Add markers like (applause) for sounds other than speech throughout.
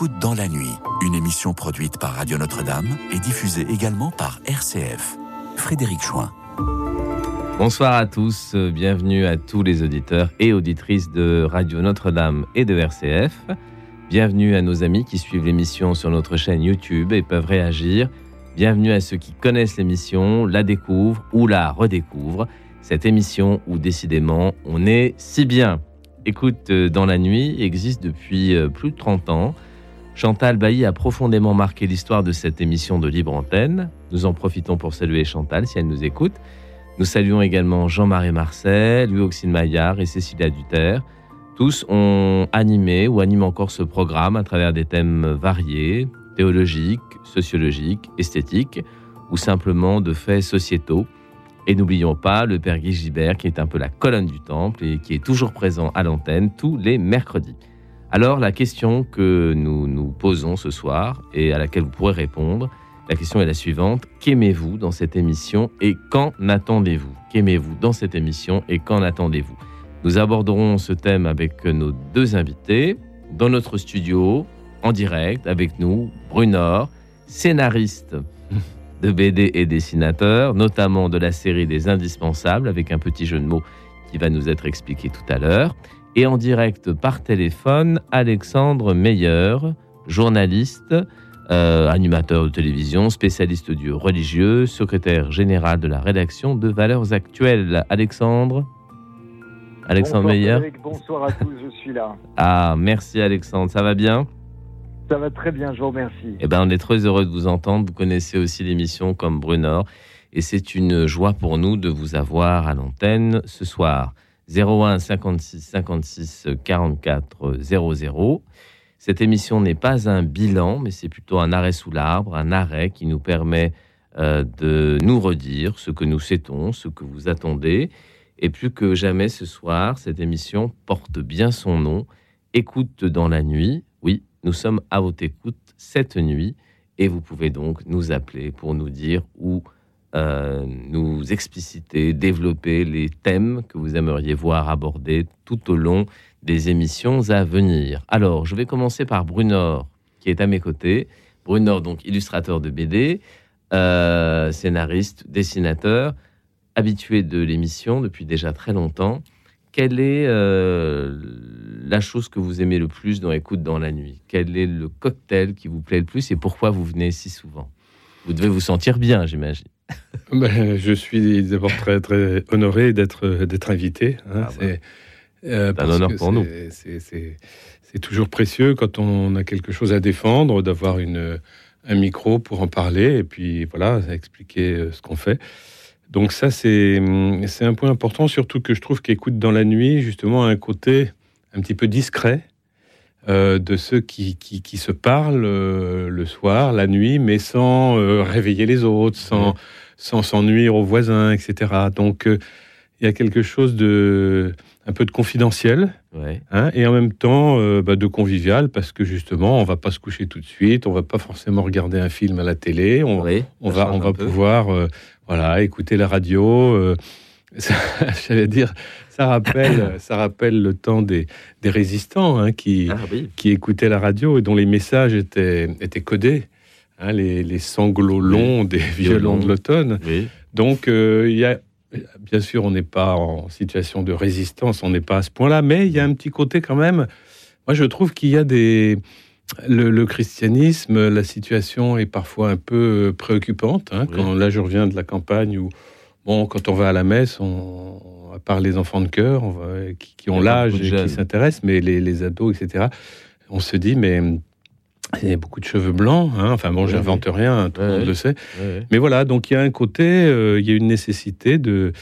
Écoute dans la nuit, une émission produite par Radio Notre-Dame et diffusée également par RCF. Frédéric Chouin. Bonsoir à tous, bienvenue à tous les auditeurs et auditrices de Radio Notre-Dame et de RCF. Bienvenue à nos amis qui suivent l'émission sur notre chaîne YouTube et peuvent réagir. Bienvenue à ceux qui connaissent l'émission, la découvrent ou la redécouvrent. Cette émission où décidément on est si bien. Écoute dans la nuit existe depuis euh, plus de 30 ans. Chantal Bailly a profondément marqué l'histoire de cette émission de Libre Antenne. Nous en profitons pour saluer Chantal si elle nous écoute. Nous saluons également Jean-Marie Marcel, Louis-Auxine Maillard et Cécilia Duterre. Tous ont animé ou animent encore ce programme à travers des thèmes variés, théologiques, sociologiques, esthétiques ou simplement de faits sociétaux. Et n'oublions pas le Père Guy Gibert qui est un peu la colonne du temple et qui est toujours présent à l'antenne tous les mercredis. Alors la question que nous nous posons ce soir et à laquelle vous pourrez répondre, la question est la suivante. Qu'aimez-vous dans cette émission et qu'en attendez-vous? Qu'aimez-vous dans cette émission et qu'en attendez-vous? Nous aborderons ce thème avec nos deux invités dans notre studio, en direct, avec nous, Brunor, scénariste de BD et dessinateur, notamment de la série des Indispensables, avec un petit jeu de mots qui va nous être expliqué tout à l'heure. Et en direct par téléphone, Alexandre Meyer, journaliste, euh, animateur de télévision, spécialiste du religieux, secrétaire général de la rédaction de Valeurs Actuelles. Alexandre? Alexandre bonsoir, Meyer? Frédéric, Bonsoir à tous, je suis là. (laughs) Ah, merci Alexandre, ça va bien? Ça va très bien, je vous remercie. Eh ben, on est très heureux de vous entendre. Vous connaissez aussi l'émission comme Brunor. Et c'est une joie pour nous de vous avoir à l'antenne ce soir. 01 56 56 44 00. Cette émission n'est pas un bilan, mais c'est plutôt un arrêt sous l'arbre, un arrêt qui nous permet euh, de nous redire ce que nous souhaitons, ce que vous attendez. Et plus que jamais ce soir, cette émission porte bien son nom. Écoute dans la nuit. Oui, nous sommes à votre écoute cette nuit et vous pouvez donc nous appeler pour nous dire où euh, nous expliciter, développer les thèmes que vous aimeriez voir abordés tout au long des émissions à venir. Alors, je vais commencer par Brunor, qui est à mes côtés. Brunor, donc illustrateur de BD, euh, scénariste, dessinateur, habitué de l'émission depuis déjà très longtemps. Quelle est euh, la chose que vous aimez le plus dans Écoute dans la nuit? Quel est le cocktail qui vous plaît le plus et pourquoi vous venez si souvent? Vous devez vous sentir bien, j'imagine. (laughs) Ben, je suis d'abord très, très honoré d'être d'être invité. hein. Ah bah. c'est euh, un honneur pour nous. c'est- toujours précieux quand on a quelque chose à défendre, d'avoir une un micro pour en parler et puis voilà, expliquer euh, ce qu'on fait. Donc ça, c'est c'est un point important, surtout que je trouve qu'écoute dans la nuit, justement, a un côté un petit peu discret euh, de ceux qui, qui, qui se parlent euh, le soir, la nuit, mais sans euh, réveiller les autres, sans sans sans nuire aux voisins, etc. Donc il y a quelque chose de un peu de confidentiel Ouais. hein, et en même temps bah, de convivial parce que justement on va pas se coucher tout de suite, on va pas forcément regarder un film à la télé, on, Oui, on ça va, on va peu. pouvoir voilà, écouter la radio. (laughs) J'allais dire, ça rappelle, (laughs) ça rappelle le temps des, des résistants hein, qui, Ah oui. qui écoutaient la radio et dont les messages étaient, étaient codés. hein, les, les sanglots longs des violons de l'automne. Oui. Donc, euh, il y a, bien sûr, on n'est pas en situation de résistance, on n'est pas à ce point-là, mais il y a un petit côté quand même. Moi, je trouve qu'il y a des. Le, le christianisme, la situation est parfois un peu préoccupante. hein, Oui. Quand là, je reviens de la campagne où, bon, quand on va à la messe, on, à part les enfants de cœur, on va- qui, ont l'âge et qui s'intéressent, mais les, les ados, etc., on se dit, mais il y a beaucoup de cheveux blancs. hein. Enfin, bon, Oui, j'invente rien, tout le monde le sait. Mais voilà, donc il y a un côté, euh, il y a une nécessité de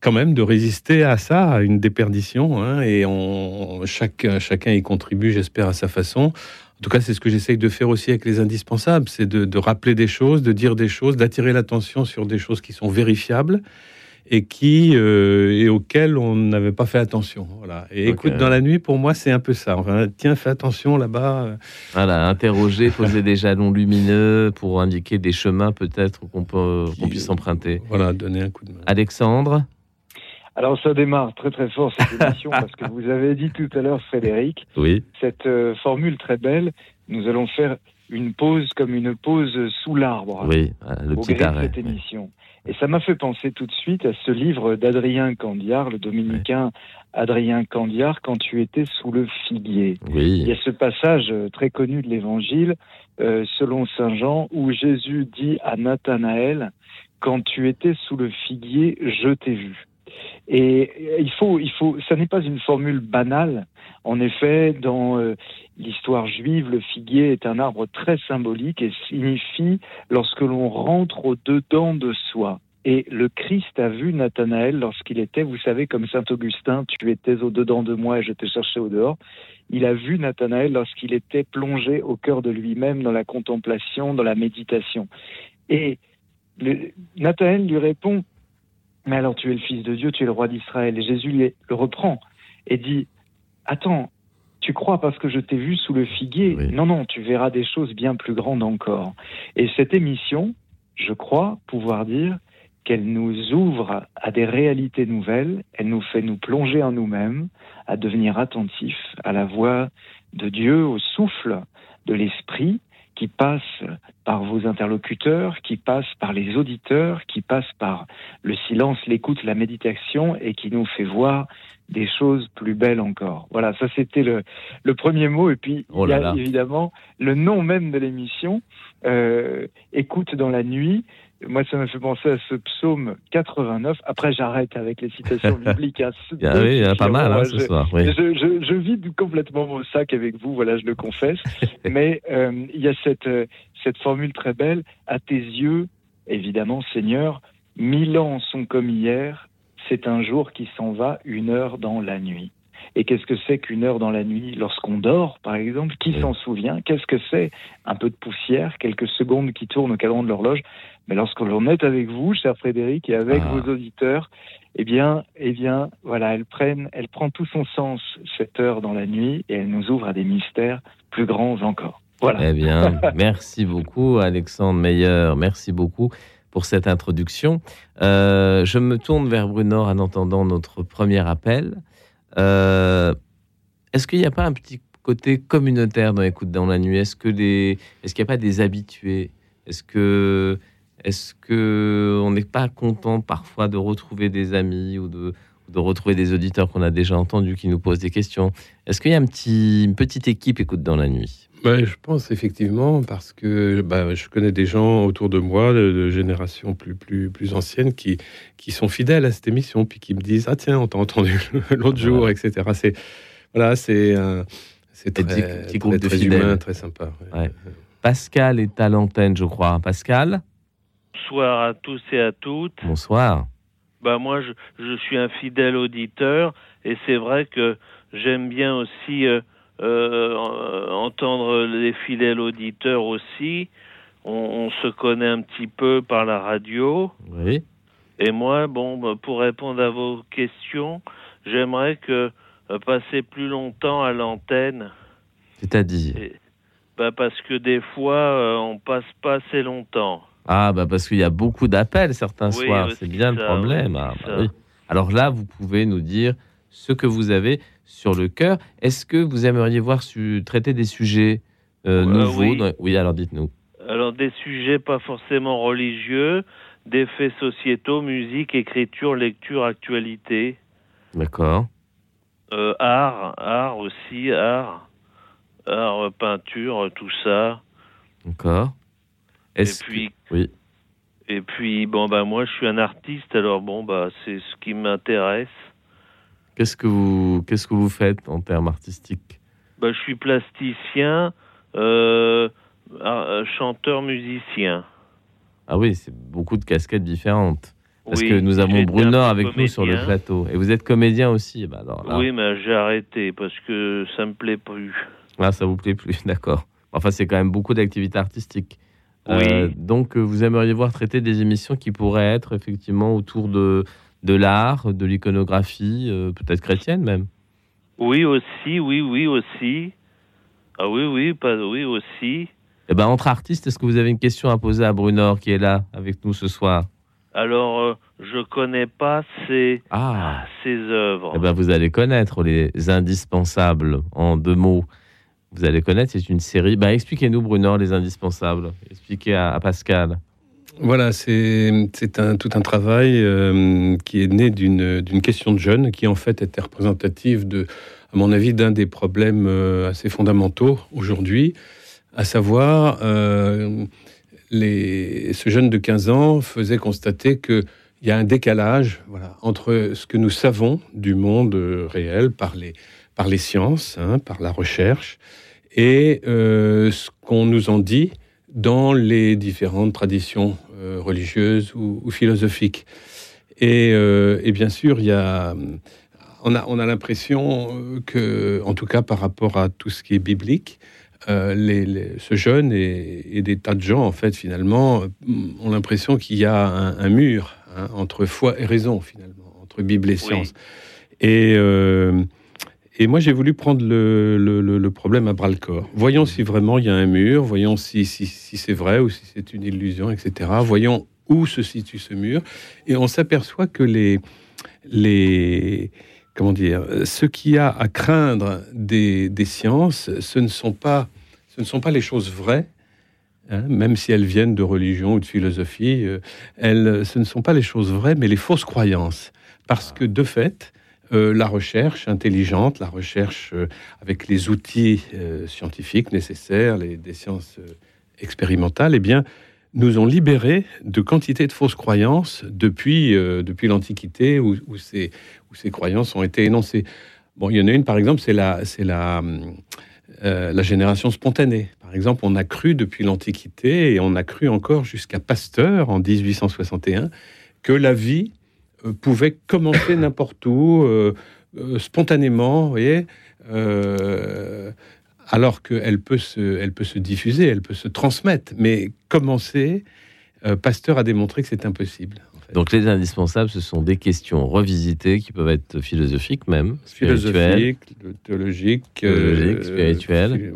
quand même de résister à ça, à une déperdition, hein, et on, chacun, chacun y contribue, j'espère, à sa façon. En tout cas, c'est ce que j'essaye de faire aussi avec les indispensables, c'est de, de rappeler des choses, de dire des choses, d'attirer l'attention sur des choses qui sont vérifiables et qui euh, et auxquelles on n'avait pas fait attention. Voilà. Et écoute, euh, dans la nuit, pour moi, c'est un peu ça. Enfin, tiens, fais attention là-bas. Voilà, interroger, poser des jalons lumineux pour indiquer des chemins peut-être qu'on peut, qu'on puisse emprunter. Voilà, donner un coup de main. Alexandre? Alors ça démarre très très fort cette émission (laughs) parce que vous avez dit tout à l'heure, Frédéric, Oui. cette euh, formule très belle, nous allons faire une pause comme une pause sous l'arbre Oui, le au petit gré de arrêt. cette émission. Et ça m'a fait penser tout de suite à ce livre d'Adrien Candiard, le dominicain Adrien Candiard, quand tu étais sous le figuier. Oui, Il y a ce passage euh, très connu de l'Évangile, euh, selon Saint Jean, où Jésus dit à Nathanaël, quand tu étais sous le figuier, je t'ai vu. Et euh, il faut, il faut, ça n'est pas une formule banale. En effet, dans euh, l'histoire juive, le figuier est un arbre très symbolique et signifie lorsque l'on rentre au dedans de soi. Et le Christ a vu Nathanaël lorsqu'il était, vous savez, comme saint Augustin, tu étais au dedans de moi et je t'ai cherché au dehors. Il a vu Nathanaël lorsqu'il était plongé au cœur de lui-même dans la contemplation, dans la méditation. Et Nathanaël lui répond, mais alors tu es le fils de Dieu, tu es le roi d'Israël. Et Jésus le reprend et dit, attends, tu crois parce que je t'ai vu sous le figuier? Oui. Non, non, tu verras des choses bien plus grandes encore. Et cette émission, je crois pouvoir dire qu'elle nous ouvre à des réalités nouvelles, elle nous fait nous plonger en nous-mêmes, à devenir attentifs à la voix de Dieu, au souffle de l'Esprit qui passe par vos interlocuteurs, qui passe par les auditeurs, qui passe par le silence, l'écoute, la méditation et qui nous fait voir des choses plus belles encore. Voilà, ça c'était le, le premier mot. Et puis, Oh il y a là. évidemment le nom même de l'émission, euh, Écoute dans la nuit. Moi, ça me fait penser à ce psaume 89. Après, j'arrête avec les citations (laughs) bibliques. hein. Bien, oui, il y en a pas mal hein, ce Je- soir. Oui. je, je, je vide complètement mon sac avec vous, voilà, je le confesse. (laughs) Mais euh, il y a cette, euh, cette formule très belle. À tes yeux, évidemment, Seigneur, mille ans sont comme hier. C'est un jour qui s'en va, une heure dans la nuit. Et qu'est-ce que c'est qu'une heure dans la nuit lorsqu'on dort, par exemple? Qui s'en souvient? Qu'est-ce que c'est? Un peu de poussière, quelques secondes qui tournent au cadran de l'horloge. Mais lorsque l'on est avec vous, cher Frédéric, et avec Ah. vos auditeurs, eh bien, eh bien, voilà, elle prenne, elle prend tout son sens cette heure dans la nuit et elle nous ouvre à des mystères plus grands encore. Voilà. Eh bien, (laughs) merci beaucoup, Alexandre Meyer. Merci beaucoup pour cette introduction. Euh, je me tourne vers Bruno en entendant notre premier appel. Euh, Est-ce qu'il n'y a pas un petit côté communautaire dans Écoute dans la nuit? Est-ce que les, est-ce qu'il n'y a pas des habitués? Est-ce que, est-ce que on n'est pas content parfois de retrouver des amis ou de, retrouver des auditeurs qu'on a déjà entendus qui nous posent des questions? Est-ce qu'il y a une petite équipe Écoute dans la nuit? Bah, je pense effectivement parce que bah, je connais des gens autour de moi de, de générations plus, plus, plus anciennes qui, qui sont fidèles à cette émission puis qui me disent ah tiens on t'a entendu (laughs) l'autre jour etc c'est voilà c'est un c'est très, petits- petits très, de très fidèles. humain très sympa ouais. Ouais. Pascal est à l'antenne, je crois. Pascal, Bonsoir à tous et à toutes. bonsoir. Bah moi, je, je suis un fidèle auditeur et c'est vrai que j'aime bien aussi euh, entendre les fidèles auditeurs aussi. On, on se connaît un petit peu par la radio. Oui. Et moi, bon, bah, pour répondre à vos questions, j'aimerais que euh, passer plus longtemps à l'antenne. C'est-à-dire Bah, parce que des fois, euh, on passe pas assez longtemps. Ah, bah parce qu'il y a beaucoup d'appels certains Oui, soirs. C'est bien le problème. oui, Ah, bah oui. Alors là, vous pouvez nous dire ce que vous avez sur le cœur. Est-ce que vous aimeriez voir su- traiter des sujets euh, Euh, nouveaux oui. dans- oui, alors dites-nous. Alors des sujets pas forcément religieux, des faits sociétaux, musique, écriture, lecture, actualité, D'accord. euh, art, art aussi, art, art, peinture, tout ça. D'accord. Et que- puis, oui. et puis bon bah moi je suis un artiste, alors bon bah c'est ce qui m'intéresse. Qu'est-ce que vous qu'est-ce que vous faites en termes artistiques? Bah je suis plasticien, euh, chanteur, musicien. Ah oui, c'est beaucoup de casquettes différentes. Parce Oui, que nous avons Bruno avec nous sur le plateau. Et vous êtes comédien aussi. Alors là, Oui, mais j'ai arrêté parce que ça me plaît plus. là, ça vous plaît plus, (laughs) d'accord. Enfin, c'est quand même beaucoup d'activités artistiques. Oui. Euh, donc, euh, vous aimeriez voir traiter des émissions qui pourraient être effectivement autour de, de l'art, de l'iconographie, euh, peut-être chrétienne même. Oui aussi, oui, oui aussi. Ah oui, oui, pas oui aussi. Eh ben, entre artistes, est-ce que vous avez une question à poser à Brunor qui est là avec nous ce soir? Alors, euh, je connais pas ces, Ah ces œuvres. Eh ben, vous allez connaître les indispensables en deux mots. vous allez connaître. C'est une série. Bah, expliquez-nous, Bruno, les indispensables. Expliquez à, Pascal. Voilà, c'est tout un travail euh, qui est né d'une question de jeunes qui, en fait, était représentative à mon avis, d'un des problèmes euh, assez fondamentaux aujourd'hui, à savoir, euh, ce jeune de 15 ans faisait constater qu'il y a un décalage entre ce que nous savons du monde réel par les, sciences, hein, par la recherche, et ce qu'on nous en dit dans les différentes traditions euh, religieuses ou, philosophiques. Et, euh, et, bien sûr, il y a, on a, on a l'impression que, en tout cas par rapport à tout ce qui est biblique, les, ce jeune et, des tas de gens, en fait, finalement, ont l'impression qu'il y a un, mur hein, entre foi et raison, finalement, entre Bible et science. Et, et moi, j'ai voulu prendre le, le, problème à bras le corps. Voyons si vraiment il y a un mur, voyons si, si, si c'est vrai ou si c'est une illusion, etc. Voyons où se situe ce mur. Et on s'aperçoit que les, les, comment dire, ce qu'il y a à craindre des, des, sciences, ce ne sont pas, ce ne sont pas les choses vraies, hein, même si elles viennent de religion ou de philosophie, euh, elles, ce ne sont pas les choses vraies, mais les fausses croyances. Parce que de fait, euh, la recherche intelligente, la recherche euh, avec les outils euh, scientifiques nécessaires, les, sciences expérimentales, eh bien, nous ont libérés de quantité de fausses croyances depuis, depuis l'Antiquité où, où, ces, où ces croyances ont été énoncées. Bon, il y en a une, par exemple, c'est la, c'est la, la génération spontanée. Par exemple, on a cru depuis l'Antiquité et on a cru encore jusqu'à Pasteur en 1861 que la vie pouvait commencer (coughs) n'importe où, euh, euh, spontanément, vous voyez, alors qu'elle peut, se, elle peut se diffuser, elle peut se transmettre. Mais commencer, Pasteur a démontré que c'est impossible. Donc les indispensables, ce sont des questions revisitées qui peuvent être philosophiques même, philosophiques, théologiques, spirituelles,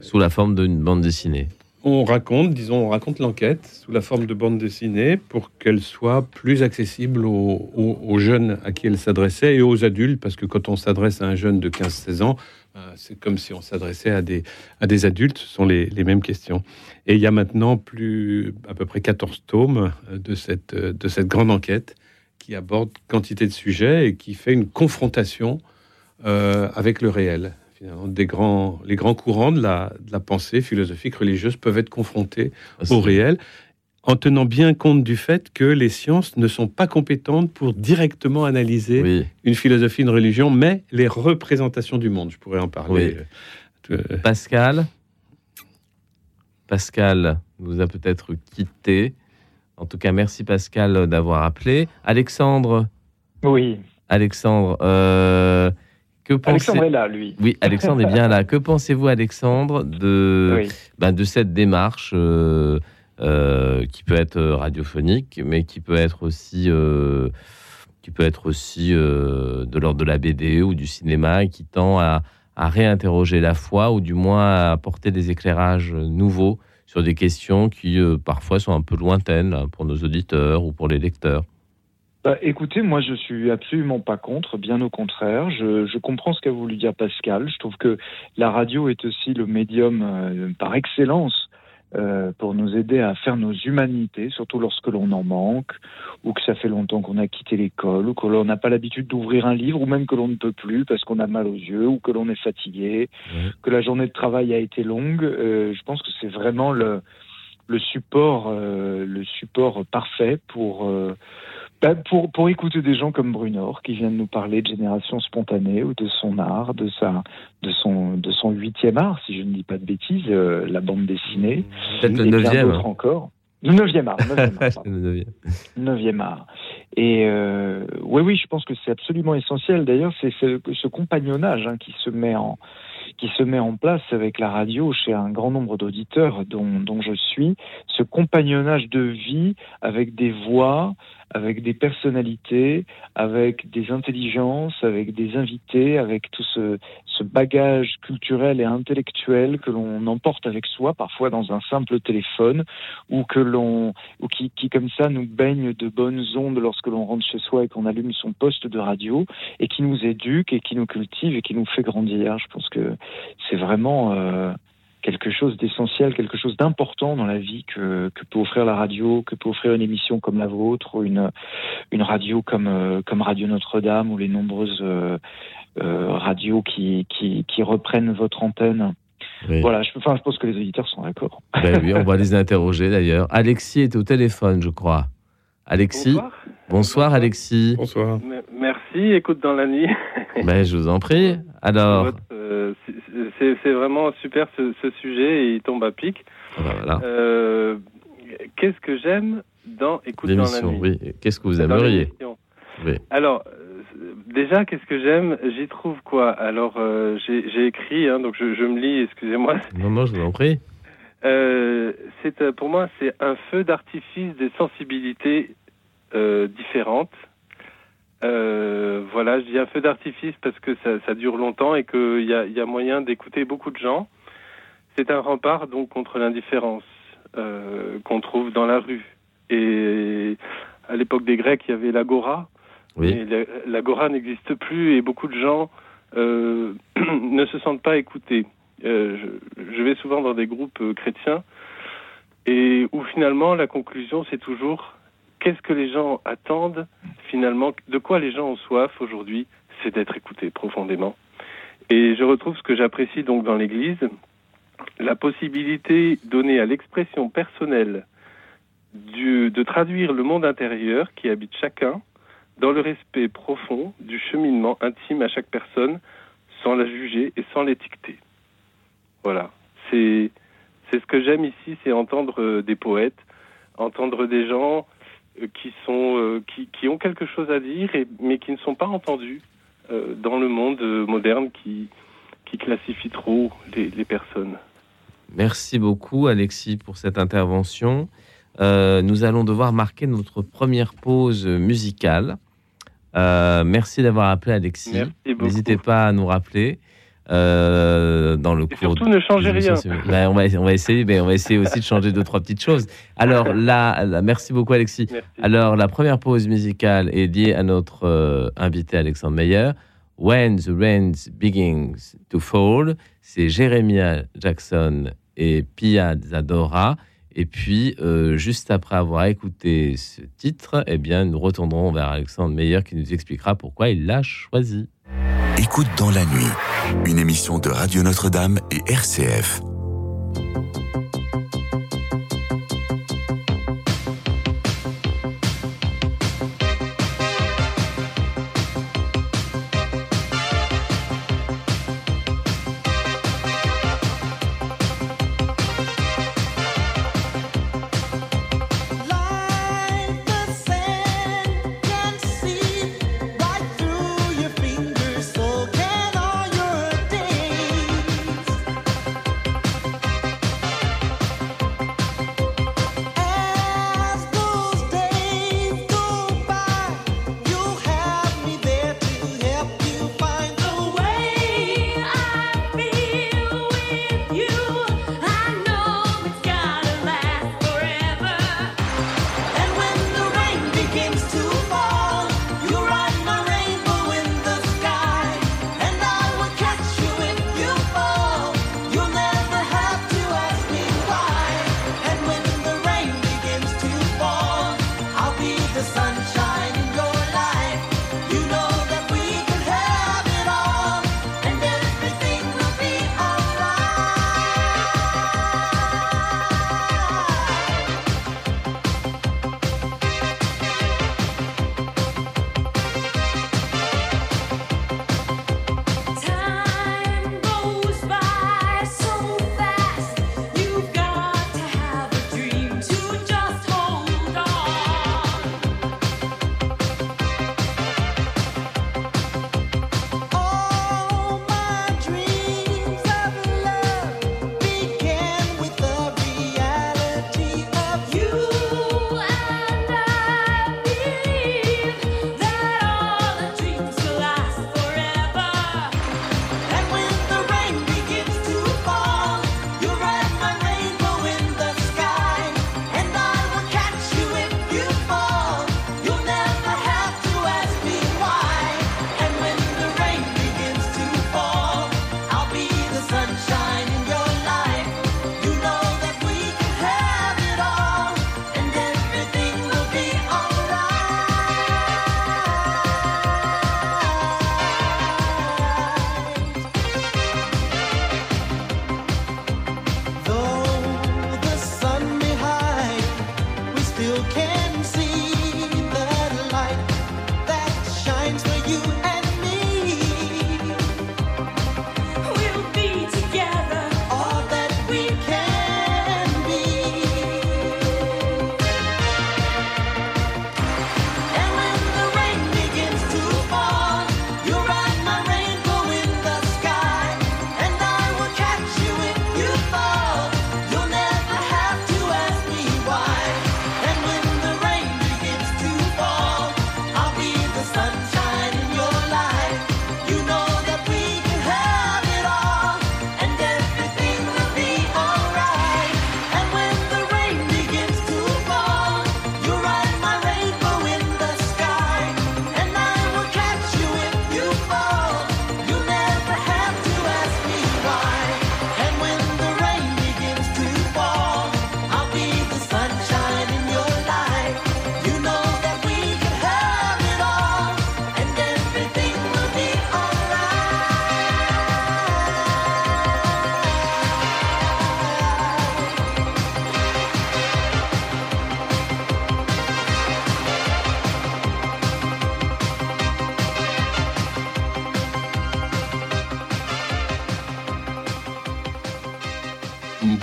sous la forme d'une bande dessinée on raconte, disons, on raconte l'enquête sous la forme de bande dessinée pour qu'elle soit plus accessible aux, jeunes à qui elle s'adressait et aux adultes, parce que quand on s'adresse à un jeune de 15-16 ans, euh, c'est comme si on s'adressait à des, à des adultes, ce sont les, mêmes questions. Et il y a maintenant plus, à peu près 14 tomes de cette, de cette grande enquête qui aborde quantité de sujets et qui fait une confrontation euh, avec le réel des grands, les grands courants de la, de la pensée philosophique religieuse peuvent être confrontés ah, au réel en tenant bien compte du fait que les sciences ne sont pas compétentes pour directement analyser une philosophie, une religion, mais les représentations du monde. Je pourrais en parler. Euh, Pascal Pascal nous a peut-être quitté. En tout cas, merci Pascal d'avoir appelé. Alexandre Oui. Alexandre, euh, Alexandre est là, lui. Oui, Alexandre est bien là. Que pensez-vous, Alexandre, de, ben, de cette démarche euh, euh, qui peut être radiophonique, mais qui peut être aussi, euh, qui peut être aussi de l'ordre de la BD ou du cinéma, qui tend à, à, réinterroger la foi ou du moins à apporter des éclairages nouveaux sur des questions qui parfois sont un peu lointaines hein, pour nos auditeurs ou pour les lecteurs bah, écoutez, moi je suis absolument pas contre, bien au contraire. Je, je comprends ce qu'a voulu dire Pascal. Je trouve que la radio est aussi le médium euh, par excellence euh, pour nous aider à faire nos humanités, surtout lorsque l'on en manque, ou que ça fait longtemps qu'on a quitté l'école, ou que l'on n'a pas l'habitude d'ouvrir un livre, ou même que l'on ne peut plus parce qu'on a mal aux yeux, ou que l'on est fatigué, que la journée de travail a été longue. Euh, je pense que c'est vraiment le, le support, euh, le support parfait pour bah, pour, pour écouter des gens comme Brunor qui viennent nous parler de génération spontanée ou de son art, de sa, de son, de son huitième art, si je ne dis pas de bêtises, euh, la bande dessinée. Peut-être le neuvième. encore. Le neuvième art. Le (laughs) neuvième art. Et euh, oui, oui, je pense que c'est absolument essentiel. D'ailleurs, c'est ce, ce, compagnonnage hein, qui se met en qui se met en place avec la radio chez un grand nombre d'auditeurs dont, dont je suis, ce compagnonnage de vie avec des voix, avec des personnalités, avec des intelligences, avec des invités, avec tout ce, bagage culturel et intellectuel que l'on emporte avec soi, parfois dans un simple téléphone, ou que l'on, ou qui, qui comme ça nous baigne de bonnes ondes lorsque l'on rentre chez soi et qu'on allume son poste de radio, et qui nous éduque et qui nous cultive et qui nous fait grandir. Je pense que c'est vraiment euh, quelque chose d'essentiel, quelque chose d'important dans la vie que, que, peut offrir la radio, que peut offrir une émission comme la vôtre, ou une, une radio comme, euh, comme Radio Notre-Dame, ou les nombreuses euh, euh, radios qui, qui, qui, reprennent votre antenne. Oui. Voilà, je, enfin, je pense que les auditeurs sont d'accord. Ben oui, on va les interroger d'ailleurs. Alexis est au téléphone, je crois. Alexis Bonsoir, Bonsoir Alexis. Bonsoir. Merci, écoute dans la nuit. (laughs) Ben, je vous en prie. Alors, euh, c'est vraiment super ce, ce, sujet et il tombe à pic. voilà. Euh, Qu'est-ce que j'aime dans Écoute dans la l'émission, nuit? oui. Qu'est-ce que vous Dans aimeriez? l'émission. Oui. Alors, euh, déjà, qu'est-ce que j'aime? J'y trouve quoi? Alors, euh, j'ai j'ai écrit, hein, donc je, je me lis, excusez-moi. Non, non, je vous en prie. Euh, c'est euh, pour moi, c'est un feu d'artifice des sensibilités euh, différentes. Euh, voilà, je dis un feu d'artifice parce que ça, ça dure longtemps et qu'il y a, y a moyen d'écouter beaucoup de gens. C'est un rempart donc contre l'indifférence euh, qu'on trouve dans la rue. Et à l'époque des Grecs, il y avait l'agora. Oui. L'agora n'existe plus et beaucoup de gens euh, (clears throat) ne se sentent pas écoutés. Euh, je, vais souvent dans des groupes euh, chrétiens et où finalement la conclusion c'est toujours qu'est-ce que les gens attendent finalement, de quoi les gens ont soif aujourd'hui, c'est d'être écoutés profondément. Et je retrouve ce que j'apprécie donc dans l'Église, la possibilité donnée à l'expression personnelle de traduire le monde intérieur qui habite chacun dans le respect profond du cheminement intime à chaque personne sans la juger et sans l'étiqueter. Voilà, c'est c'est ce que j'aime ici, c'est entendre euh, des poètes, entendre des gens euh, qui sont euh, qui, qui ont quelque chose à dire et, mais qui ne sont pas entendus dans le monde moderne qui qui classifie trop les, les personnes. Merci beaucoup, Alexis, pour cette intervention. Euh, nous allons devoir marquer notre première pause musicale. Euh, merci d'avoir appelé, Alexis. N'hésitez pas à nous rappeler euh, dans le Et cours. surtout ne changez de rien. Ben, on, va, on va essayer, mais on va essayer aussi de changer deux trois petites choses. Alors (laughs) là, là, merci beaucoup, Alexis. Merci. Alors, la première pause musicale est liée à notre euh, invité Alexandre Meyer. When the Rain Begins to Fall, c'est Jeremiah Jackson et Pia Zadora. Et puis, euh, juste après avoir écouté ce titre, eh bien, nous retournerons vers Alexandre Meyer qui nous expliquera pourquoi il l'a choisi. Écoute dans la nuit, une émission de Radio Notre-Dame et RCF.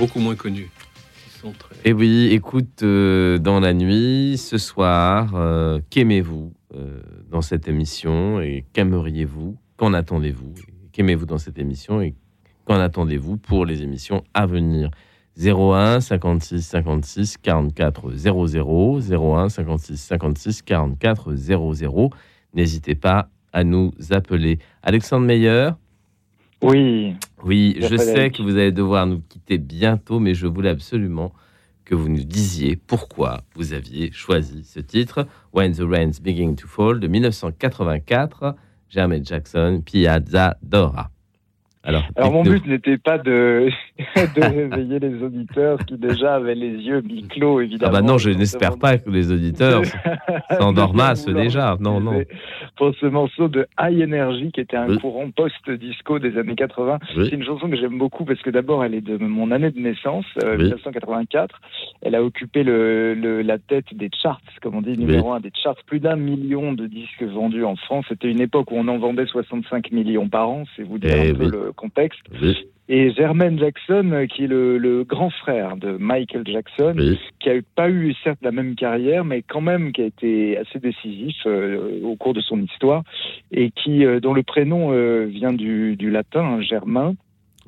Beaucoup moins connus. Très... Et oui, écoute, euh, dans la nuit, ce soir, euh, qu'aimez-vous euh, dans cette émission et qu'aimeriez-vous Qu'en attendez-vous? Qu'aimez-vous dans cette émission et qu'en attendez-vous pour les émissions à venir? 01 56 56 44 00 01 56 56 44 00 N'hésitez pas à nous appeler. Alexandre Meyer? Oui, oui, je sais que vous allez devoir nous quitter bientôt, mais je voulais absolument que vous nous disiez pourquoi vous aviez choisi ce titre, When the Rain's Begin to Fall, de 1984, Jermaine Jackson, Piazza Dora. Alors, Alors mon but n'était pas de, (laughs) de réveiller les auditeurs qui déjà avaient les yeux mi-clos, Ah évidemment. bah non, je n'espère pas que les auditeurs (laughs) s'endormassent déjà. Non, non. Pour ce morceau de High Energy, qui était un Oui. courant post-disco des années 80. Oui. C'est une chanson que j'aime beaucoup parce que d'abord, elle est de mon année de naissance, euh, Oui. 1984. Elle a occupé le, le- la tête des charts, comme on dit, numéro un des charts. Plus d'un million de disques vendus en France. C'était une époque où on en vendait 65 millions par an, c'est vous dire Eh un peu le contexte. Oui, Et Jermaine Jackson, euh, qui est le, le grand frère de Michael Jackson, oui. qui a eu- pas eu certes la même carrière, mais quand même qui a été assez décisif euh, au cours de son histoire, et qui euh, dont le prénom euh, vient du, du latin hein, Germain,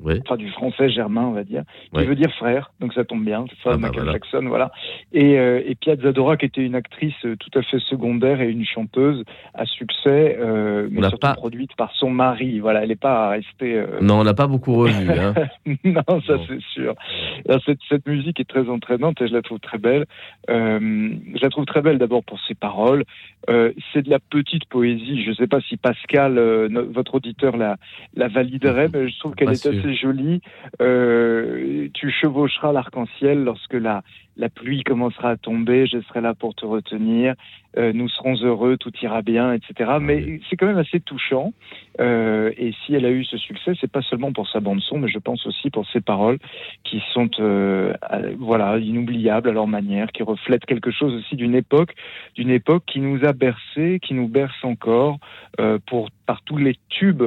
oui. enfin du français Germain on va dire, qui veut dire frère, donc ça tombe bien, c'est ça Ah bah Michael voilà. Jackson, voilà. Et, euh, et Piazza Dora qui était une actrice euh, tout à fait secondaire et une chanteuse à succès, euh, mais surtout pas- produite par son mari. Voilà, elle n'est pas restée. euh, Non, on n'a pas beaucoup revu. Hein. (laughs) non, ça c'est sûr. Alors, cette, cette musique est très entraînante et je la trouve très belle. Euh, je la trouve très belle d'abord pour ses paroles. Euh, c'est de la petite poésie. Je ne sais pas si Pascal, euh, votre auditeur, la, la validerait, mais je trouve qu'elle est sûr. Assez jolie. Euh, tu chevaucheras l'arc-en-ciel lorsque la, la pluie commencera à tomber. Je serai là pour te retenir. Euh, nous serons heureux, tout ira bien, etc. Mais c'est quand même assez touchant. Euh, et si elle a eu ce succès, c'est pas seulement pour sa bande son, mais je pense aussi pour ses paroles qui sont voilà inoubliables à leur manière, qui reflètent quelque chose aussi d'une époque, d'une époque qui nous a bercé, qui nous berce encore pour par tous les tubes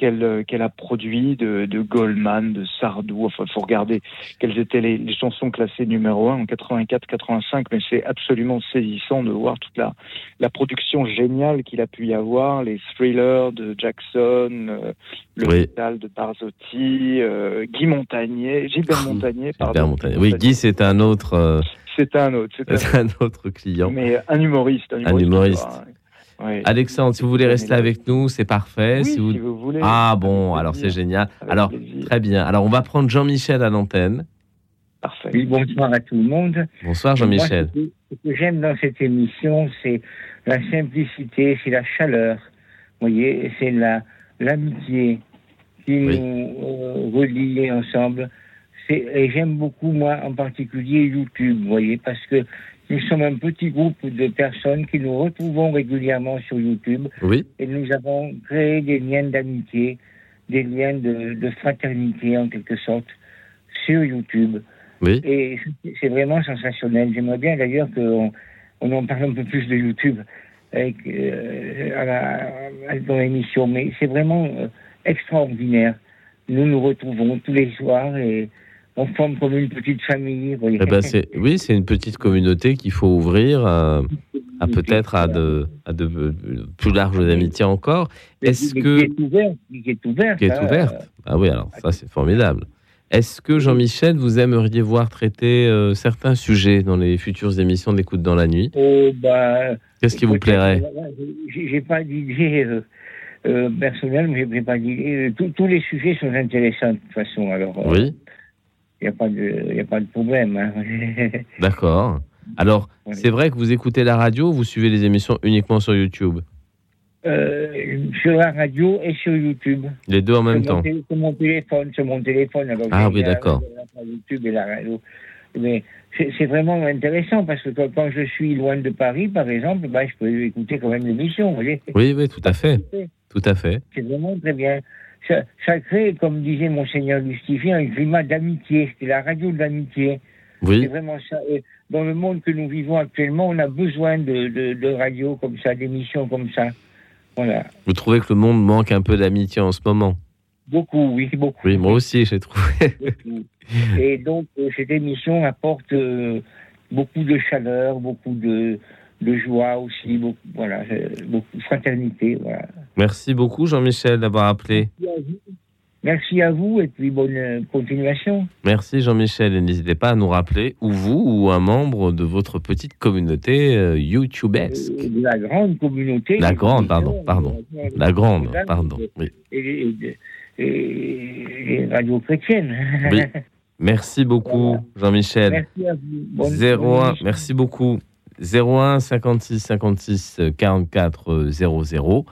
qu'elle euh, qu'elle a produits de, de Goldman, de Sardou. Enfin, faut regarder quelles étaient les, les chansons classées numéro un en 84, 85, mais c'est absolument saisissant de voir toute la la production géniale qu'il a pu y avoir, les thrillers de Jackson, euh, le Oui. métal de Barzotti, euh, Guy Montagnier, Gilbert Montagnier, pardon. Gilbert Montagnier. Oui, Guy, c'est un autre, euh, C'est un autre, c'est un (laughs) autre. un autre client. Mais un humoriste. Un Un humoriste. humoriste. quoi, hein. Alexandre, si vous voulez rester avec nous, c'est parfait. Oui, si vous... si vous voulez. Ah bon, alors c'est génial. Avec Alors, plaisir. très bien. Alors, on va prendre Jean-Michel à l'antenne. Parfait. Oui, bonsoir à tout le monde. Bonsoir Jean-Michel. Ce que- j'aime dans cette émission, c'est la simplicité, c'est la chaleur. Vous voyez, c'est la l'amitié qui Oui. nous euh, relie ensemble. C'est- Et j'aime beaucoup, moi, en particulier, YouTube, vous voyez, parce que nous sommes un petit groupe de personnes qui nous retrouvons régulièrement sur YouTube Oui, et nous avons créé des liens d'amitié, des liens de, de fraternité, en quelque sorte, sur YouTube. oui. Et c'est- vraiment sensationnel. J'aimerais bien d'ailleurs qu'on on en parle un peu plus de YouTube avec, euh, à la- à- dans l'émission. Mais c'est vraiment euh, extraordinaire. Nous nous retrouvons tous les soirs et on forme comme une petite famille. voyez. Eh ben, c'est, oui, c'est une petite communauté qu'il faut ouvrir à, à peut-être à de, à de plus larges amitiés encore. Est-ce que qui est ouverte, qui est ouverte. qui est ouverte Ah oui, alors ça c'est formidable. Est-ce que Jean-Michel, vous aimeriez voir traiter euh, certains sujets dans les futures émissions d'écoute dans la nuit? Oh, bah, Qu'est-ce qui vous plairait? J'ai pas d'idée euh, euh, personnelle, mais j'ai pas d'idée. Euh, Tous- Tous les sujets sont intéressants de toute façon. Alors, euh, Oui, il n'y a, pas de- y a pas de problème. hein. (laughs) d'accord. Alors, Oui. c'est vrai que vous écoutez la radio ou vous suivez les émissions uniquement sur YouTube? Euh, sur la radio et sur YouTube. Les deux en même sur temps Sur mon téléphone, sur mon téléphone. Alors, Ah oui, d'accord. la- la YouTube et la radio. Mais c'est vraiment intéressant parce que quand, je suis loin de Paris, par exemple, bah, je peux écouter quand même l'émission. Oui, oui, tout à fait. Tout à fait. C'est vraiment très bien. Ça, ça crée, comme disait Monseigneur Lustifié, un climat d'amitié. C'est la radio de l'amitié. C'est Oui, vraiment ça. Et dans le monde que nous vivons actuellement, on a besoin de, de, de radio comme ça, d'émissions comme ça. Voilà. vous trouvez que le monde manque un peu d'amitié en ce moment? Beaucoup, oui, beaucoup. Oui, moi aussi, j'ai trouvé. Et donc, euh, cette émission apporte euh, beaucoup de chaleur, beaucoup de, de joie aussi, beaucoup, voilà, euh, beaucoup de fraternité. Voilà. Merci beaucoup, Jean-Michel, d'avoir appelé. Merci à vous. Et puis bonne euh, continuation. Merci, Jean-Michel. Et n'hésitez pas à nous rappeler, ou vous, ou un membre de votre petite communauté euh, YouTubesque. Euh, de la grande communauté. La grande, pardon, pardon. La grande, pardon. et- Oui. Et, et, et, et radio chrétienne. Oui. Merci beaucoup, Jean-Michel. Merci à vous. Bonne- 01, bonne émission. merci beaucoup. 01 56 56 44 00.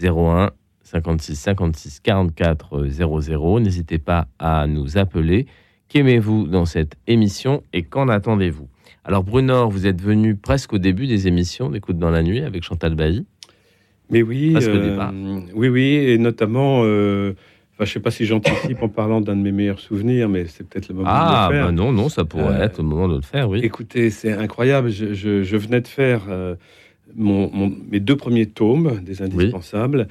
01 56 56 44 00. N'hésitez pas à nous appeler. Qu'aimez-vous dans cette émission et qu'en attendez-vous? Alors, Brunor, vous êtes venu presque au début des émissions d'Écoute dans la nuit avec Chantal Bailly. Mais oui, Presque au euh, départ. oui, oui, et notamment, euh, enfin, je sais pas si j'anticipe en parlant d'un de mes meilleurs souvenirs, mais c'est peut-être le moment Ah, de le faire. bah non, non, ça pourrait Euh, être le moment de le faire, oui. Écoutez, c'est incroyable. Je, je- je venais de faire euh, mon- mon- mes deux premiers tomes des indispensables.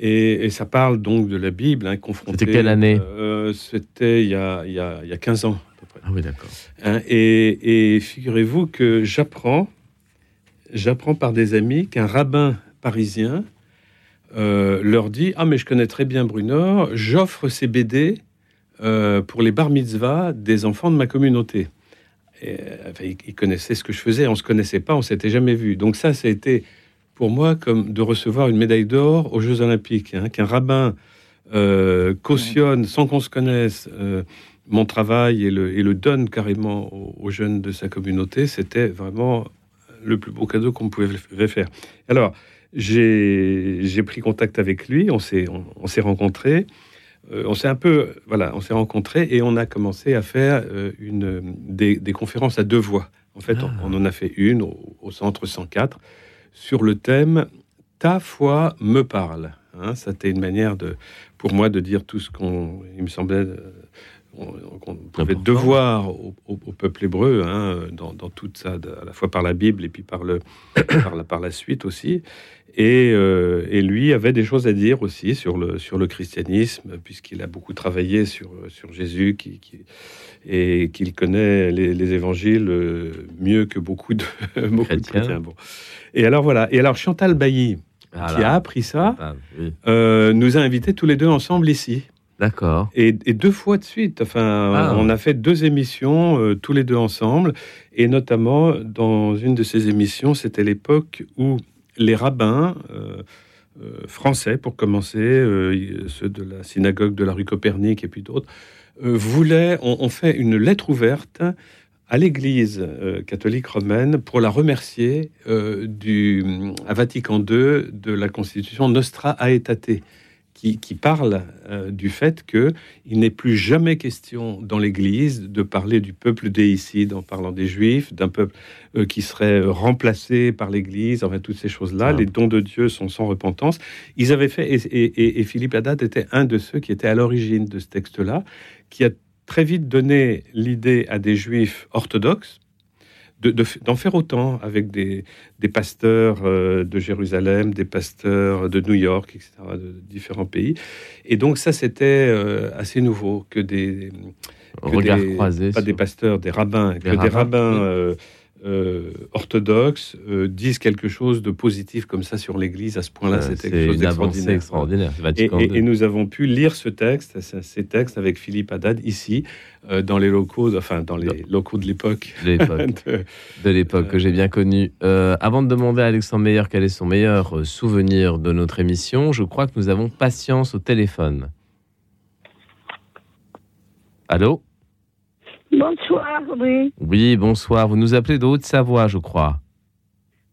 Et, et ça parle donc de la Bible, hein, confrontée. C'était quelle année euh, C'était il y a 15 ans, à peu près. Ah oui, d'accord. Hein, et et figurez-vous que j'apprends, j'apprends par des amis qu'un rabbin parisien euh, leur dit Ah, mais je connais très bien Brunor, j'offre ces BD euh, pour les bar mitzvahs des enfants de ma communauté. Et, euh, enfin, il, il connaissait ce que je faisais, on se connaissait pas, on s'était jamais vu. Donc, ça, ça a été pour moi comme de recevoir une médaille d'or aux Jeux Olympiques, hein, qu'un rabbin euh, cautionne sans qu'on se connaisse. mon travail et le, et le donne carrément aux, aux jeunes de sa communauté, c'était vraiment le plus beau cadeau qu'on pouvait faire. Alors, j'ai pris contact avec lui, on s'est on, on s'est rencontrés, euh, on s'est un peu voilà, on s'est rencontrés et on a commencé à faire euh, une des, des conférences à deux voix. En fait, Ah. on, on en a fait une au, au centre 104 sur le thème ta foi me parle. Hein, C'était une manière de, pour moi, de dire tout ce qu'on, il me semblait, on- qu'on pouvait devoir au, au- au peuple hébreu, hein, dans, dans tout ça, à la fois par la Bible et puis par, le, (coughs) par, la, par la suite aussi. Et, euh, et lui avait des choses à dire aussi sur le, sur le christianisme, puisqu'il a beaucoup travaillé sur, sur Jésus qui, qui- et qu'il connaît les, les évangiles euh, mieux que beaucoup de, (laughs) beaucoup de Chrétiens. Bon. Et alors voilà. Et alors Chantal Bailly, Ah qui a appris ça, Ah, oui. euh, nous a invités tous les deux ensemble ici. D'accord. Et, et deux fois de suite. Enfin, Ah. on a fait deux émissions euh, tous les deux ensemble. Et notamment, dans une de ces émissions, c'était l'époque où les rabbins euh, euh, français, pour commencer, ceux de la synagogue de la rue Copernic et puis d'autres, voulaient, on, on fait une lettre ouverte à l'Église catholique romaine pour la remercier du, à Vatican II de la constitution Nostra Aetate, qui, qui parle euh, du fait que il n'est plus jamais question dans l'Église de parler du peuple déicide en parlant des Juifs, d'un peuple euh, qui serait euh, remplacé par l'Église, enfin toutes ces choses-là. Ah. Les dons de Dieu sont sans repentance. Ils avaient fait, et, et- Philippe Haddad était un de ceux qui étaient à l'origine de ce texte-là, qui a très vite donné l'idée à des Juifs orthodoxes de- de f- d'en faire autant avec des, des pasteurs euh, de Jérusalem, des pasteurs de New York, etc., de différents pays. Et donc ça, c'était euh, assez nouveau que des que Regard des- croisé. pas sur- des pasteurs, des rabbins, que des rabbins, euh, euh, orthodoxes euh, disent quelque chose de positif comme ça sur l'Église à ce point-là. Euh, C'est quelque chose une avancée d'extraordinaire. extraordinaire. Et, nous avons pu lire ce texte, ce- ces textes avec Philippe Haddad ici, euh, dans les locaux, enfin dans les locaux de l'époque. (laughs) de l'époque, que j'ai bien connu. Avant de demander à Alexandre Meyer quel est son meilleur souvenir de notre émission, je crois que nous avons patience au téléphone. Allô? Bonsoir, oui. Oui, bonsoir. Vous nous appelez de Haute-Savoie, je crois.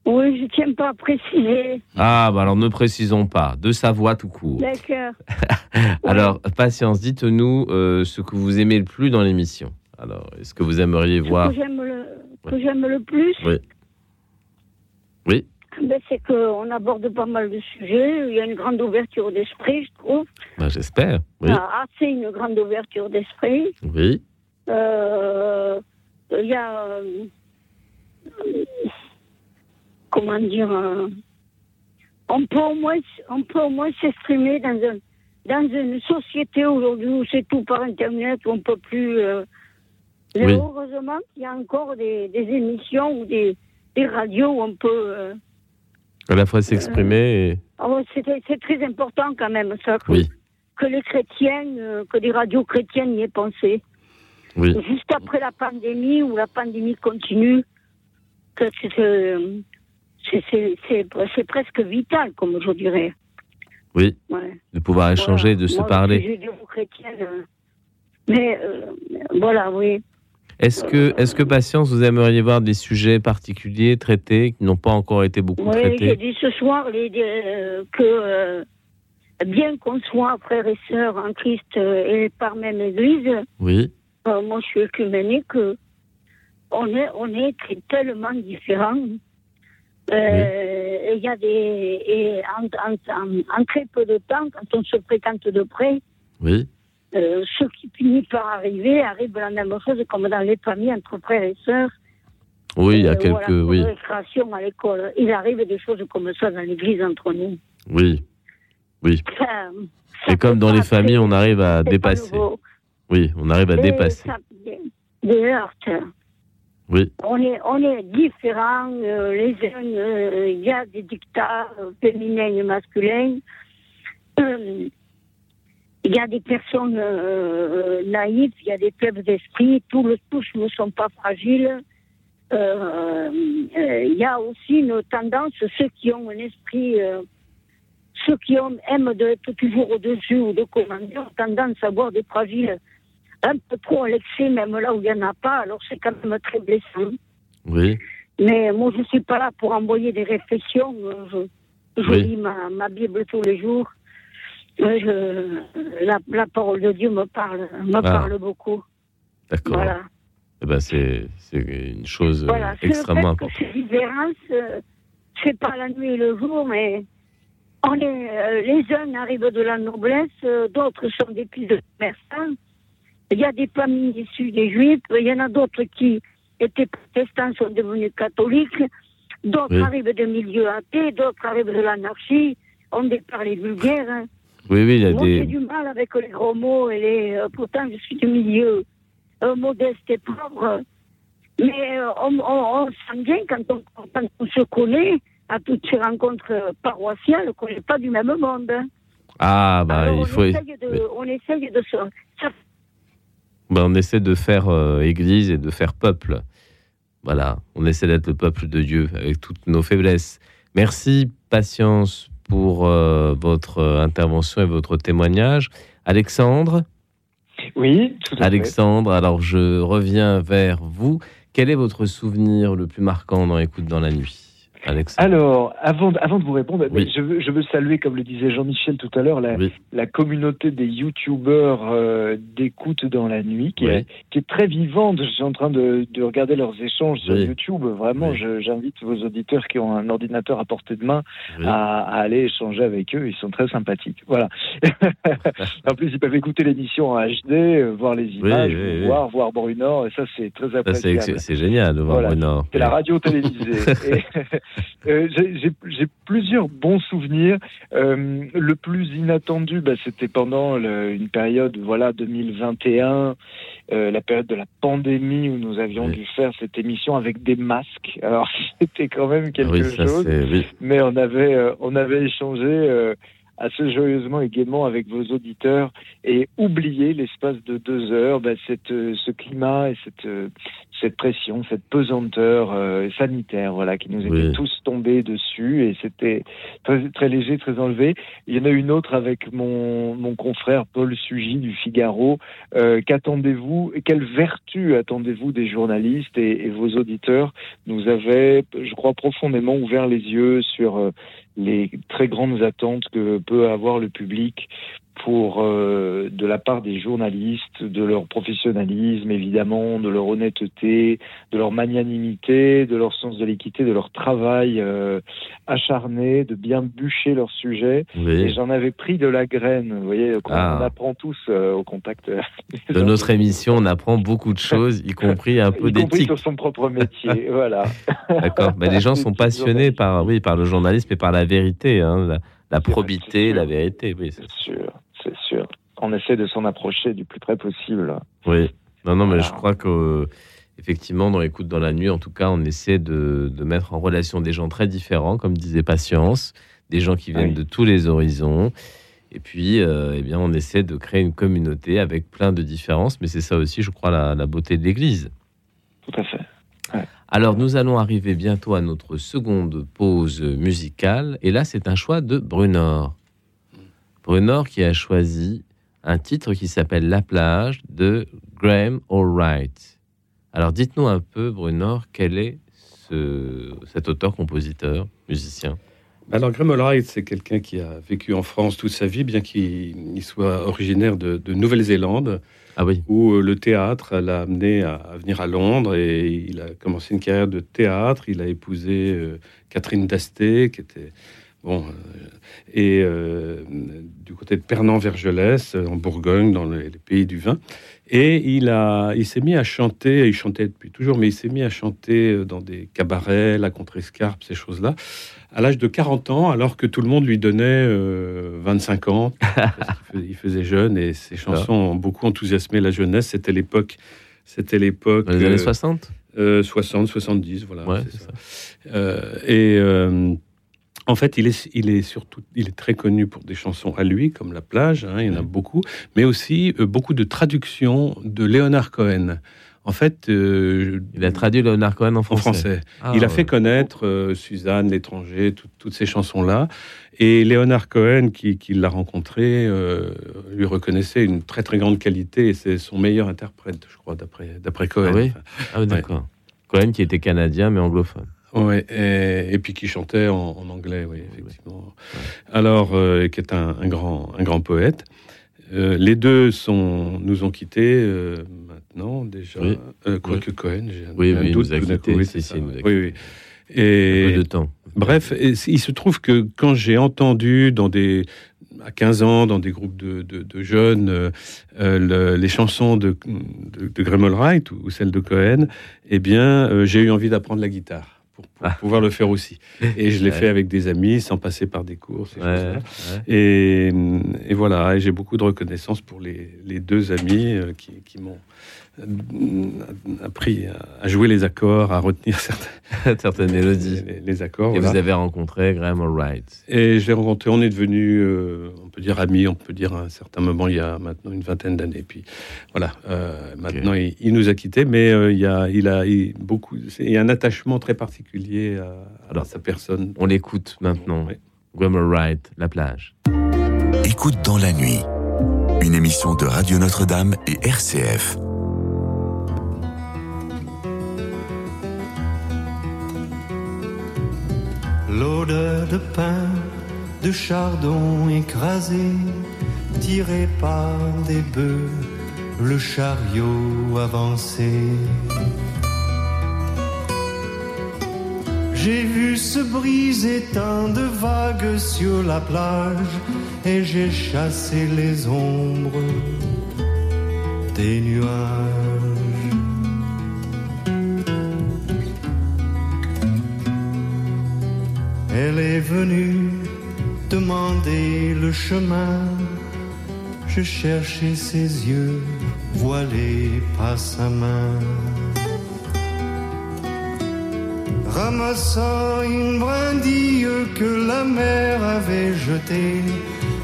Oui, je tiens pas à préciser. Ah, bah alors ne précisons pas. De Savoie tout court. D'accord. (laughs) Alors, patience, dites-nous euh, ce que vous aimez le plus dans l'émission. Alors, est-ce que vous aimeriez Ce voir que j'aime le, que j'aime le plus, Oui. Oui. ben, c'est qu'on aborde pas mal de sujets. Il y a une grande ouverture d'esprit, je trouve. Bah, J'espère. Oui. Ah, assez une grande ouverture d'esprit. Oui. Euh, Il y a. euh, comment dire euh, on, peut au moins, on peut au moins s'exprimer dans, un, dans une société aujourd'hui où c'est tout par Internet, où on peut plus. euh, Oui. heureusement qu'il y a encore des, des émissions ou des, des radios où on peut. euh, À la fois s'exprimer et. oh, c'est très important quand même, ça, que, Oui, que les chrétiens, euh, que des radios chrétiennes y aient pensé. Oui. Juste après la pandémie, où la pandémie continue, c'est- euh, presque vital, comme je dirais. Oui, Ouais. de pouvoir échanger, Voilà. de se Moi, parler. Je suis judéo-chrétienne. euh, Mais euh, voilà, oui. Est-ce que, est-ce que Patience, vous aimeriez voir des sujets particuliers traités qui n'ont pas encore été beaucoup Oui, j'ai traités dit ce soir les, euh, que euh, bien qu'on soit frères et sœurs en Christ euh, et par même Église, Oui, euh, moi je suis écuménique, euh, on est, on est tellement différents. Euh, Il y a des. Et en, en- en- en très peu de temps, quand on se fréquente de près, oui, euh, ce qui finit par arriver arrive la même chose comme dans les familles entre frères et sœurs. oui, il y a Euh, quelques. voilà, Oui, à l'école. Il arrive des choses comme ça dans l'église entre nous. oui, oui. Ça- ça Et comme dans les familles, on arrive à dépasser. Oui, on arrive à dépasser. des, des heurts. Oui, On est, on est différents. euh, les uns, euh, il y a des dictats euh, féminins et masculins. Il y a des personnes naïves, il y a des faibles d'esprit. Tous, le, tous ne sont pas fragiles. Il y a aussi une tendance, ceux qui ont un esprit, ceux qui ont, aiment de être toujours au-dessus ou de commander, ont tendance à voir des fragiles un peu trop à l'excès, même là où il n'y en a pas. Alors c'est quand même très blessant. oui, Mais moi, je ne suis pas là pour envoyer des réflexions. Euh, Je, je Oui. lis ma, ma Bible tous les jours. Euh, Je, la, la parole de Dieu me parle, me Ah. parle beaucoup. d'accord. Voilà. Eh ben, c'est, c'est une chose euh, voilà. Extrêmement importante. ces différences, c'est pas la nuit et le jour, mais on est, les uns arrivent de la noblesse, d'autres sont des fils de commerçants. Il y a des familles issues des juifs, il y en a d'autres qui étaient protestants, sont devenus catholiques, d'autres Oui. arrivent de milieux athées, d'autres arrivent de l'anarchie, on des parlers vulgaires. hein. Oui, oui, il y a Moi, j'ai des. du mal avec les gros mots et les. euh, pourtant, je suis du milieu euh, modeste et pauvre. Mais euh, on, on- on sent bien quand on, quand on se connaît à toutes ces rencontres euh, paroissiales qu'on n'est pas du même monde. hein. Ah, bah, Alors, il on, faut. essaye de, on essaye de se. ça- Ben, on essaie de faire euh, église et de faire peuple. Voilà, on essaie d'être le peuple de Dieu avec toutes nos faiblesses. Merci, patience, pour euh, votre euh, intervention et votre témoignage. Alexandre, Oui, tout à fait. Alexandre, alors je reviens vers vous. Quel est votre souvenir le plus marquant dans Écoute dans la nuit? Alexandre Alors, avant, de- avant de vous répondre, Oui. je, veux, je veux saluer, comme le disait Jean-Michel tout à l'heure, la, Oui. la communauté des youtubeurs euh, d'écoute dans la nuit, qui, Oui. est, qui est très vivante. Je suis en train de, de regarder leurs échanges sur. YouTube. Vraiment, j'invite vos auditeurs qui ont un ordinateur à portée de main à, à aller échanger avec eux. Ils sont très sympathiques. Voilà. (laughs) en plus, ils peuvent écouter l'émission en HD, euh, voir les images, voir, voir Bruno. Et ça, c'est très appréciable. C'est c'est génial de voir Voilà. Bruno. C'est la radio télévisée. (laughs) Et, (laughs) euh, j'ai- plusieurs bons souvenirs. Euh, le plus inattendu, bah, c'était pendant le- une période, voilà, 2021, euh, la période de la pandémie où nous avions Oui. dû faire cette émission avec des masques. Alors (laughs) c'était quand même quelque oui, ça chose. Oui. mais on avait on avait échangé. assez joyeusement et gaiement avec vos auditeurs et oublier l'espace de deux heures bah, cette, ce climat et cette, cette pression, cette pesanteur euh, sanitaire, voilà, qui nous était Oui. tous tombés dessus et c'était très, très léger, très enlevé. Il y en a une autre avec mon, mon confrère Paul Sugy du Figaro. Euh, Qu'attendez-vous Quelle vertu attendez-vous des journalistes et, et vos auditeurs? Nous avait, je crois, profondément ouvert les yeux sur euh, les très grandes attentes que peut avoir le public pour euh, de la part des journalistes, de leur professionnalisme évidemment, de leur honnêteté, de leur magnanimité, de leur sens de l'équité, de leur travail euh, acharné, de bien bûcher leur sujet. Et j'en avais pris de la graine. Vous voyez, qu'on- Ah. on apprend tous euh, au contact De notre émission, on apprend beaucoup de choses, y compris un (laughs) peu y compris d'éthique. sur son propre métier. (laughs) voilà. D'accord. Mais les gens sont passionnés par, oui, par le journalisme et par la vérité, hein, la, la probité, la vérité. Oui, C'est sûr, c'est sûr. On essaie de s'en approcher du plus près possible. oui. Non, non, mais Voilà. je crois que effectivement, dans l'écoute dans la nuit, en tout cas, on essaie de, de mettre en relation des gens très différents, comme disait Patience, des gens qui viennent Oui. de tous les horizons. Et puis, euh, eh bien, on essaie de créer une communauté avec plein de différences, mais c'est ça aussi, je crois, la, la beauté de l'Église. Tout à fait. Alors, nous allons arriver bientôt à notre seconde pause musicale. Et là, c'est un choix de Brunor. Brunor qui a choisi un titre qui s'appelle La plage de Graham Allwright. Alors, dites-nous un peu, Brunor, quel est ce- cet auteur, compositeur, musicien? Alors, Graham Allwright, c'est quelqu'un qui a vécu en France toute sa vie, bien qu'il il soit originaire de, de Nouvelle-Zélande, Ah oui, où euh, le théâtre l'a amené à, à venir à Londres et il a commencé une carrière de théâtre. Il a épousé euh, Catherine Dasté, qui était. Bon, euh, et euh, du côté de Pernan-Vergelès, en Bourgogne, dans les, les pays du vin. Et il, a, il s'est mis à chanter, il chantait depuis toujours, mais il s'est mis à chanter euh, dans des cabarets, la contrescarpe, ces choses-là, à l'âge de 40 ans, alors que tout le monde lui donnait euh, 25 ans. (laughs) il faisait jeune et ses chansons ont beaucoup enthousiasmé la jeunesse. C'était l'époque. C'était l'époque. dans les années euh, 60 euh, 60, 70, voilà. Ouais, c'est c'est ça. Euh, et euh, en fait, il est, il est surtout, il est très connu pour des chansons à lui, comme La plage, hein, il y en a beaucoup, mais aussi euh, beaucoup de traductions de Léonard Cohen. En fait, euh, Il a traduit Leonard Cohen en en français. français. Ah, il a ouais. fait connaître euh, Suzanne, l'étranger, tout- toutes ces chansons-là. Et Léonard Cohen, qui, qui l'a rencontré, euh, lui reconnaissait une très très grande qualité et c'est son meilleur interprète, je crois, d'après Cohen. Ah oui? Ah oui, d'accord. Cohen qui était canadien mais anglophone. Ouais, et, et puis qui chantait en, en anglais, oui, effectivement. Alors, euh, qui est un, un grand, un grand poète. Euh, les deux sont, nous ont quittés euh, maintenant déjà. Oui. Euh, Quoique Cohen, j'ai un, Oui, un doute nous coup, oui, c'est ça, nous oui, oui. Un peu Et de temps. bref, et il se trouve que quand j'ai entendu dans des à 15 ans, dans des groupes de, de- de jeunes, euh, le- les chansons de, de, de Allwright ou, ou celles de Cohen, eh bien, euh, j'ai eu envie d'apprendre la guitare pour, pour Ah. (laughs) pouvoir le faire aussi. Et je l'ai Ouais. fait avec des amis, sans passer par des cours, ces Ouais, choses-là. ouais. Et, et voilà, et j'ai beaucoup de reconnaissance pour les, les deux amis euh, qui, qui m'ont appris à, jouer les accords, à retenir (laughs) certains, Certaines mélodies. les, les accords. Et voilà. vous avez rencontré Graham Allwright. Et je l'ai rencontré, on est devenus, euh, on peut dire amis, on peut dire à un certain moment, il y a maintenant une vingtaine d'années. Puis voilà, euh, maintenant il, il nous a quittés, mais euh, il, y a, il a il- beaucoup, il y a un attachement très particulier à, à Alors, sa personne. On l'écoute maintenant. Ouais. Graham Allwright, La plage. Écoute dans la nuit. Une émission de Radio Notre-Dame et RCF. L'odeur de pain, de chardon écrasé, tiré par des bœufs, le chariot avancé. J'ai vu se briser tant de vagues sur la plage et j'ai chassé les ombres des nuages. Elle est venue demander le chemin. Je cherchais ses yeux voilés par sa main. Ramassant une brindille que la mer avait jetée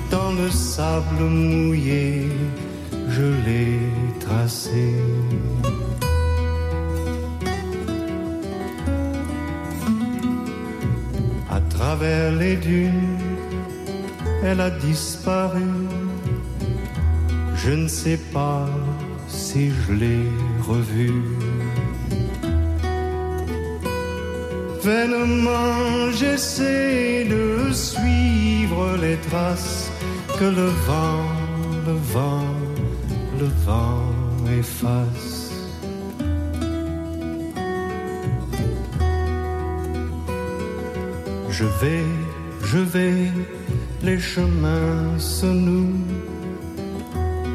dans le sable mouillé, je l'ai tracée. Les dunes, elle a disparu. Je ne sais pas si je l'ai revue. Vainement, j'essaie de suivre les traces que le vent, le vent, le vent efface. Je vais, je vais, les chemins se nouent.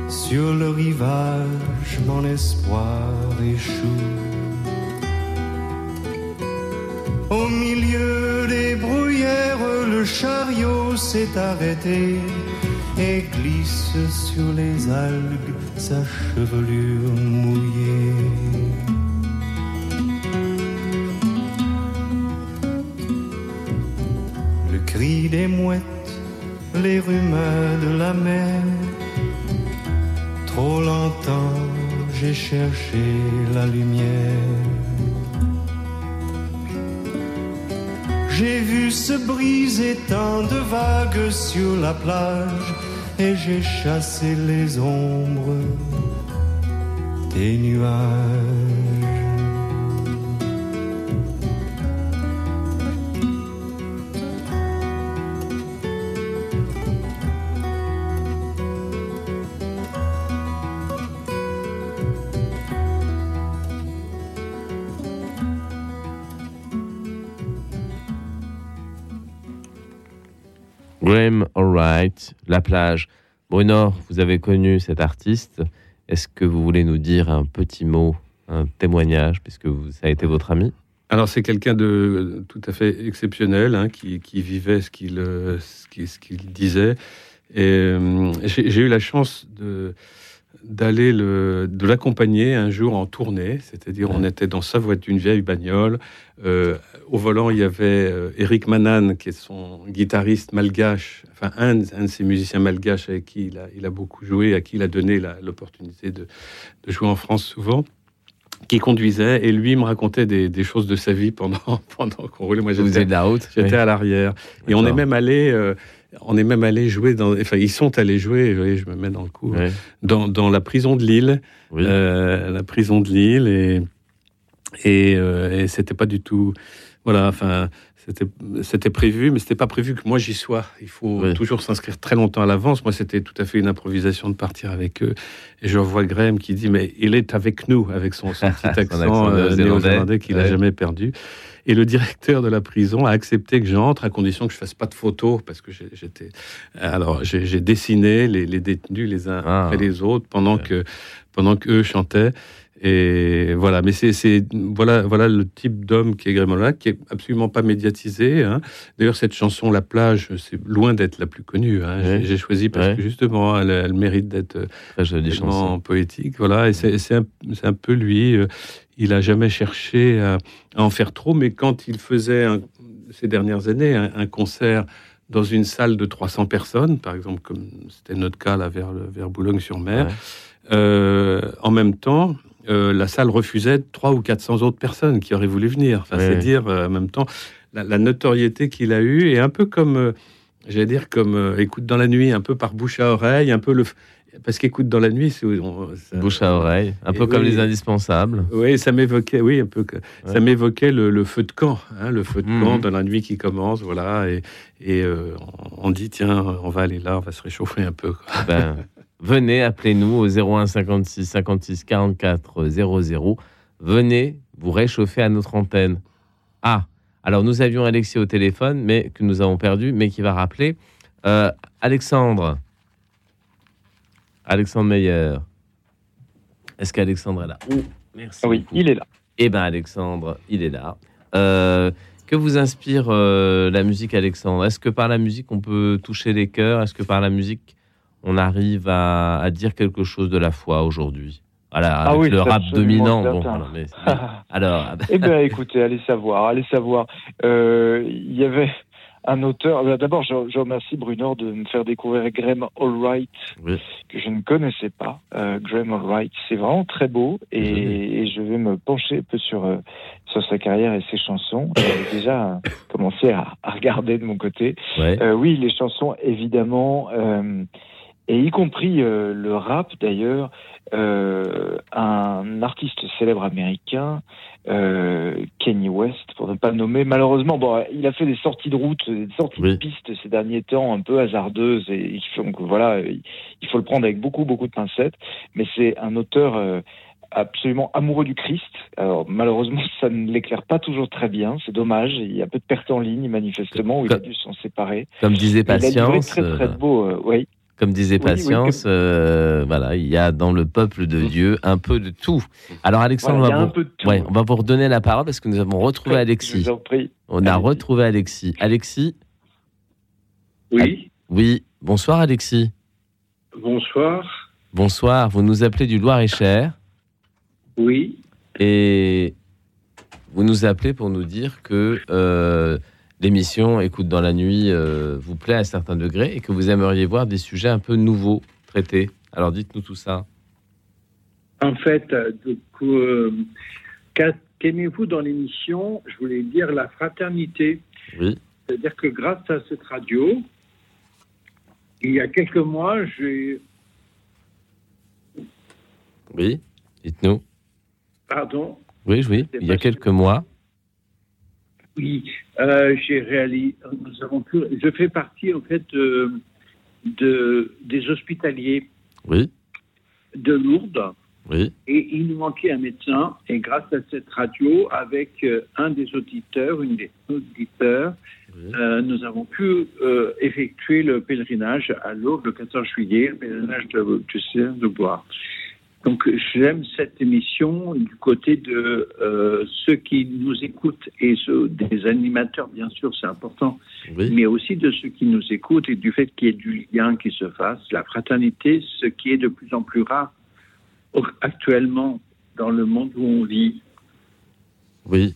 Sur le rivage, mon espoir échoue. Au milieu des bruyères, le chariot s'est arrêté et glisse sur les algues sa chevelure mouillée. Des mouettes, les rumeurs de la mer. Trop longtemps j'ai cherché la lumière. J'ai vu se briser tant de vagues sur la plage et j'ai chassé les ombres des nuages. Graham Allwright, La plage. Bruno, vous avez connu cet artiste. Est-ce que vous voulez nous dire un petit mot, un témoignage, puisque vous, ça a été votre ami? Alors c'est quelqu'un de tout à fait exceptionnel, hein, qui, vivait ce qu'il euh, disait. Et euh, j'ai eu la chance de d'aller le de l'accompagner un jour en tournée, c'est-à-dire on était dans sa voiture, une vieille bagnole. Euh, au volant, il y avait euh, Eric Manan, qui est son guitariste malgache, enfin un, de- un de ces musiciens malgaches avec qui il a, il a beaucoup joué, à qui il a donné la- l'opportunité de, de jouer en France souvent qui conduisait et lui me racontait des, des choses de sa vie pendant (laughs) pendant qu'on roulait. Moi, Vous j'étais êtes de la haute j'étais Oui. à l'arrière et on est même allé euh, on est même allé jouer dans enfin ils sont allés jouer vous voyez, je me mets dans le coup Ouais. dans, dans la prison de Lille Oui. euh, la prison de Lille et et, euh, et c'était pas du tout voilà enfin c'était prévu mais c'était pas prévu que moi j'y sois il faut Oui. toujours s'inscrire très longtemps à l'avance moi c'était tout à fait une improvisation de partir avec eux et je revois Graham qui dit mais il est avec nous avec son, son (laughs) petit accent, accent euh, néo-zélandais. qu'il a Ouais. jamais perdu et le directeur de la prison a accepté que j'entre à condition que je fasse pas de photos parce que j'étais alors j'ai dessiné les, les détenus les uns Ah. après les autres pendant que pendant qu'eux chantaient et voilà mais c'est voilà voilà le type d'homme qui est Grémola qui est absolument pas médiatisé hein. d'ailleurs cette chanson La plage c'est loin d'être la plus connue hein. J'ai- Ouais. j'ai choisi parce Ouais. que justement elle, elle mérite d'être euh, chanson. poétique voilà et c'est c'est un, peu lui euh, il a jamais cherché à, à en faire trop mais quand il faisait un- ces dernières années un, un concert dans une salle de 300 personnes par exemple comme c'était notre cas là vers Boulogne-sur-Mer euh, en même temps euh, la salle refusait 300 ou 400 autres personnes qui auraient voulu venir enfin, Ouais. c'est dire euh, en même temps la, la notoriété qu'il a eue et un peu comme euh, j'allais dire comme écoute dans la nuit un peu par bouche à oreille un peu le parce qu'écoute dans la nuit c'est ça- Bouche à oreille, un Et peu comme oui. les indispensables. oui, ça m'évoquait, oui, un peu, ça m'évoquait le, le feu de camp, hein, le feu de Mhm. camp dans la nuit qui commence, voilà, et, et on dit tiens, on va aller là, on va se réchauffer un peu. quoi. Ben, venez, appelez-nous au 01 56 56 44 00. Venez vous réchauffer à notre antenne. Ah, alors nous avions Alexis au téléphone, mais que nous avons perdu, mais qui va rappeler. Euh, Alexandre. Alexandre Meyer. Est-ce qu'Alexandre est là? Oh, Merci. Ah oui, beaucoup. il est là. Eh bien, Alexandre, il est là. Euh, que vous inspire euh, la musique, Alexandre? Est-ce que par la musique, on peut toucher les cœurs? Est-ce que par la musique, on arrive à, à dire quelque chose de la foi aujourd'hui Voilà, Ah avec oui, le rap dominant. Bon, mais- mais- (laughs) alors, ah Eh bien, écoutez, allez savoir, allez savoir. Euh, Il y avait un auteur. euh, D'abord, je, je remercie Brunor de me faire découvrir Graham Allwright, Oui. que je ne connaissais pas. Euh, Graham Allwright, c'est vraiment très beau et, je vais me pencher un peu sur, euh, sur sa carrière et ses chansons. J'ai (laughs) déjà commencé à, à regarder de mon côté. ouais. Euh, oui, les chansons, évidemment, et y compris euh, le rap, d'ailleurs. Euh, un artiste célèbre américain, euh, Kanye West, pour ne pas le nommer. Malheureusement, bon, il a fait des sorties de route, des sorties Oui. de piste ces derniers temps, un peu hasardeuses, et donc voilà, il faut le prendre avec beaucoup, beaucoup de pincettes. Mais c'est un auteur absolument amoureux du Christ. Alors malheureusement, (laughs) ça ne l'éclaire pas toujours très bien. C'est dommage. Il y a peu de pertes en ligne, manifestement, où il a dû s'en séparer. Comme disait Mais il a Patience, très très beau. euh, oui. Comme disait Oui, oui, Patience, euh, voilà, il y a dans le peuple de Dieu un peu de tout. Alors, Alexandre, Voilà, on, va vous, peu de tout. ouais, on va vous redonner la parole parce que nous avons retrouvé Alexis. On a retrouvé Alexis. Alexis Oui, Oui, bonsoir Alexis. Bonsoir. Bonsoir, vous nous appelez du Loir-et-Cher Oui. et vous nous appelez pour nous dire que euh, l'émission Écoute dans la nuit euh, vous plaît à un certain degré et que vous aimeriez voir des sujets un peu nouveaux traités. Alors dites-nous tout ça. En fait, euh, euh, qu'a- qu'aimez-vous dans l'émission? Je voulais dire la fraternité. Oui. C'est-à-dire que grâce à cette radio, il y a quelques mois, j'ai. Oui, dites-nous. Pardon? Oui, oui, il y a quelques mois. Oui, euh, j'ai réalisé. Nous avons pu. Je fais partie en fait de, de- des hospitaliers Oui, de Lourdes. oui, Et il nous manquait un médecin. Et grâce à cette radio, avec euh, un des auditeurs, une des auditeurs, euh, nous avons pu euh, effectuer le pèlerinage à Lourdes le 14 juillet, le pèlerinage de, du Seigneur de Bois. Donc j'aime cette émission du côté de euh, ceux qui nous écoutent et ceux des animateurs, bien sûr, c'est important, mais aussi de ceux qui nous écoutent et du fait qu'il y ait du lien qui se fasse, la fraternité, ce qui est de plus en plus rare actuellement dans le monde où on vit. oui.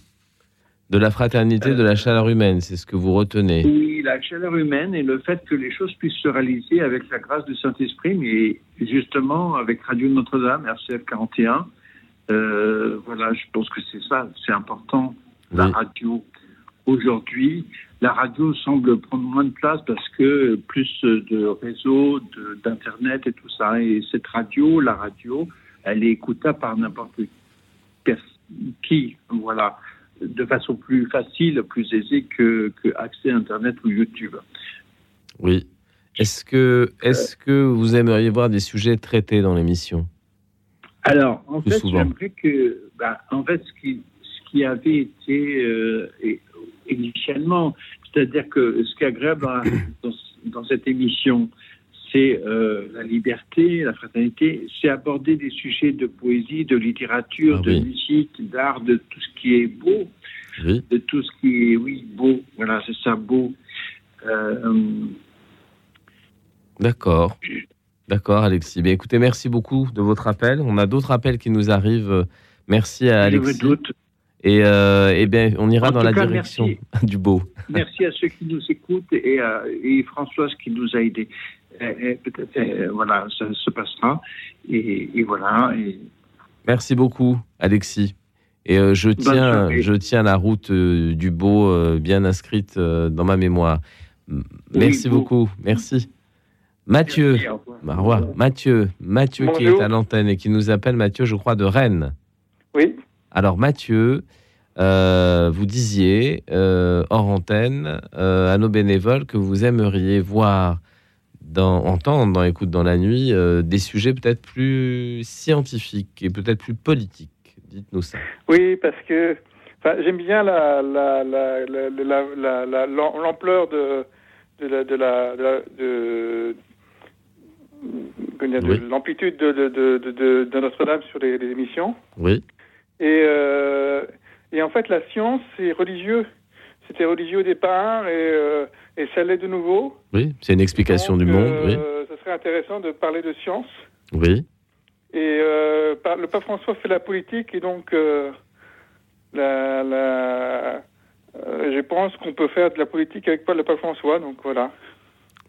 De la fraternité, de la chaleur humaine, c'est ce que vous retenez. Oui, la chaleur humaine et le fait que les choses puissent se réaliser avec la grâce du Saint-Esprit, mais justement avec Radio Notre-Dame, RCF 41, euh, voilà, je pense que c'est ça, c'est important. La radio. Aujourd'hui, la radio semble prendre moins de place parce que plus de réseaux, d'Internet et tout ça. Et cette radio, la radio, elle est écoutable par n'importe qui, voilà, de façon plus facile, plus aisée que, que accès à Internet ou YouTube. Oui. Est-ce que, est que vous aimeriez voir des sujets traités dans l'émission? Alors, en fait, j'aimerais que, bah, en fait, ce qui, ce qui avait été euh, initialement, c'est-à-dire que ce qui est agréable dans cette émission, c'est euh, la liberté, la fraternité, c'est aborder des sujets de poésie, de littérature, Ah de oui. musique, d'art, de tout ce qui est beau, Oui. de tout ce qui est, oui, beau. Voilà, c'est ça, beau. Euh, D'accord. D'accord, Alexis. Bien, écoutez, merci beaucoup de votre appel. On a d'autres appels qui nous arrivent. Merci à Je Alexis. doute. Et euh, eh bien, on ira En dans la cas, direction merci. (laughs) du beau. Merci à ceux qui nous écoutent et, à- et Françoise qui nous a aidés. Peut-être, euh, voilà, ça se passera. Et, et voilà. Et Merci beaucoup, Alexis. Et euh, je, tiens, je tiens la route euh, du beau euh, bien inscrite dans ma mémoire. Merci beau. beaucoup. Merci. Mathieu. Merci, au revoir. Au revoir. Mathieu. Mathieu qui est à l'antenne et qui nous appelle, Mathieu, je crois, de Rennes. Oui. Alors, Mathieu, vous disiez, hors antenne, à nos bénévoles, que vous aimeriez voir, dans, entendre dans Écoute dans la nuit, euh, des sujets peut-être plus scientifiques et peut-être plus politiques. Dites-nous ça. Oui, parce que enfin, j'aime bien la, la, la, la, la, la- la- l'am- l'ampleur de, de, la, de, la, de, Oui. l'amplitude de, Notre-Dame sur les, les émissions. Oui. Et, euh, et en fait, la science, c'est religieux. C'était religieux au départ et, euh, et ça l'est de nouveau. Oui, c'est une explication du monde. Oui. euh, Ça serait intéressant de parler de science. Oui. Et euh, le pape François fait la politique et donc euh, la, la- euh, je pense qu'on peut faire de la politique avec le pape François. Donc voilà.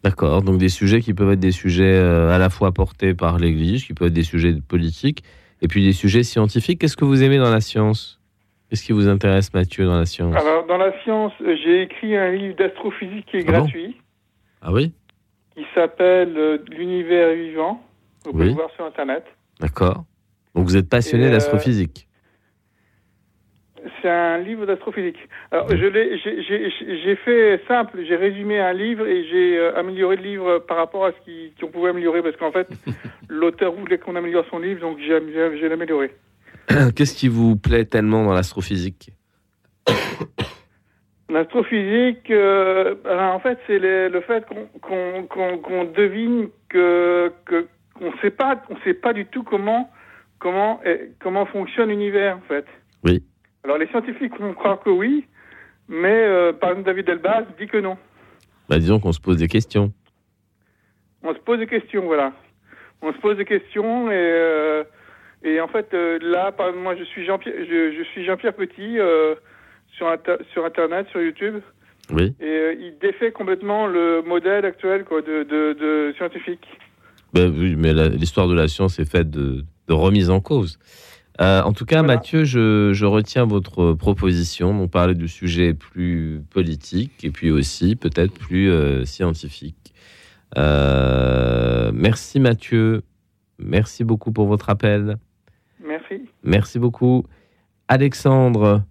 D'accord. Donc des sujets qui peuvent être des sujets à la fois portés par l'Église, qui peuvent être des sujets politiques, et puis des sujets scientifiques. Qu'est-ce que vous aimez dans la science? Qu'est-ce qui vous intéresse, Mathieu, dans la science Alors dans la science, j'ai écrit un livre d'astrophysique qui est Ah bon gratuit, Ah oui qui s'appelle euh, L'univers vivant. Vous pouvez Oui. le voir sur Internet. D'accord. Donc vous êtes passionné euh, d'astrophysique. C'est un livre d'astrophysique. Alors, j'ai- fait simple, j'ai résumé un livre et j'ai euh, amélioré le livre par rapport à ce qu'on pouvait améliorer parce qu'en fait, (laughs) l'auteur voulait qu'on améliore son livre, donc j'ai amélioré. (coughs) Qu'est-ce qui vous plaît tellement dans l'astrophysique (coughs) L'astrophysique, euh, alors, en fait, c'est le, fait qu'on qu'on qu'on- qu'on devine que que- qu'on sait pas, on sait pas du tout comment comment eh, comment fonctionne l'univers en fait. Oui. Alors les scientifiques vont croire que oui, mais euh, par exemple David Elbaz dit que non. Bah, disons qu'on se pose des questions. On se pose des questions, voilà. on se pose des questions et, euh, et en fait, euh, là, moi, je suis Jean-Pierre, je, je suis Jean-Pierre Petit euh, sur, Inter- sur Internet, sur YouTube. Oui. Et euh, il défait complètement le modèle actuel quoi, de, de, de scientifique. Ben oui, mais l'histoire de la science est faite de, de remise en cause. Euh, en tout cas, Mathieu, je, je retiens votre proposition. On parlait du sujet plus politique et puis aussi peut-être plus euh, scientifique. Merci Mathieu. Merci beaucoup pour votre appel. Merci. Merci beaucoup. Alexandre.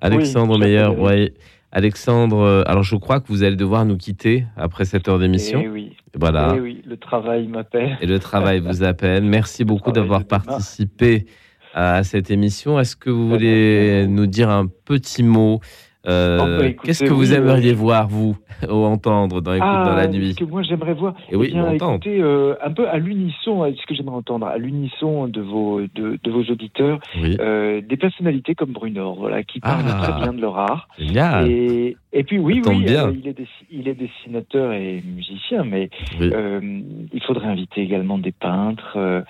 Alexandre Oui, Meyer, j'appelle. ouais. Alexandre, euh, alors je crois que vous allez devoir nous quitter après cette heure d'émission. Eh oui. Voilà. Eh oui, le travail m'appelle. Et le travail vous appelle. Merci beaucoup d'avoir participé à cette émission. Est-ce que vous voulez nous dire un petit mot Euh, bah, Qu'est-ce que vous oui, aimeriez euh, voir, vous, (laughs) ou entendre dans Écoute dans la nuit Ah, Ce que moi j'aimerais voir, Et oui, eh bien, écoutez, euh, un peu à l'unisson, euh, ce que j'aimerais entendre, à l'unisson de vos de, de vos auditeurs, Oui. euh, des personnalités comme Bruno, voilà, qui parlent Ah. très bien de leur art. Génial. Et, et puis oui, oui, euh, il, est dessi- il est dessinateur et musicien, mais Oui. euh, il faudrait inviter également des peintres, euh,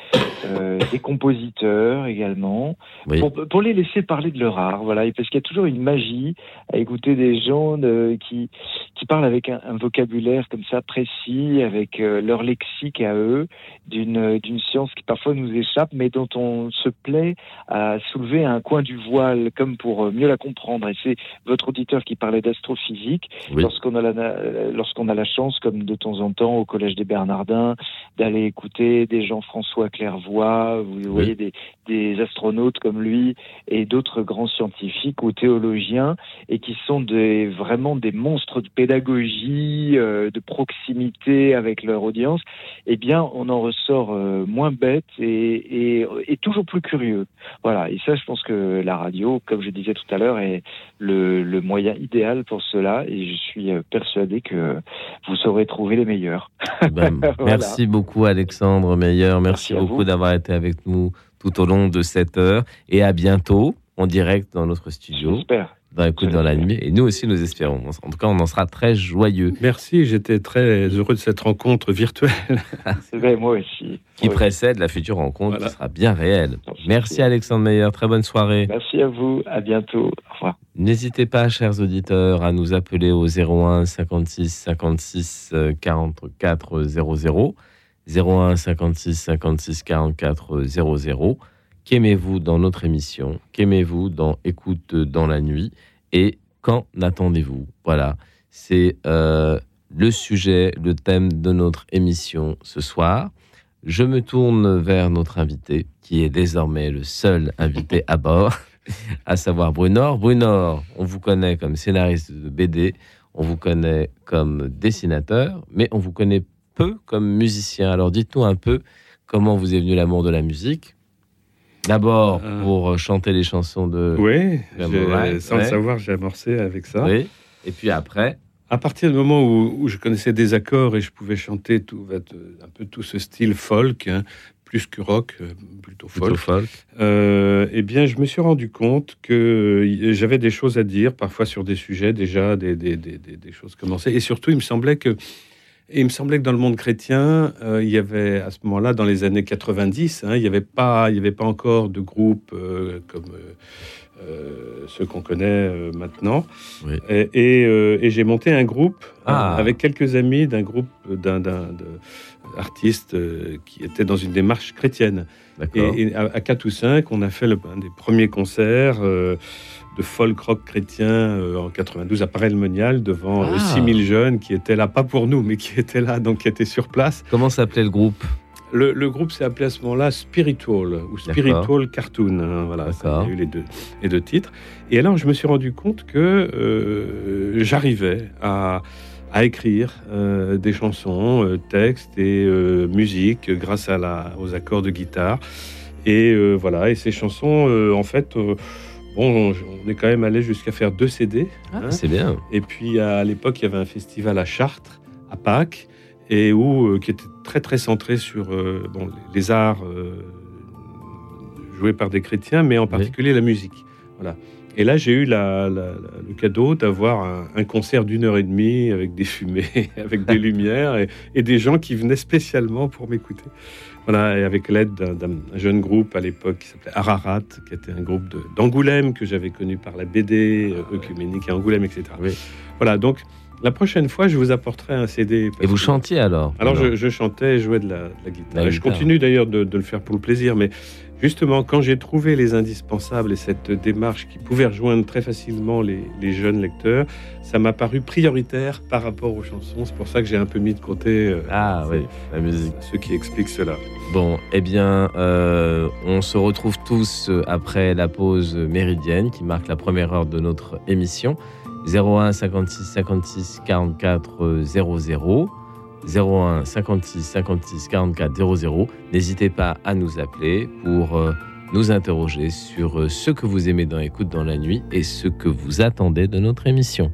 euh, des compositeurs également, pour, pour les laisser parler de leur art, voilà, parce qu'il y a toujours une magie à écouter des gens de- qui qui parlent avec un, un vocabulaire comme ça précis, avec euh, leur lexique à eux, d'une d'une science qui parfois nous échappe, mais dont on se plaît à soulever un coin du voile, comme pour euh, mieux la comprendre. Et c'est votre auditeur qui parlait d'astrophysique. Oui. Lorsqu'on a la euh, lorsqu'on a la chance, comme de temps en temps au collège des Bernardins, d'aller écouter des Jean-François Clairvoy, vous voyez des des astronautes comme lui et d'autres grands scientifiques ou théologiens et qui sont des, vraiment des monstres de pédagogie, euh, de proximité avec leur audience, eh bien, on en ressort euh, moins bête et, et, et toujours plus curieux. Voilà. Et ça, je pense que la radio, comme je disais tout à l'heure, est le, le moyen idéal pour cela. Et je suis euh, persuadé que vous saurez trouver les meilleurs. Ben, (laughs) Voilà. Merci beaucoup, Alexandre Meyer. Merci, Merci beaucoup d'avoir été avec nous tout au long de cette heure. Et à bientôt, en direct dans notre studio. J'espère. Dans Écoute dans la nuit. Et nous aussi, nous espérons. En tout cas, on en sera très joyeux. Merci, j'étais très heureux de cette rencontre virtuelle. (laughs) Ben, moi aussi. Qui Oui. précède la future rencontre qui sera bien réelle. Merci, Alexandre Meyer. Très bonne soirée. Merci à vous. À bientôt. Au revoir. N'hésitez pas, chers auditeurs, à nous appeler au 01 56 56 euh, 44 00. 01 56 56 44 00. Qu'aimez-vous dans notre émission? Qu'aimez-vous dans Écoute dans la nuit? Et qu'en attendez-vous? Voilà, c'est euh, le sujet, le thème de notre émission ce soir. Je me tourne vers notre invité, qui est désormais le seul invité à bord, (laughs) à savoir Brunor. Brunor, on vous connaît comme scénariste de BD, on vous connaît comme dessinateur, mais on vous connaît peu comme musicien. Alors dites-nous un peu comment vous est venu l'amour de la musique. D'abord pour chanter les chansons de... Oui, Wright, sans ouais. le savoir, j'ai amorcé avec ça. Oui. Et puis après À partir du moment où, où je connaissais des accords et je pouvais chanter tout, un peu tout ce style folk, hein, plus que rock, euh, plutôt folk, Plutôt folk. euh, eh bien, je me suis rendu compte que euh, j'avais des choses à dire, parfois sur des sujets déjà, des, des, des, des- des choses commencées. Et surtout, il me semblait que et il me semblait que dans le monde chrétien, euh, il y avait à ce moment-là, dans les années 90, hein, il n'y avait, pas- il y avait pas encore de groupes euh, comme euh, euh, ceux qu'on connaît maintenant. Et, et, et j'ai monté un groupe Ah. euh, avec quelques amis d'un groupe d'un artistes qui étaient dans une démarche chrétienne. Et, à, à 4 ou 5, on a fait le, un des premiers concerts euh, de folk rock chrétien euh, en 92 à Paray-le-Monial devant euh, Ah. 6000 jeunes qui étaient là, pas pour nous, mais qui étaient là, donc qui étaient sur place. Comment s'appelait le groupe? Le, le groupe s'est appelé à ce moment-là Spiritual ou Spiritual Cartoon. hein, voilà, ça, il y a eu les deux, les deux titres. Et alors, je me suis rendu compte que euh, j'arrivais à, à écrire euh, des chansons, euh, textes et musique grâce à la, aux accords de guitare. Et voilà, et ces chansons, en fait, bon, on est quand même allé jusqu'à faire deux CD. Ah, c'est bien. Et puis à l'époque, il y avait un festival à Chartres, à Pâques, et où euh, qui était très très centré sur euh, bon, les, les arts euh, joués par des chrétiens, mais en particulier la musique. Voilà. Et là, j'ai eu la- la- la- le cadeau d'avoir un, un concert d'une heure et demie avec des fumées, (laughs) avec des lumières et, et des gens qui venaient spécialement pour m'écouter. Voilà, et avec l'aide d'un jeune groupe à l'époque qui s'appelait Ararat, qui était un groupe d'Angoulême que j'avais connu par la BD, euh, œcuménique à Angoulême, etc. Voilà, donc la prochaine fois, je vous apporterai un CD. Et vous chantiez alors Alors, je, je chantais et jouais de la, de la guitare. La Et je continue d'ailleurs de, de le faire pour le plaisir, mais justement, quand j'ai trouvé les indispensables et cette démarche qui pouvait rejoindre très facilement les, les jeunes lecteurs, ça m'a paru prioritaire par rapport aux chansons. C'est pour ça que j'ai un peu mis de côté euh, Ah oui, la musique. ce qui explique cela. Bon, eh bien, euh, on se retrouve tous euh, après la pause méridienne qui marque la première heure de notre émission. 01 56 56 44 euh, 00. 01 56 56 44 00. N'hésitez pas à nous appeler pour euh, nous interroger sur euh, ce que vous aimez dans Écoute dans la nuit et ce que vous attendez de notre émission.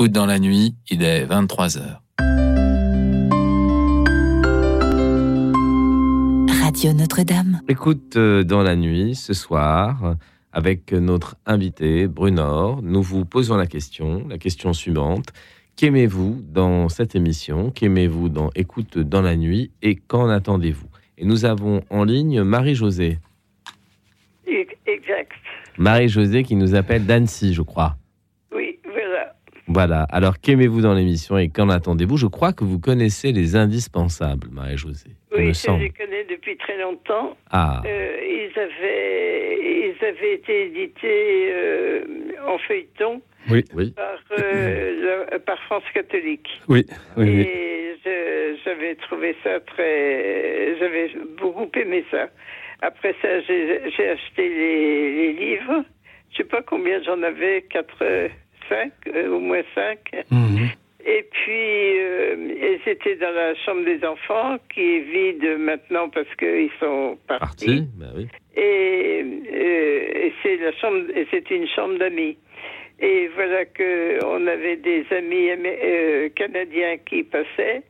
Écoute dans la nuit, il est 23h. Radio Notre-Dame. Écoute euh, dans la nuit ce soir avec notre invité Brunor. Nous vous posons la question, la question suivante. Qu'aimez-vous dans cette émission? Qu'aimez-vous dans Écoute dans la nuit? Et qu'en attendez-vous? Et nous avons en ligne Marie-Josée. Exact. Marie-Josée qui nous appelle d'Annecy, je crois. Oui, voilà. Alors, qu'aimez-vous dans l'émission et qu'en attendez-vous? Je crois que vous connaissez les indispensables, Marie-Josée. Oui, je semble. les connais depuis très longtemps. Ah. Euh, ils, avaient, ils avaient été édités euh, en feuilleton Oui, oui. par, euh, la- par France catholique. Oui, oui, oui. Et je- j'avais trouvé ça très. J'avais beaucoup aimé ça. Après ça, j'ai j'ai acheté les, les livres. Je sais pas combien j'en avais, 4, 5, au moins 5. Et puis, euh, c'était dans la chambre des enfants, qui est vide maintenant parce qu'ils sont partis. Parti Ben oui. Et, euh, et c'est la chambre, et c'est une chambre d'amis. Et voilà que on avait des amis euh, canadiens qui passaient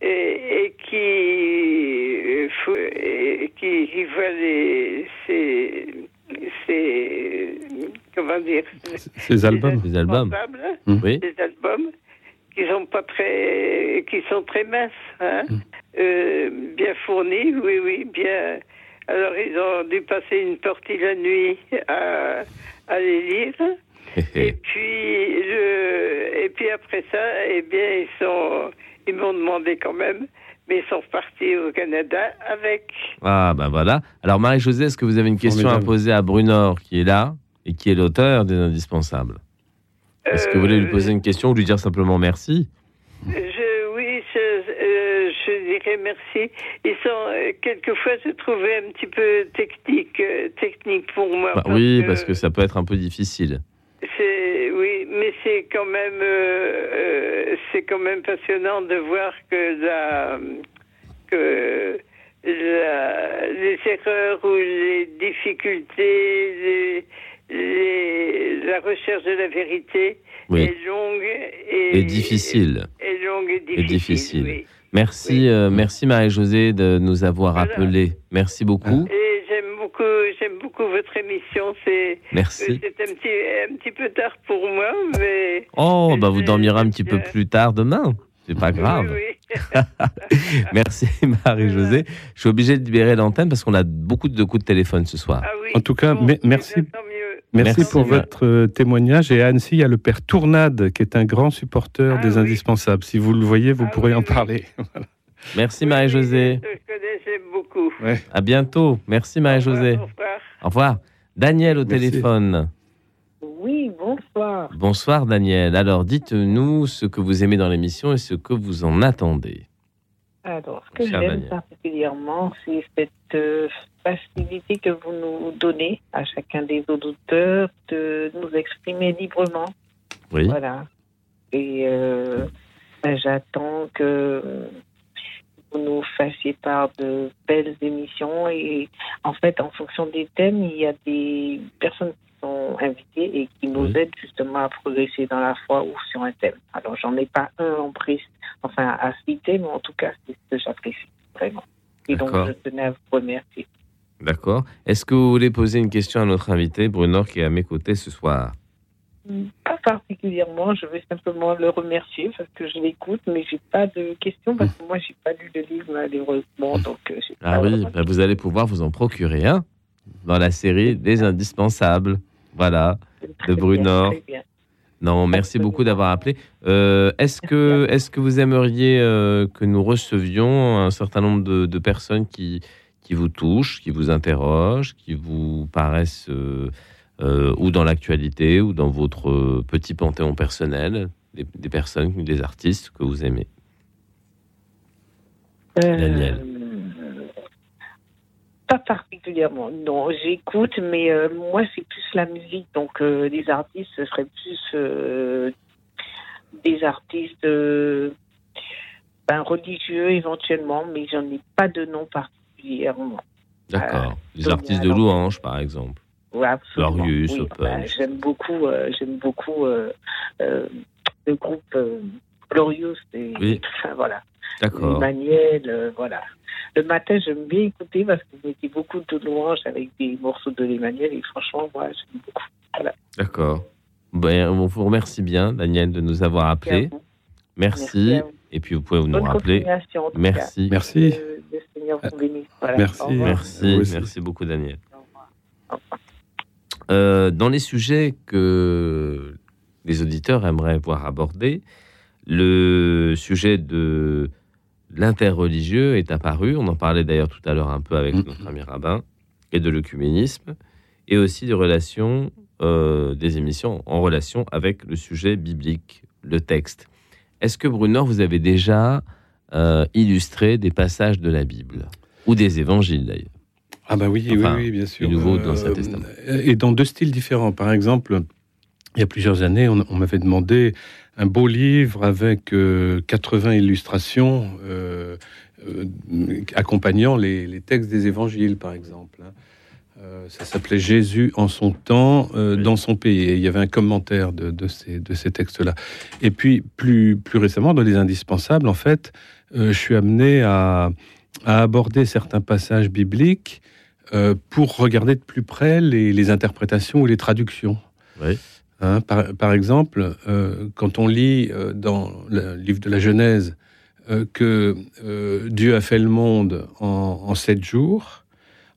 et, et qui, euh, et qui, qui voient les, ces, ces, comment dire, Ces albums. Les albums. portables, Mm. Oui. des albums qui sont pas très, qui sont très minces, hein, Euh, bien fournis, oui, oui, bien. Alors ils ont dû passer une partie la nuit à, à les lire. Et puis, je, et puis après ça, eh bien, ils sont, ils m'ont demandé quand même, mais ils sont repartis au Canada avec. Ah, ben voilà. Alors, Marie-Josée, est-ce que vous avez une question à poser à Brunor, qui est là et qui est l'auteur des Indispensables? Est-ce que vous voulez lui poser une question ou lui dire simplement merci? Je, oui, je, euh, je dirais merci. Ils sont, euh, quelquefois, je trouvais un petit peu technique, euh, technique pour moi. Bah Oui, parce que ça peut être un peu difficile. C'est oui, mais c'est quand même euh, euh, c'est quand même passionnant de voir que la que la- les erreurs ou les difficultés, les, les- la recherche de la vérité Oui. est longue et, Et difficile. est longue et Et difficile. oui. Merci, euh, merci Marie-Josée de nous avoir appelés. Merci beaucoup. Et beaucoup, j'aime beaucoup votre émission. C'est Merci. C'est un petit, un petit peu tard pour moi, mais Oh, bah vous dormirez un petit peu plus tard demain. C'est pas grave. (laughs) Merci Marie-Josée. Je suis obligé de libérer l'antenne parce qu'on a beaucoup de coups de téléphone ce soir. En tout cas, me- merci. Merci, Merci, pour votre euh, témoignage. Et à Annecy, il y a le père Tournade, qui est un grand supporter des indispensables. Si vous le voyez, vous pourrez en parler. (laughs) Merci Marie-Josée. je connais, j'aime beaucoup. À bientôt. Merci Marie-Josée. Au revoir. Daniel au téléphone. Oui, bonsoir. Bonsoir Daniel. Alors dites-nous ce que vous aimez dans l'émission et ce que vous en attendez. Alors, ce que j'aime particulièrement, c'est cette euh, facilité que vous nous donnez à chacun des auditeurs de nous exprimer librement. Oui. Voilà. Et euh, ben, j'attends que vous nous fassiez part de belles émissions. Et en fait, en fonction des thèmes, il y a des personnes qui sont invitées et qui nous aident justement à progresser dans la foi ou sur un thème. Alors, j'en ai pas un en prise, enfin à citer, mais en tout cas, c'est ce que j'apprécie vraiment. Et donc, je tenais à vous remercier. D'accord. Est-ce que vous voulez poser une question à notre invité Bruno qui est à mes côtés ce soir? Pas particulièrement, je vais simplement le remercier parce que je l'écoute, mais j'ai pas de questions parce que moi j'ai pas lu le livre malheureusement, donc euh, Ah oui, bah, vous allez pouvoir vous en procurer un dans la série des indispensables. Voilà, de Brunor. bien. Non, merci beaucoup d'avoir appelé. Euh, est-ce que, est que vous aimeriez euh, que nous recevions un certain nombre de, de personnes qui, qui vous touchent, qui vous interrogent, qui vous paraissent euh, euh, ou dans l'actualité ou dans votre euh, petit panthéon personnel, des, des personnes, des artistes que vous aimez Euh, Daniel. Pas particulièrement, non, j'écoute, mais euh, moi c'est plus la musique, donc les artistes, ce serait plus des artistes ben, religieux éventuellement, mais j'en ai pas de nom particulièrement. D'accord. Les artistes de louange, par exemple. Ouais, absolument. Glorious, Oui, Open. ben, j'aime beaucoup, euh, j'aime beaucoup euh, euh, le groupe euh, Glorious et Oui. voilà. D'accord. Emmanuel, euh, voilà. Le matin, j'aime bien écouter parce que vous mettez beaucoup de louanges avec des morceaux de l'Emmanuel et franchement, moi, j'aime beaucoup. Voilà. D'accord. Ben, on vous remercie bien, Daniel, de nous avoir appelés. Merci Merci. à vous. Et puis, vous pouvez nous Bonne rappeler. continuation, en tout Merci. cas. Merci. Le Seigneur vous bénisse. Voilà. Merci. Merci, merci beaucoup, Daniel. Euh, dans les sujets que les auditeurs aimeraient voir abordés, le sujet de l'interreligieux est apparu. On en parlait d'ailleurs tout à l'heure un peu avec notre ami rabbin, et de l'œcuménisme, et aussi des relations, euh, des émissions en relation avec le sujet biblique, le texte. Est-ce que Brunner, vous avez déjà euh, illustré des passages de la Bible? Ou des évangiles d'ailleurs? Ah bah oui, Enfin, oui, oui, bien sûr. Nouveau, Euh, dans Testament. Et dans deux styles différents. Par exemple, il y a plusieurs années, on, on m'avait demandé un beau livre avec euh, 80 illustrations euh, euh, accompagnant les, les textes des évangiles, par exemple. hein. Euh, ça s'appelait Jésus en son temps, euh, dans son pays. Et il y avait un commentaire de, de ces, de ces textes-là. Et puis, plus, plus récemment, dans les indispensables, en fait, euh, je suis amené à, à aborder certains passages bibliques euh, pour regarder de plus près les, les interprétations ou les traductions. Hein, par, par exemple, euh, quand on lit euh, dans le livre de la Genèse que Dieu a fait le monde en, en sept jours,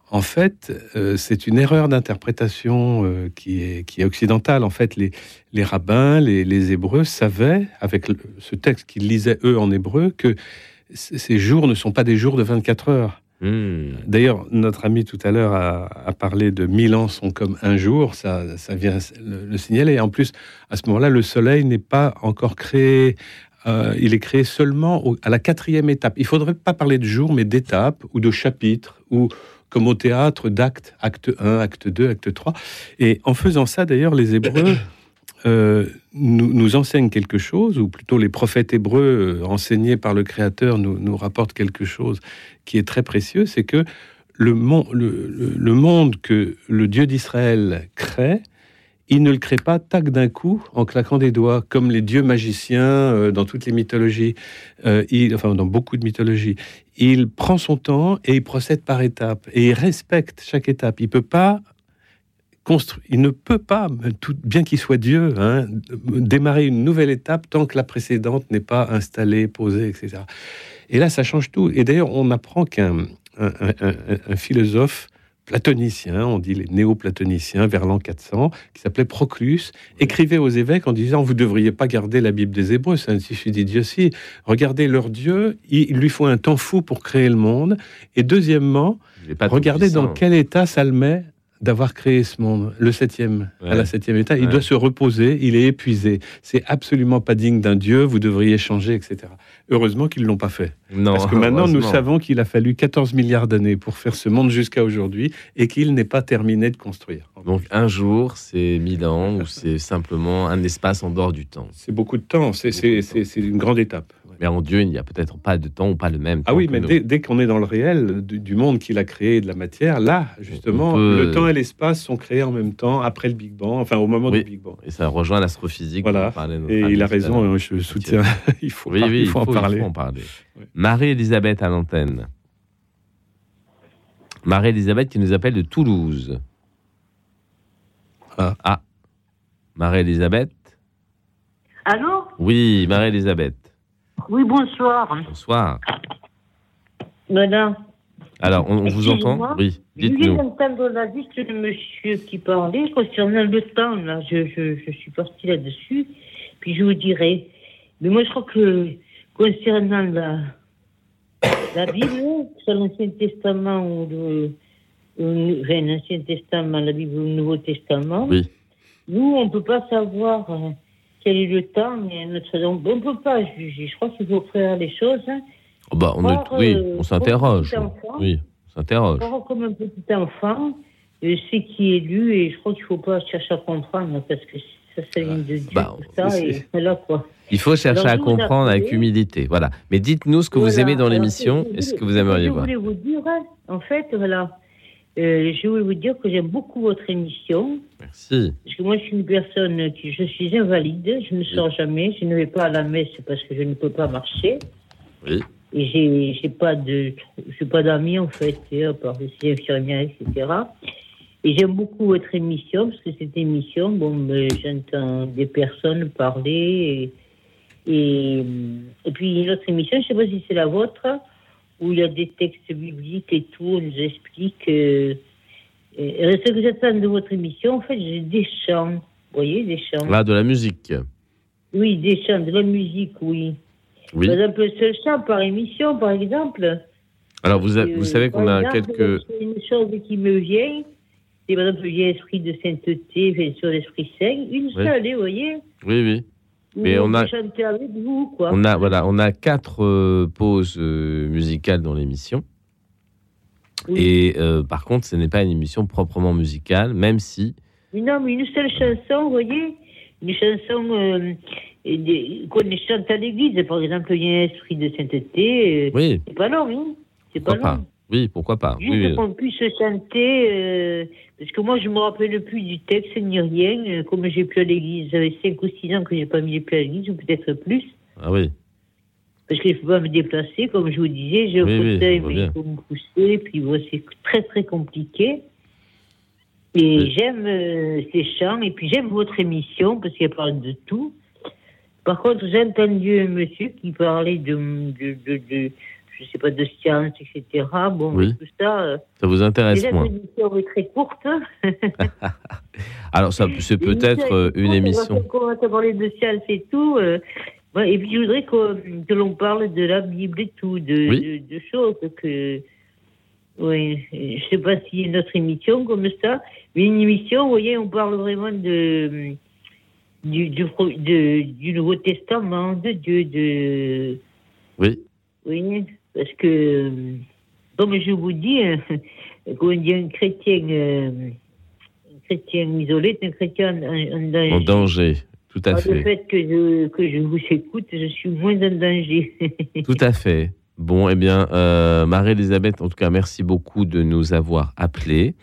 En fait, euh, c'est une erreur d'interprétation euh, qui, est, qui est occidentale. En fait, les, les rabbins, les, les Hébreux savaient, avec le- ce texte qu'ils lisaient eux en hébreu, que ces jours ne sont pas des jours de 24 heures. Hmm. D'ailleurs, notre ami tout à l'heure a, a parlé de mille ans sont comme un jour, ça, ça vient le, le signaler. En plus, à ce moment-là, le soleil n'est pas encore créé, euh, il est créé seulement au- à la quatrième étape. Il faudrait pas parler de jour, mais d'étape ou de chapitre, ou comme au théâtre, d'acte, acte 1, acte 2, acte 3. Et en faisant ça, d'ailleurs, les Hébreux (clears throat) euh, nous, nous enseignent quelque chose, ou plutôt les prophètes hébreux euh, enseignés par le Créateur nous, rapportent quelque chose qui est très précieux, c'est que le, mon- le- le- le monde que le Dieu d'Israël crée, il ne le crée pas tac d'un coup en claquant des doigts, comme les dieux magiciens euh, dans toutes les mythologies, enfin dans beaucoup de mythologies. Il prend son temps et il procède par étapes et il respecte chaque étape. Il peut pas construire, il ne peut pas, tout, bien qu'il soit Dieu, hein, démarrer une nouvelle étape tant que la précédente n'est pas installée, posée, etc. Et là, ça change tout. Et d'ailleurs, on apprend qu'un un, un- un- un philosophe platonicien, on dit les néo-platoniciens, vers l'an 400, qui s'appelait Proclus, écrivait aux évêques en disant Vous ne devriez pas garder la Bible des Hébreux, c'est un tissu d'idiotie. Regardez leur Dieu, il lui faut un temps fou pour créer le monde. Et deuxièmement, regardez dans quel état ça le met d'avoir créé ce monde, le septième, à la septième état. Il Ouais. doit se reposer, il est épuisé. C'est absolument pas digne d'un Dieu, vous devriez changer, etc. Heureusement qu'ils ne l'ont pas fait. Non, Parce que maintenant, nous savons qu'il a fallu 14 milliards d'années pour faire ce monde jusqu'à aujourd'hui et qu'il n'est pas terminé de construire. Donc un jour, c'est mille ans, ou c'est simplement un espace en dehors du temps. C'est beaucoup de temps, c'est une grande étape. Mais en Dieu, il n'y a peut-être pas de temps ou pas le même temps. Ah oui, que mais nous. dès, dès qu'on est dans le réel du, du monde qu'il a créé, de la matière, là, justement, peut- le temps et l'espace sont créés en même temps, après le Big Bang, enfin au moment Oui, du Big Bang. Et ça rejoint l'astrophysique. Voilà. Et il a raison, hein, je soutiens. (laughs) il faut, Oui, par- oui, il faut en parler. il faut en parler. Marie-Elisabeth à l'antenne. Marie-Elisabeth qui nous appelle de Toulouse. Ah. Marie-Elisabeth Allô? Oui, Marie-Elisabeth. Oui, bonsoir. Bonsoir. Madame. Alors, on, on vous entend. Oui, Je dites-nous. d'entendre la liste de monsieur qui parlait concernant le temps. Là. Je, je, je suis partie là-dessus. Puis je vous dirai. Mais moi, je crois que concernant la, la Bible, que ce soit l'Ancien Testament ou le, enfin, l'Ancien Testament, la Bible ou le Nouveau Testament, Oui. nous, on ne peut pas savoir euh, quel est le temps. mais notre, on ne peut pas juger. Je crois qu'il faut faire les choses. Oh, bah, on, est- oui, euh, on s'interroge. Oui, on s'interroge. Comme un petit enfant, euh, ce qui est lu, et je crois qu'il ne faut pas chercher à comprendre, parce que ça, ça vient de Dieu, bah, tout ça, c'est- et voilà quoi. Il faut chercher Alors, à comprendre avec humilité. Voilà. Mais dites-nous ce que vous aimez dans l'émission je- et ce je- que vous aimeriez je voir. voulais vous dire, en fait, voilà, euh, je voulais vous dire que j'aime beaucoup votre émission. Merci. Parce que moi, je suis une personne qui, je suis invalide, je ne sors jamais, je ne vais pas à la messe parce que je ne peux pas marcher. Oui. Et j'ai, pas de, j'ai pas d'amis en fait, et à part je suis infirmière, etc. Et j'aime beaucoup votre émission parce que cette émission, bon, j'entends des personnes parler et, et, et puis une autre émission, je sais pas si c'est la vôtre, où il y a des textes bibliques et tout, on nous explique. euh, euh, ce que j'attends de votre émission, en fait, j'ai des chants, vous voyez, des chants. Là, de la musique. Oui, des chants, de la musique, oui. Oui. Par exemple, un seul chant par émission, par exemple. Alors, vous, a- Euh, vous savez qu'on a exemple, quelques. c'est Une chose qui me vient, c'est par exemple, il y a esprit de sainteté, sûr, l'esprit saint, une Oui. seule, vous voyez. Oui, oui. Mais on a, chanter avec vous, quoi. on a, voilà, on a quatre euh, pauses euh, musicales dans l'émission. Et euh, par contre, ce n'est pas une émission proprement musicale, même si. Mais non, mais une seule chanson, vous voyez Une chanson qu'on chante à l'église, par exemple, il y a un esprit de sainteté. Oui. C'est pas long, hein C'est pas long. Oui, pourquoi pas Juste Oui, qu'on puisse chanter, euh, parce que moi je me rappelle plus du texte ni rien, euh, comme j'ai plus à l'église, ça fait 5 ou 6 ans que j'ai pas mis les pieds à l'église, ou peut-être plus, Ah oui. parce que je peux pas me déplacer, comme je vous disais, j'ai un fauteuil, mais il faut me pousser, puis bon, c'est très très compliqué. Et j'aime euh, ces chants, et puis j'aime votre émission, parce qu'elle parle de tout. Par contre, j'ai entendu un monsieur qui parlait de, de, de, de- je sais pas, de science, etc. Bon, Oui. tout ça. euh, Ça vous intéresse déjà, moins l'émission est très courte. (laughs) Alors, ça, c'est peut-être euh, une émission. On à parler de science et tout. euh, et puis, je voudrais que, que l'on parle de la Bible et tout, de, Oui. de, de choses que. Oui, je sais pas a une autre émission comme ça, mais une émission, vous voyez, on parle vraiment de. Du, du, de- du Nouveau Testament, de Dieu, de. Oui. Oui, parce que, comme je vous dis, hein, comment dire, un chrétien, euh, un chrétien isolé est un chrétien en, en danger. En danger, tout à Par Le fait. fait que je, que je vous écoute, je suis moins en danger. (laughs) Tout à fait. Bon, eh bien, euh, Marie-Elisabeth, en tout cas, merci beaucoup de nous avoir appelés.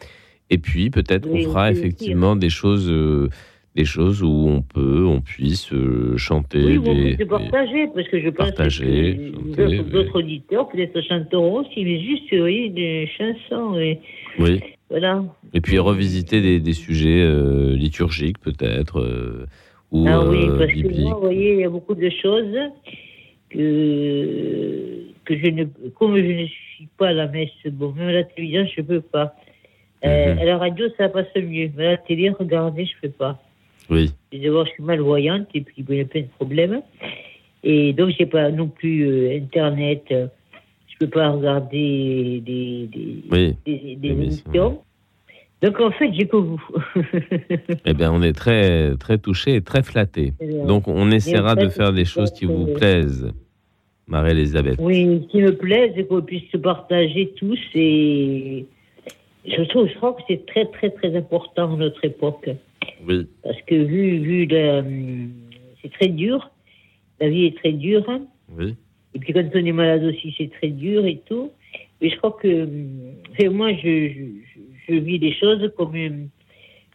Et puis, peut-être qu'on Oui, fera oui, effectivement des choses, euh, des choses où on peut, on puisse euh, chanter. oui, vous des- partager, parce que je pense Partager, que d'autres- oui. auditeurs peut-être chanteront aussi, mais juste, voyez, des chansons. Et, oui. voilà. Et puis revisiter des, des sujets euh, liturgiques, peut-être, euh, ou Ah oui, euh, parce que moi, vous voyez, il y a beaucoup de choses que, que je ne, comme je ne suis pas à la messe, bon, même à la télévision, je ne peux pas. Mhm. À la radio, ça passe mieux. Mais à la télé, regardez, je ne peux pas. Oui. Et je suis malvoyante et puis bon, il y a plein de problèmes. Et donc, je n'ai pas non plus euh, Internet. euh, Je ne peux pas regarder des, des, Oui. des, des Émissions. Donc, en fait, j'ai que vous. (laughs) Eh bien, on est très, très touchés et très flattés. C'est bien. Donc, on essaiera de faire des choses qui vous très- plaisent, Marie-Elisabeth. Oui, qui me plaît, c'est qu'on puisse se partager tous et je trouve, je crois que c'est très, très, très important à notre époque. Oui. Parce que vu, vu hum, c'est très dur, la vie est très dure. hein. Oui. Et puis quand on est malade aussi, c'est très dur et tout. Mais je crois que, enfin, moi, je, je, je- je vis les choses comme une,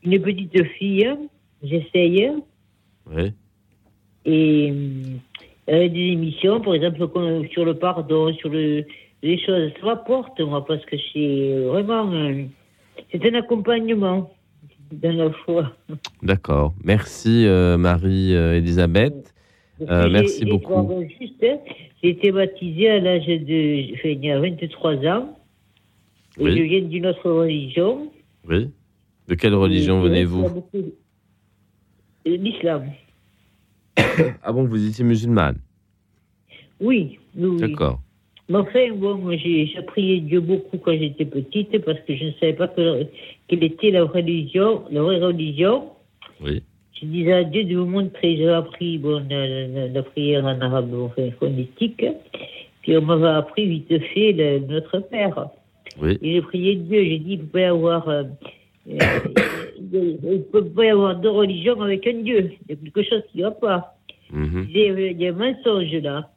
une petite fille. hein. J'essaye. Oui. Et avec des émissions, par exemple, comme sur le pardon, sur le, les choses, ça m'apporte, moi, parce que c'est vraiment, euh, c'est un accompagnement foi. D'accord. Merci, euh, Marie-Elisabeth. Euh, merci beaucoup. juste, hein, j'ai été baptisée à l'âge de, enfin, il y a 23 ans. Et Oui. je viens d'une autre religion. Oui. De quelle religion et venez-vous Euh, L'islam. (coughs) Ah bon, vous étiez musulmane? Oui, oui, oui. D'accord. Mais enfin, bon, moi, j'ai prié Dieu beaucoup quand j'étais petite parce que je ne savais pas que- quelle était la religion, la vraie religion. Oui. Je disais à Dieu de vous montrer. J'ai appris bon, la, la- la prière en arabe, enfin, phonétique. Puis on m'avait appris vite fait le- notre Père. Oui. Et j'ai prié Dieu. J'ai dit, il ne peut pas y avoir, euh, euh, (coughs) il peut pas y avoir deux religions avec un Dieu. Il y a quelque chose qui ne va pas. Y a- il y a un mensonge là.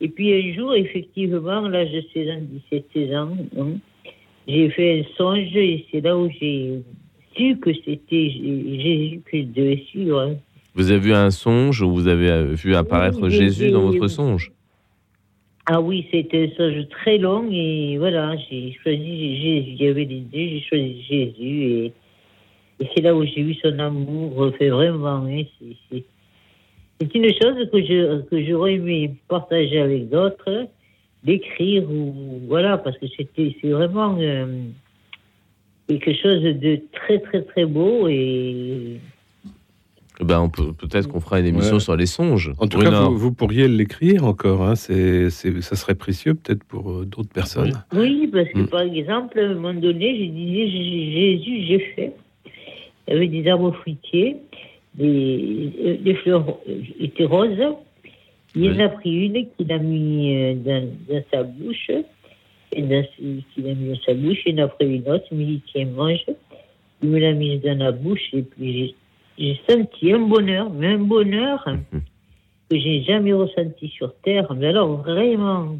Et puis un jour, effectivement, là, je 16 ans, 17, 16 ans, hein, j'ai fait un songe et c'est là où j'ai su que c'était Jésus que je devais suivre. hein. Vous avez vu un songe ou vous avez euh, vu apparaître Oui, Jésus dans votre songe? Ah oui, c'était un songe très long et voilà, j'ai choisi Jésus. Il y avait les deux, j'ai choisi Jésus et, et c'est là où j'ai eu son amour. Fait vraiment, hein, c'est- c'est une chose que je que j'aurais aimé partager avec d'autres, d'écrire ou voilà, parce que c'était c'est vraiment euh, quelque chose de très très très beau et ben, on peut peut-être qu'on fera une émission Ouais. sur les songes. En tout Bruno. cas, vous, vous pourriez l'écrire encore. Hein. C'est, c'est- ça serait précieux peut-être pour euh, d'autres personnes. Oui, parce que Mm. par exemple, à un moment donné, je disais Jésus, j'ai fait. Il y avait des arbres fruitiers, des, des fleurs étaient roses. Il en a pris une qu'il a mis euh, dans, dans sa bouche, et dans, qu'il a mis dans sa bouche, il en a pris une autre, il me dit tiens, mange. Il me l'a mise dans la bouche, et puis j'ai, senti un bonheur, mais un bonheur (laughs) que j'ai jamais ressenti sur Terre. Mais alors, vraiment,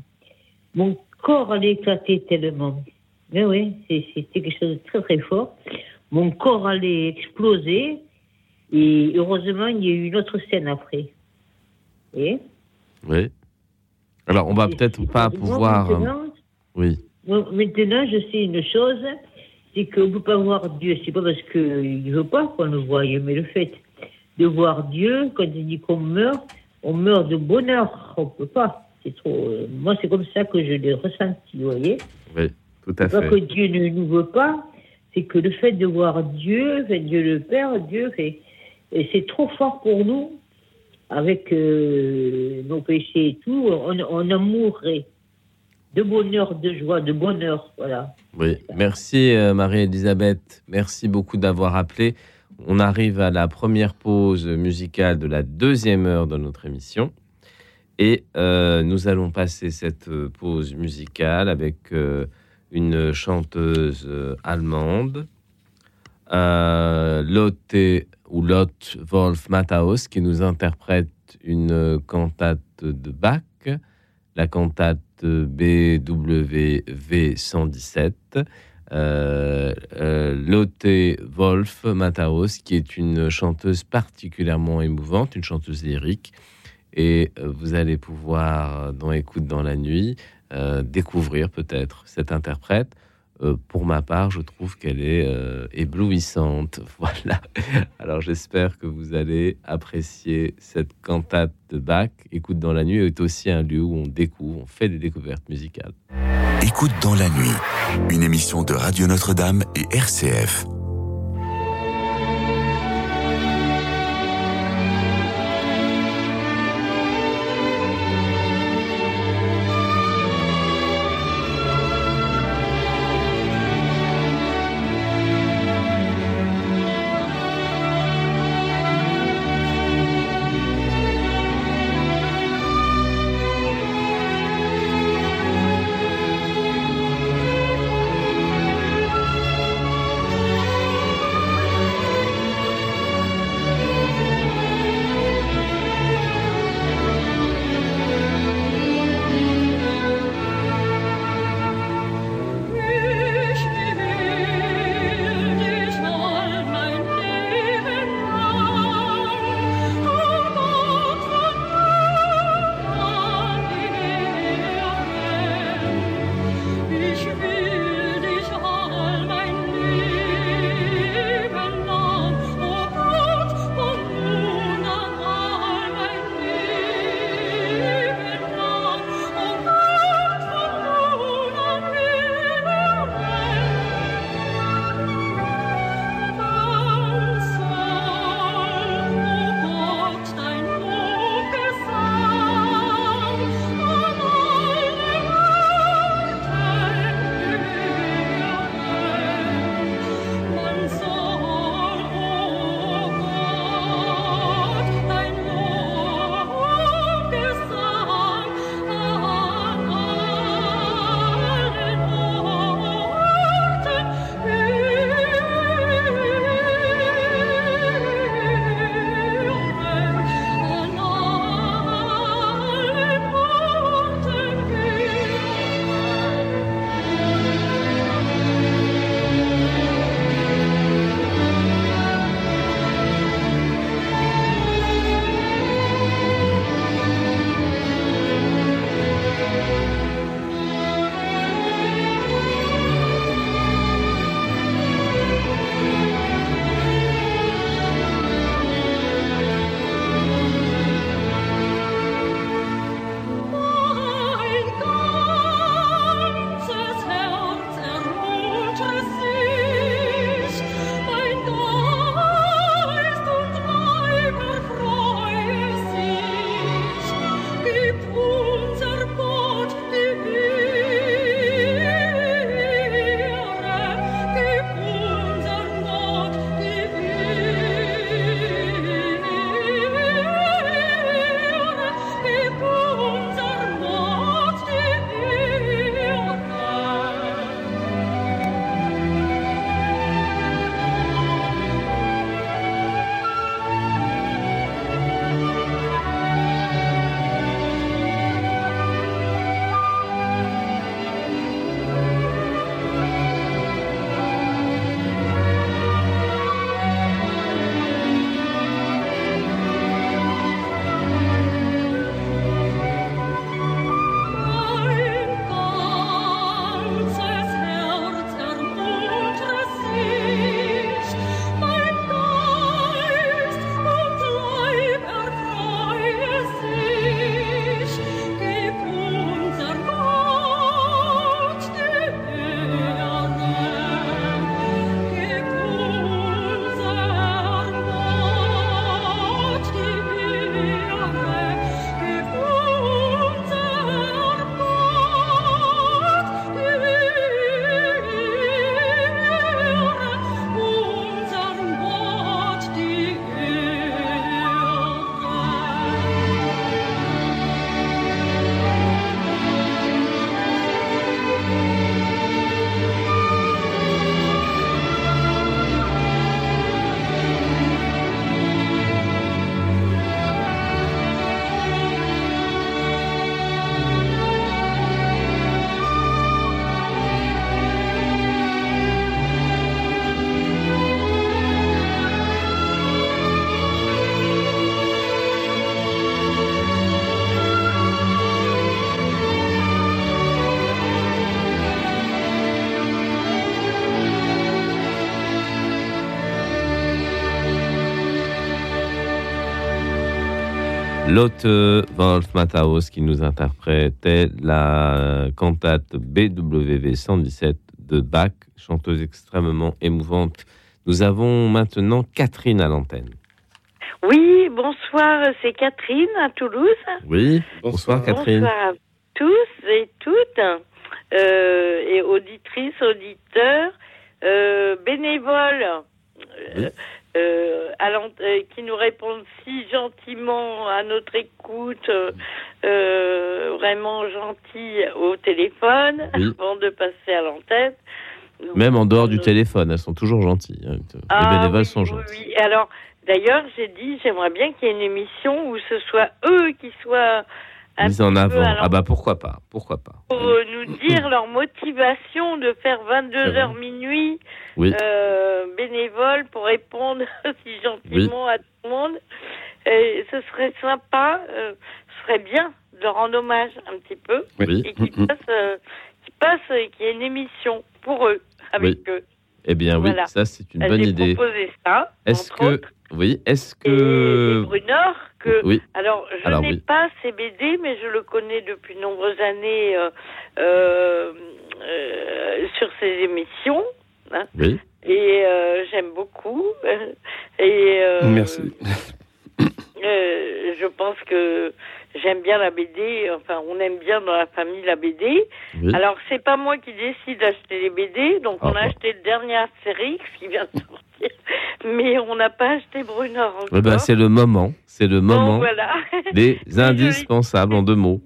mon corps allait éclater tellement. Mais oui, c'était quelque chose de très très fort. Mon corps allait exploser. Et heureusement, il y a eu une autre scène après. Et Oui. Alors, on va peut-être pas pouvoir. euh, maintenant, Oui. maintenant, je sais une chose, c'est qu'on ne peut pas voir Dieu. C'est pas parce qu'il ne veut pas qu'on le voie, mais le fait de voir Dieu, quand il dit qu'on meurt, on meurt de bonheur. On ne peut pas. C'est trop. euh, moi, c'est comme ça que je l'ai ressenti, vous voyez. Oui, tout à C'est pas que fait. Dieu ne nous veut pas, c'est que le fait de voir Dieu, fait Dieu le Père, Dieu fait. Et c'est trop fort pour nous, avec euh, nos péchés et tout. On, on en mourrait. De bonheur, de joie, de bonheur, voilà. Oui, merci euh, Marie-Elisabeth. Merci beaucoup d'avoir appelé. On arrive à la première pause musicale de la deuxième heure de notre émission. Et euh, nous allons passer cette pause musicale avec une chanteuse allemande, Lotte ou Lotte Wolf Matthaus, qui nous interprète une euh, cantate de Bach, la cantate BWV 117. Euh, euh, Lotte Wolf Matthaus, qui est une chanteuse particulièrement émouvante, une chanteuse lyrique. Et euh, vous allez pouvoir, dans Écoute dans la nuit, euh, découvrir peut-être cette interprète. Euh, pour ma part, je trouve qu'elle est euh, éblouissante. (laughs) Voilà. Alors j'espère que vous allez apprécier cette cantate de Bach. Écoute dans la nuit est aussi un lieu où on découvre, on fait des découvertes musicales. Écoute dans la nuit, une émission de Radio Notre-Dame et RCF. Lotte Wolf Matthaus qui nous interprétait la cantate BWV 117 de Bach, chanteuse extrêmement émouvante. Nous avons maintenant Catherine à l'antenne. Oui, bonsoir, c'est Catherine à Toulouse. Oui, bonsoir, Catherine. Bonsoir à tous et toutes, euh, et auditrices, auditeurs, euh, bénévoles. euh, euh, euh, qui nous répondent si gentiment à notre écoute, euh, vraiment gentils au téléphone Oui. (laughs) avant de passer à l'antenne. Même en dehors du téléphone, elles sont toujours gentilles. hein. Les Ah, bénévoles oui, sont gentils. oui. Alors, d'ailleurs, j'ai dit, j'aimerais bien qu'il y ait une émission où ce soit eux qui soient Mise en avant. Ah bah pourquoi pas, pourquoi pas. pour euh, nous dire leur motivation de faire 22h minuit Oui. euh, bénévole pour répondre (laughs) si gentiment à tout le monde. Et ce serait sympa, euh, ce serait bien de leur rendre hommage un petit peu Oui. et qu'ils passent, euh, qu'ils passent et qu'il y ait une émission pour eux, avec eux. Eh bien oui, Voilà. ça c'est une Euh, bonne J'ai idée. proposé ça. Est-ce que oui, est-ce que Brunor, que Oui. alors je n'ai oui. pas CBD, mais je le connais depuis de nombreuses années euh, euh, euh, sur ses émissions. hein. Oui. Et euh, j'aime beaucoup. Et euh, Merci. euh, je pense que j'aime bien la BD. Enfin, on aime bien dans la famille la BD. Oui. Alors, c'est pas moi qui décide d'acheter les BD. Donc, on Ah, a bah. acheté le dernier Astérix qui vient de sortir. (laughs) Mais on n'a pas acheté Brunor encore. Eh ben, c'est le moment, c'est le moment voilà. (laughs) des (laughs) indispensables en deux mots.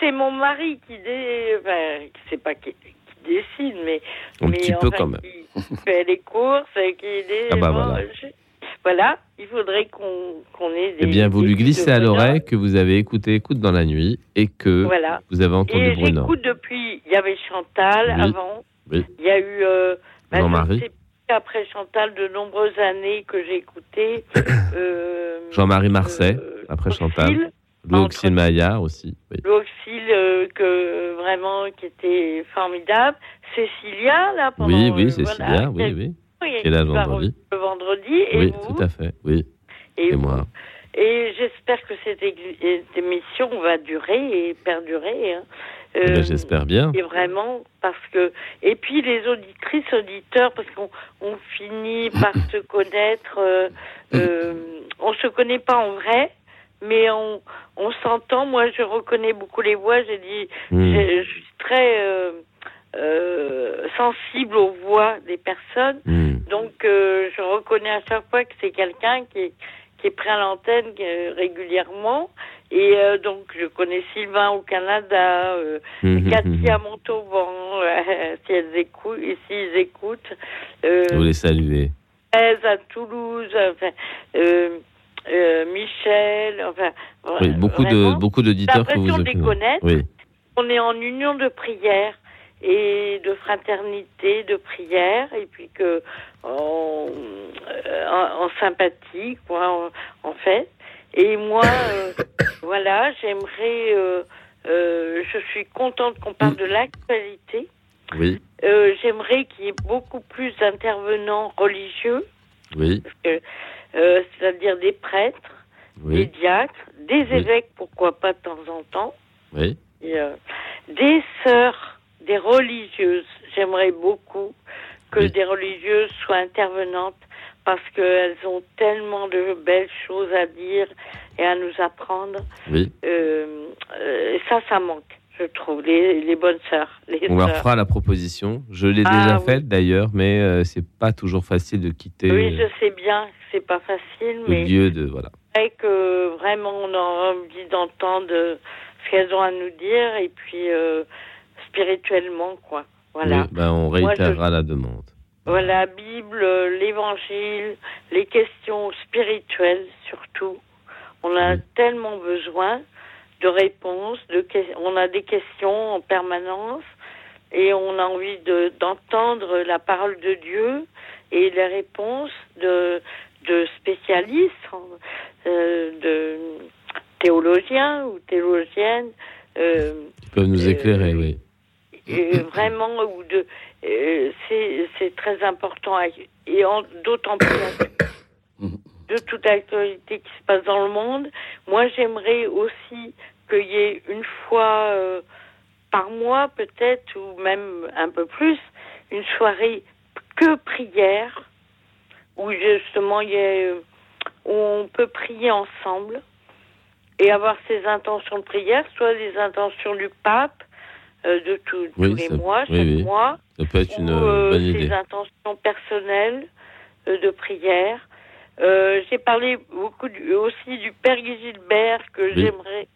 C'est mon mari qui dé... enfin, c'est pas qui, qui décide, mais Un mais petit peu enfin, quand même. qui fait les courses, et qui dé- Ah bah bon, voilà. je- voilà, il faudrait qu'on qu'on ait des. Eh bien, vous lui glissez à l'oreille que vous avez écouté Écoute dans la nuit et que Voilà. vous avez entendu Et Bruno. j'écoute depuis. Il y avait Chantal Oui. avant. Oui. Il y a eu. Euh, bah, Jean-Marie. Après Chantal, de nombreuses années que j'ai écouté. (coughs) euh, Jean-Marie Marseille, après Chantal. Louis Auxil Maillard aussi. Oui. L'Auxil, euh, que vraiment qui était formidable. Cécilia, là, pendant. Oui, oui, euh, Cécilia, voilà, oui, oui. Oui, est là vendredi. Le vendredi. Et Oui, vous tout à fait. Oui. Et Et, moi. Et j'espère que cette, émission va durer et perdurer. hein. Eh ben, Euh, J'espère bien. Et vraiment, parce que. Et puis les auditrices, auditeurs, parce qu'on on finit (laughs) par se connaître. euh, euh, on se connaît pas en vrai, mais on, on s'entend. Moi, je reconnais beaucoup les voix. J'ai dit. Hmm. Je suis très. Euh, sensible aux voix des personnes. Hmm. Donc, euh, je reconnais à chaque fois que c'est quelqu'un qui est, qui est prêt à l'antenne euh, régulièrement. Et euh, donc, je connais Sylvain au Canada, euh, Mhm, Cathy à Montauban, (laughs) si elles écoutent, et s'ils écoutent. Vous les saluez. À Toulouse, enfin, Michel, enfin, Oui, beaucoup de beaucoup d'auditeurs que vous de connaître. Oui. On est en union de prière et de fraternité, de prière, et puis que en, euh, en, en sympathie, quoi, en, en fait. Et moi, euh, (coughs) voilà, j'aimerais. euh, euh, je suis contente qu'on parle de l'actualité. Oui. J'aimerais qu'il y ait beaucoup plus d'intervenants religieux, Oui. c'est-à-dire des prêtres, des diacres, des Oui. évêques, pourquoi pas de temps en temps, Oui. et, des sœurs, des religieuses. J'aimerais beaucoup que Oui. des religieuses soient intervenantes parce qu'elles ont tellement de belles choses à dire et à nous apprendre. Oui. Euh, euh, ça, ça manque, je trouve, les, les bonnes sœurs. Les On leur sœurs. fera la proposition. Je l'ai Ah, déjà oui. faite d'ailleurs, mais euh, c'est pas toujours facile de quitter Oui, euh, je sais bien que c'est pas facile, le mais lieu de voilà. c'est que vraiment on a envie d'entendre ce qu'elles ont à nous dire et puis spirituellement, quoi. Voilà. Oui, ben, on Moi, je- réitérera la demande. Voilà, Bible, euh, l'Évangile, les questions spirituelles surtout. On a tellement besoin de réponses, de que- on a des questions en permanence et on a envie de- d'entendre la parole de Dieu et les réponses de, de spécialistes, euh, de théologiens ou théologiennes. euh, Ils peuvent nous éclairer, oui. Et vraiment ou de euh, c'est c'est très important et d'autant plus de (coughs) de toute actualité qui se passe dans le monde. Moi, j'aimerais aussi qu'il y ait une fois euh, par mois, peut-être, ou même un peu plus, une soirée que prière, où justement il y a, euh, où on peut prier ensemble et avoir ses intentions de prière, soit les intentions du pape euh, de tous les ça- mois, oui, chaque oui. mois, Ça peut être une ou, euh, euh, bonne intentions personnelles euh, de prière. J'ai parlé beaucoup du- aussi du Père Guy Gilbert que j'aimerais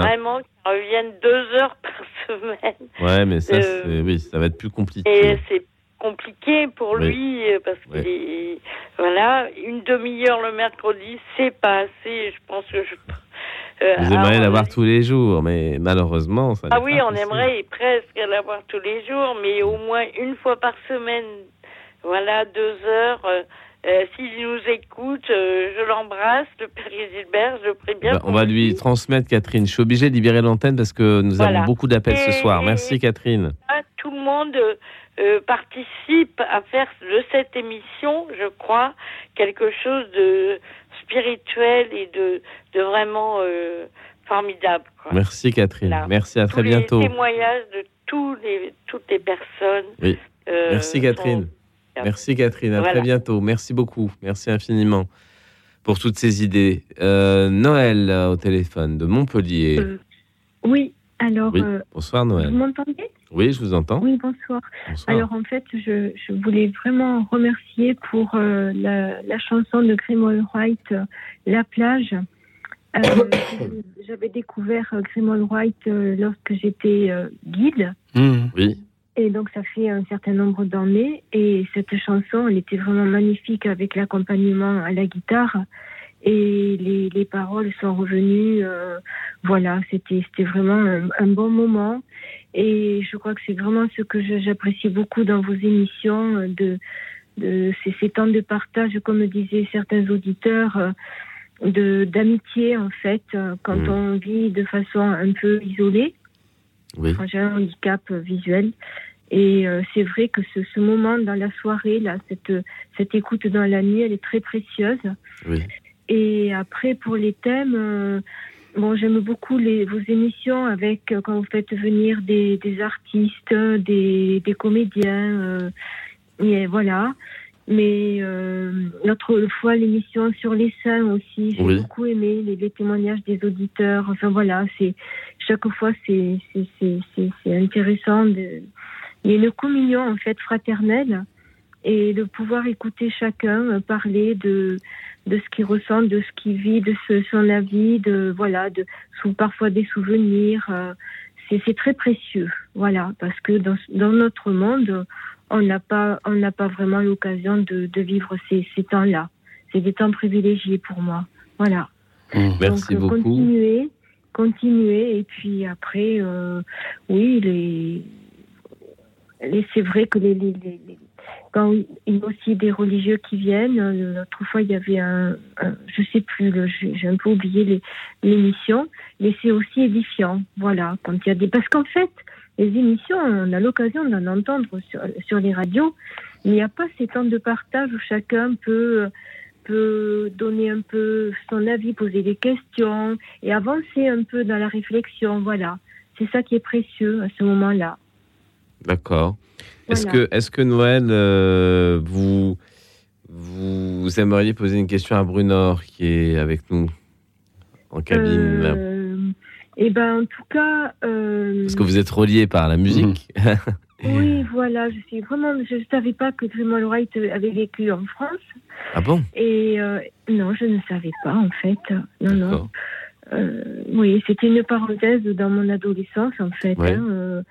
vraiment qu'il revienne deux heures par (laughs) semaine. Ouais, mais ça, oui, ça va être plus compliqué. Et c'est compliqué pour lui parce est- voilà une demi-heure le mercredi c'est pas assez. Je pense que je. Euh, Vous aimeriez alors, l'avoir tous les jours, mais malheureusement, ça ah oui, pas on possible. aimerait presque l'avoir tous les jours, mais au moins une fois par semaine. Voilà, deux heures. Euh, euh, S'il nous écoute, euh, je l'embrasse, le Père Gilbert, je prie bien. Bah, on va lui. transmettre, Catherine. Je suis obligé de libérer l'antenne parce que nous Voilà. avons beaucoup d'appels ce soir. Merci, Catherine. Ah, Tout le monde euh, participe à faire de cette émission, je crois, quelque chose de spirituel et de, de vraiment euh, formidable. quoi. Merci, Catherine. Merci, à Tous très bientôt. Les témoignages de tous les, toutes les personnes. Oui. euh, Merci, Catherine. sont- Merci, Catherine. À Voilà. très bientôt. Merci beaucoup. Merci infiniment pour toutes ces idées. Euh, Noël au téléphone de Montpellier. Euh, Oui, alors, Oui. euh, Bonsoir, vous Noël. m'entendez? Oui, je vous entends. Oui, bonsoir. Bonsoir. Alors, en fait, je, je voulais vraiment remercier pour euh, la, la chanson de Grimald White, euh, La plage. Euh, (coughs) J'avais découvert Grimald White euh, lorsque j'étais euh, guide. Oui. Et donc, ça fait un certain nombre d'années. Et cette chanson, elle était vraiment magnifique avec l'accompagnement à la guitare. Et les, les paroles sont revenues. euh, voilà, c'était c'était vraiment un, un bon moment. Et je crois que c'est vraiment ce que j'apprécie beaucoup dans vos émissions, euh, de, de ces, ces temps de partage, comme disaient certains auditeurs, euh, de d'amitié en fait, euh, quand Mm. on vit de façon un peu isolée. Oui. Quand j'ai un handicap visuel. Et euh, c'est vrai que ce, ce moment dans la soirée, là, cette, cette écoute dans la nuit, elle est très précieuse. Oui. Et après, pour les thèmes, euh, bon, j'aime beaucoup les, vos émissions avec euh, quand vous faites venir des, des artistes, des, des comédiens, euh, et voilà. Mais euh, l'autre fois, l'émission sur les saints aussi, j'ai Oui. beaucoup aimé les, les témoignages des auditeurs. Enfin voilà, c'est chaque fois c'est c'est c'est c'est- c'est intéressant. De, il y a une communion en fait fraternelle et de pouvoir écouter chacun euh, parler de de ce qu'il ressent, de ce qu'il vit, de ce, son avis, de voilà, de sous parfois des souvenirs. euh, c'est c'est très précieux, voilà, parce que dans, dans notre monde, on n'a pas on n'a pas vraiment l'occasion de, de vivre ces, ces temps-là. C'est des temps privilégiés pour moi, voilà. Merci Donc, euh, beaucoup. Continuer, continuer, et puis après, euh, oui, les, les- c'est vrai que les, les- les- les- quand il y a aussi des religieux qui viennent, l'autre fois il y avait un, un- je sais plus, j'ai un peu oublié l'émission, mais c'est aussi édifiant, voilà, quand il y a des, parce qu'en fait, les émissions, on a l'occasion d'en entendre sur, sur les radios, mais il n'y a pas ces temps de partage où chacun peut peut donner un peu son avis, poser des questions et avancer un peu dans la réflexion. Voilà, c'est ça qui est précieux à ce moment-là. D'accord. Est-ce que, est que Noël, euh, vous, vous aimeriez poser une question à Brunor qui est avec nous en cabine là? Euh, et ben en tout cas, euh, Parce que vous êtes relié par la musique. (laughs) oui, voilà, je suis vraiment, je ne savais pas que Grimald Wright avait vécu en France. ah bon? Et euh, non, je ne savais pas en fait. Non, non. Euh, oui, c'était une parenthèse dans mon adolescence en fait. Ouais. hein, euh,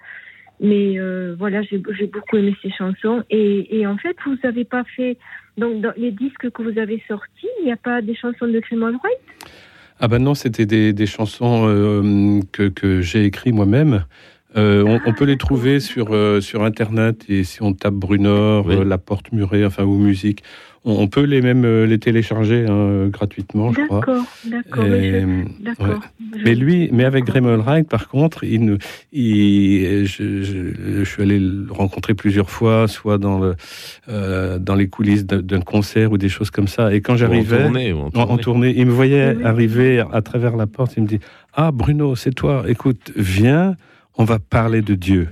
mais euh, voilà, j'ai beaucoup aimé ces chansons. Et, et en fait, vous n'avez pas fait. Donc, dans les disques que vous avez sortis, il n'y a pas des chansons de Grimald Wright? Ah ben non, c'était des, des chansons euh, que, que j'ai écrites moi-même. Euh, on, on peut les trouver sur, euh, sur Internet et si on tape Brunor, euh, La Porte Murée, enfin, ou musique, on, peut les même euh, les télécharger hein, gratuitement, je crois. D'accord, d'accord. Et, mais je- D'accord. ouais. Mais lui, mais avec Wright, par contre, il, ne- il, je, je- je suis allé le rencontrer plusieurs fois, soit dans, le, euh, dans les coulisses d'un concert ou des choses comme ça. Et quand j'arrivais tournée, ou en en- tournée. tournée, il me voyait Oui. arriver à travers la porte. Il me dit Ah, Bruno, c'est toi. Écoute, viens, on va parler de Dieu.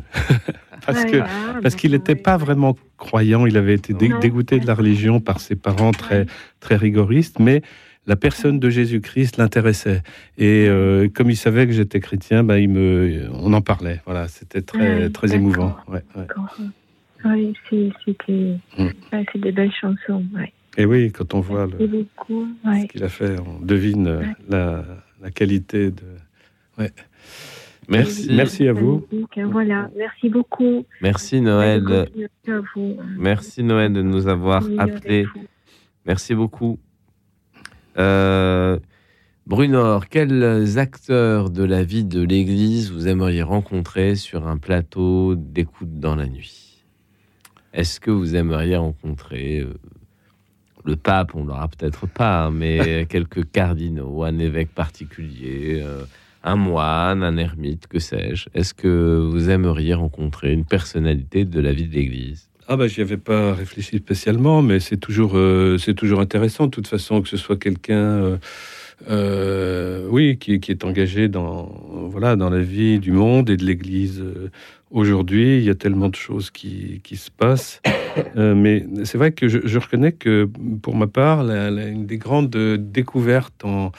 Parce Ouais, que ah, parce qu'il n'était pas vraiment croyant. Il avait été dé- Non. dégoûté de la religion par ses parents très très rigoristes, mais la personne de Jésus-Christ l'intéressait. Et euh, comme il savait que j'étais chrétien, ben, il me, on en parlait. Voilà, c'était très, Ouais, très émouvant. Ouais, ouais. Oui, c'était Mm. ouais, des belles chansons. Ouais. Et oui, quand on voit Merci le, beaucoup. Ouais. ce qu'il a fait, on devine euh, la, la qualité de. Merci. Merci à vous. Voilà, merci beaucoup. Merci Noël. Merci Noël de nous avoir appelés. Merci beaucoup. Euh, Brunor, quels acteurs de la vie de l'Église vous aimeriez rencontrer sur un plateau d'écoute dans la nuit? Est-ce que vous aimeriez rencontrer euh, le pape? On l'aura peut-être pas, hein, mais (laughs) quelques cardinaux, un évêque particulier, euh, un moine, un ermite, que sais-je. Est-ce que vous aimeriez rencontrer une personnalité de la vie de l'Église? Ah bah j'y avais pas réfléchi spécialement, mais c'est toujours euh, c'est toujours intéressant. De toute façon que ce soit quelqu'un euh, euh, oui qui, est engagé dans voilà dans la vie du monde et de l'Église aujourd'hui. Il y a tellement de choses qui, qui se passent, mais c'est vrai que je, reconnais que pour ma part, la- une des grandes découvertes en,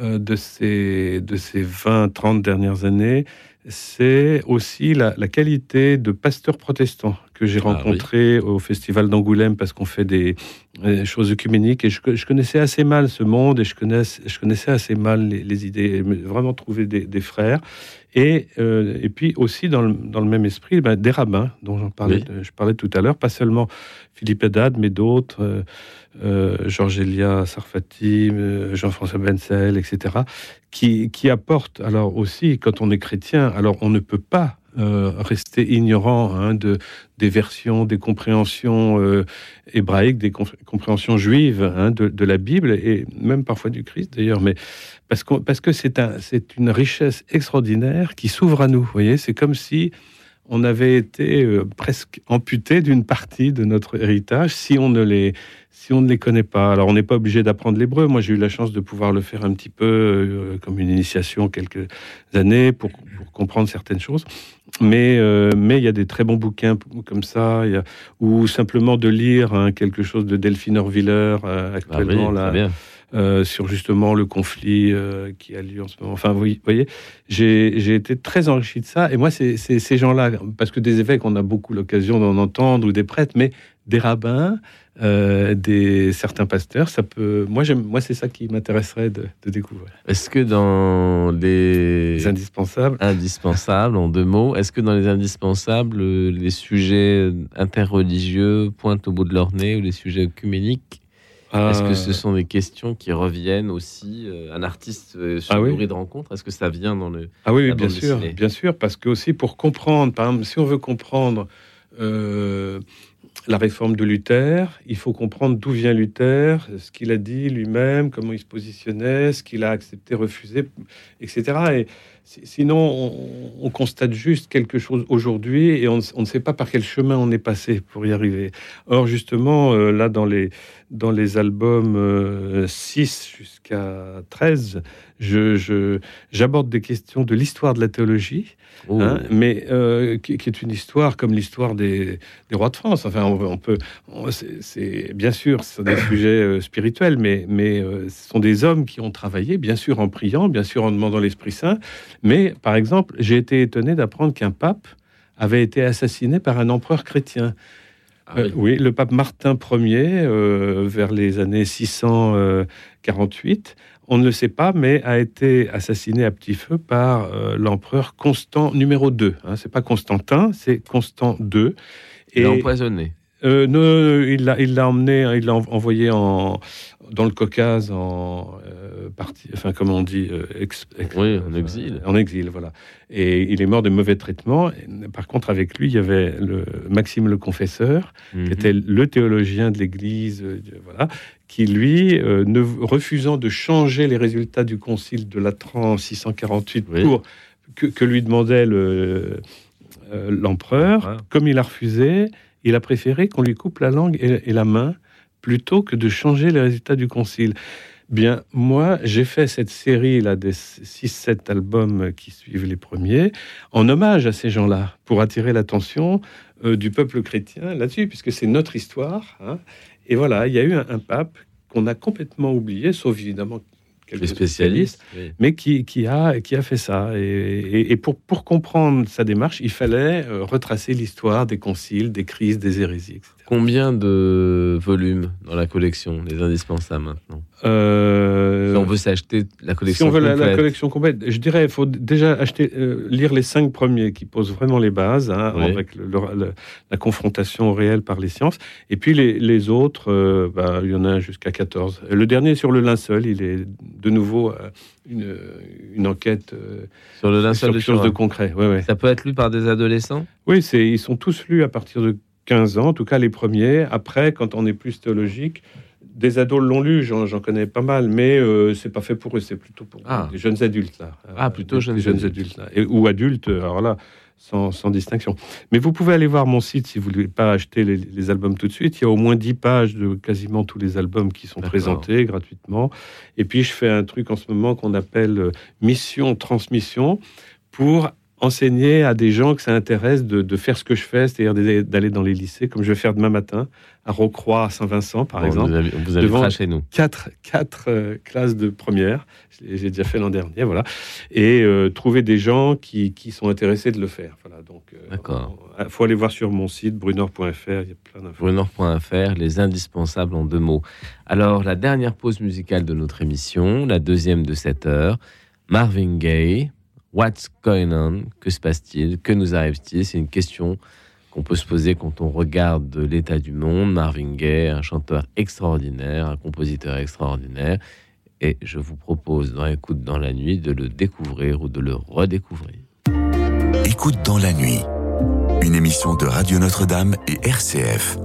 de ces de ces 20-30 dernières années, c'est aussi la, la qualité de pasteur protestant que j'ai Ah oui. rencontré au festival d'Angoulême parce qu'on fait des, des choses œcuméniques et je, je connaissais assez mal ce monde et je connaissais, je connaissais assez mal les, les idées, vraiment trouver des, des frères. Et, euh, et puis aussi dans le, dans le même esprit, ben, des rabbins dont j'en parlais, Oui. je parlais tout à l'heure, pas seulement Philippe Haddad, mais d'autres, euh, euh, Georges Elia Sarfati, Jean-François Benzel, etc., qui, qui apportent, alors aussi, quand on est chrétien, alors on ne peut pas euh, rester ignorant hein, de, des versions, des compréhensions euh, hébraïques, des com- compréhensions juives hein, de, la Bible et même parfois du Christ d'ailleurs, mais parce, que c'est un, c'est une richesse extraordinaire qui s'ouvre à nous. Vous voyez, c'est comme si on avait été euh, presque amputé d'une partie de notre héritage si on ne les si on ne les connaît pas. Alors on n'est pas obligé d'apprendre l'hébreu. Moi j'ai eu la chance de pouvoir le faire un petit peu comme une initiation quelques années pour comprendre certaines choses. Mais euh, mais il y a des très bons bouquins comme ça, y a, ou simplement de lire hein, quelque chose de Delphine Orviller euh, actuellement Ah oui, là, euh, sur justement le conflit euh, qui a lieu en ce moment. Enfin, vous voyez, j'ai j'ai été très enrichi de ça. Et moi, c'est c'est ces gens-là, parce que des évêques, on a beaucoup l'occasion d'en entendre, ou des prêtres, mais des rabbins, euh, des certains pasteurs, ça peut. Moi, j'aime. Moi, c'est ça qui m'intéresserait de, de découvrir. Est-ce que dans les... Les indispensables, indispensables, en deux mots, est-ce que dans les indispensables, les sujets interreligieux pointent au bout de leur nez ou les sujets œcuméniques? Est-ce que ce Euh, sont des questions qui reviennent aussi euh, Un artiste se Ah oui. de rencontres? Est-ce que ça vient dans le Ah oui, bien sûr, bien sûr, parce que aussi pour comprendre, par exemple, si on veut comprendre euh, la réforme de Luther, il faut comprendre d'où vient Luther, ce qu'il a dit lui-même, comment il se positionnait, ce qu'il a accepté, refusé, etc. sinon, on, on constate juste quelque chose aujourd'hui et on, ne- on ne sait pas par quel chemin on est passé pour y arriver. Or, justement, euh, là, dans les, dans les albums euh, 6 jusqu'à 13, je, je- j'aborde des questions de l'histoire de la théologie, Oh. hein, mais euh, qui, qui est une histoire comme l'histoire des, des rois de France. Enfin, on, on peut, c'est, bien sûr, ce sont des (coughs) sujets euh, spirituels, mais, mais ce sont des hommes qui ont travaillé, bien sûr en priant, bien sûr en demandant l'Esprit Saint. Mais par exemple, j'ai été étonné d'apprendre qu'un pape avait été assassiné par un empereur chrétien. Euh, oui. le pape Martin Ier, euh, vers les années 648, on ne le sait pas, mais a été assassiné à petit feu par euh, l'empereur Constant numéro 2. Hein, c'est pas Constantin, c'est Constant II. Il l'a empoisonné. Euh, non, il l'a, il l'a emmené, il l'a en- envoyé en, dans le Caucase en, euh, parti, enfin, comme on dit, euh, ex- ex- Oui, en exil. en exil, voilà. Et il est mort de mauvais traitements. Par contre, avec lui, il y avait le Maxime le Confesseur, Mhm. qui était le théologien de l'Église, euh, voilà, qui lui, euh, ne, refusant de changer les résultats du concile de Latran en 648 pour que, que lui demandait le- euh, l'empereur, comme il a refusé, il a préféré qu'on lui coupe la langue et, et la main plutôt que de changer les résultats du concile. Bien, moi, j'ai fait cette série là des 6-7 albums qui suivent les premiers en hommage à ces gens-là pour attirer l'attention euh, du peuple chrétien là-dessus, puisque c'est notre histoire. hein. Et voilà, il y a eu un, un pape qu'on a complètement oublié, sauf évidemment quelques Les spécialistes, oui. mais qui, qui, a, qui a fait ça. Et, et- et pour, pour comprendre sa démarche, il fallait euh, retracer l'histoire des conciles, des crises, des hérésies, etc. Combien de volumes dans la collection, les indispensables maintenant Euh, Si on veut s'acheter la collection Si on veut la, la complète. collection complète, je dirais, il faut déjà acheter, euh, lire les cinq premiers qui posent vraiment les bases, hein, Oui. avec le- le- le- la confrontation réelle par les sciences. Et puis les, les autres, euh, bah, il y en a jusqu'à 14. Le dernier sur le linceul, il est de nouveau une, une enquête Sur le linceul sur de quelque chose de concret. Ouais, ouais. Ça peut être lu par des adolescents? Oui, ils sont tous lus à partir de 15 ans, en tout cas les premiers. Après, quand on est plus théologique, des ados l'ont lu, j'en, connais pas mal, mais euh, c'est pas fait pour eux, c'est plutôt pour Ah. des jeunes adultes. Là. Ah, Euh, plutôt jeunes jeunes adultes. adultes. là. Et- ou adultes, alors là, sans, sans distinction. Mais vous pouvez aller voir mon site si vous ne voulez pas acheter les, les albums tout de suite. Il y a au moins 10 pages de quasiment tous les albums qui sont présentés gratuitement. Et puis, je fais un truc en ce moment qu'on appelle euh, mission transmission pour enseigner à des gens que ça intéresse de, de faire ce que je fais, c'est-à-dire d'aller- dans les lycées, comme je vais faire demain matin, à Rocroi, à Saint-Vincent, par Bon, exemple. vous avez- vous avez devant craché nous. Quatre, quatre euh, classes de première. J'ai déjà fait l'an dernier, voilà. Et euh, trouver des gens qui, qui sont intéressés de le faire. Voilà, donc, D'accord. il faut aller voir sur mon site, brunor.fr, il y a plein d'infos. Brunor.fr, les indispensables en deux mots. Alors, la dernière pause musicale de notre émission, la deuxième de cette heure, Marvin Gaye, What's Going On? Que se passe-t-il? Que nous arrive-t-il? C'est une question qu'on peut se poser quand on regarde l'état du monde. Marvin Gaye, un chanteur extraordinaire, un compositeur extraordinaire. Et je vous propose dans Écoute dans la nuit de le découvrir ou de le redécouvrir. Écoute dans la nuit, une émission de Radio Notre-Dame et RCF.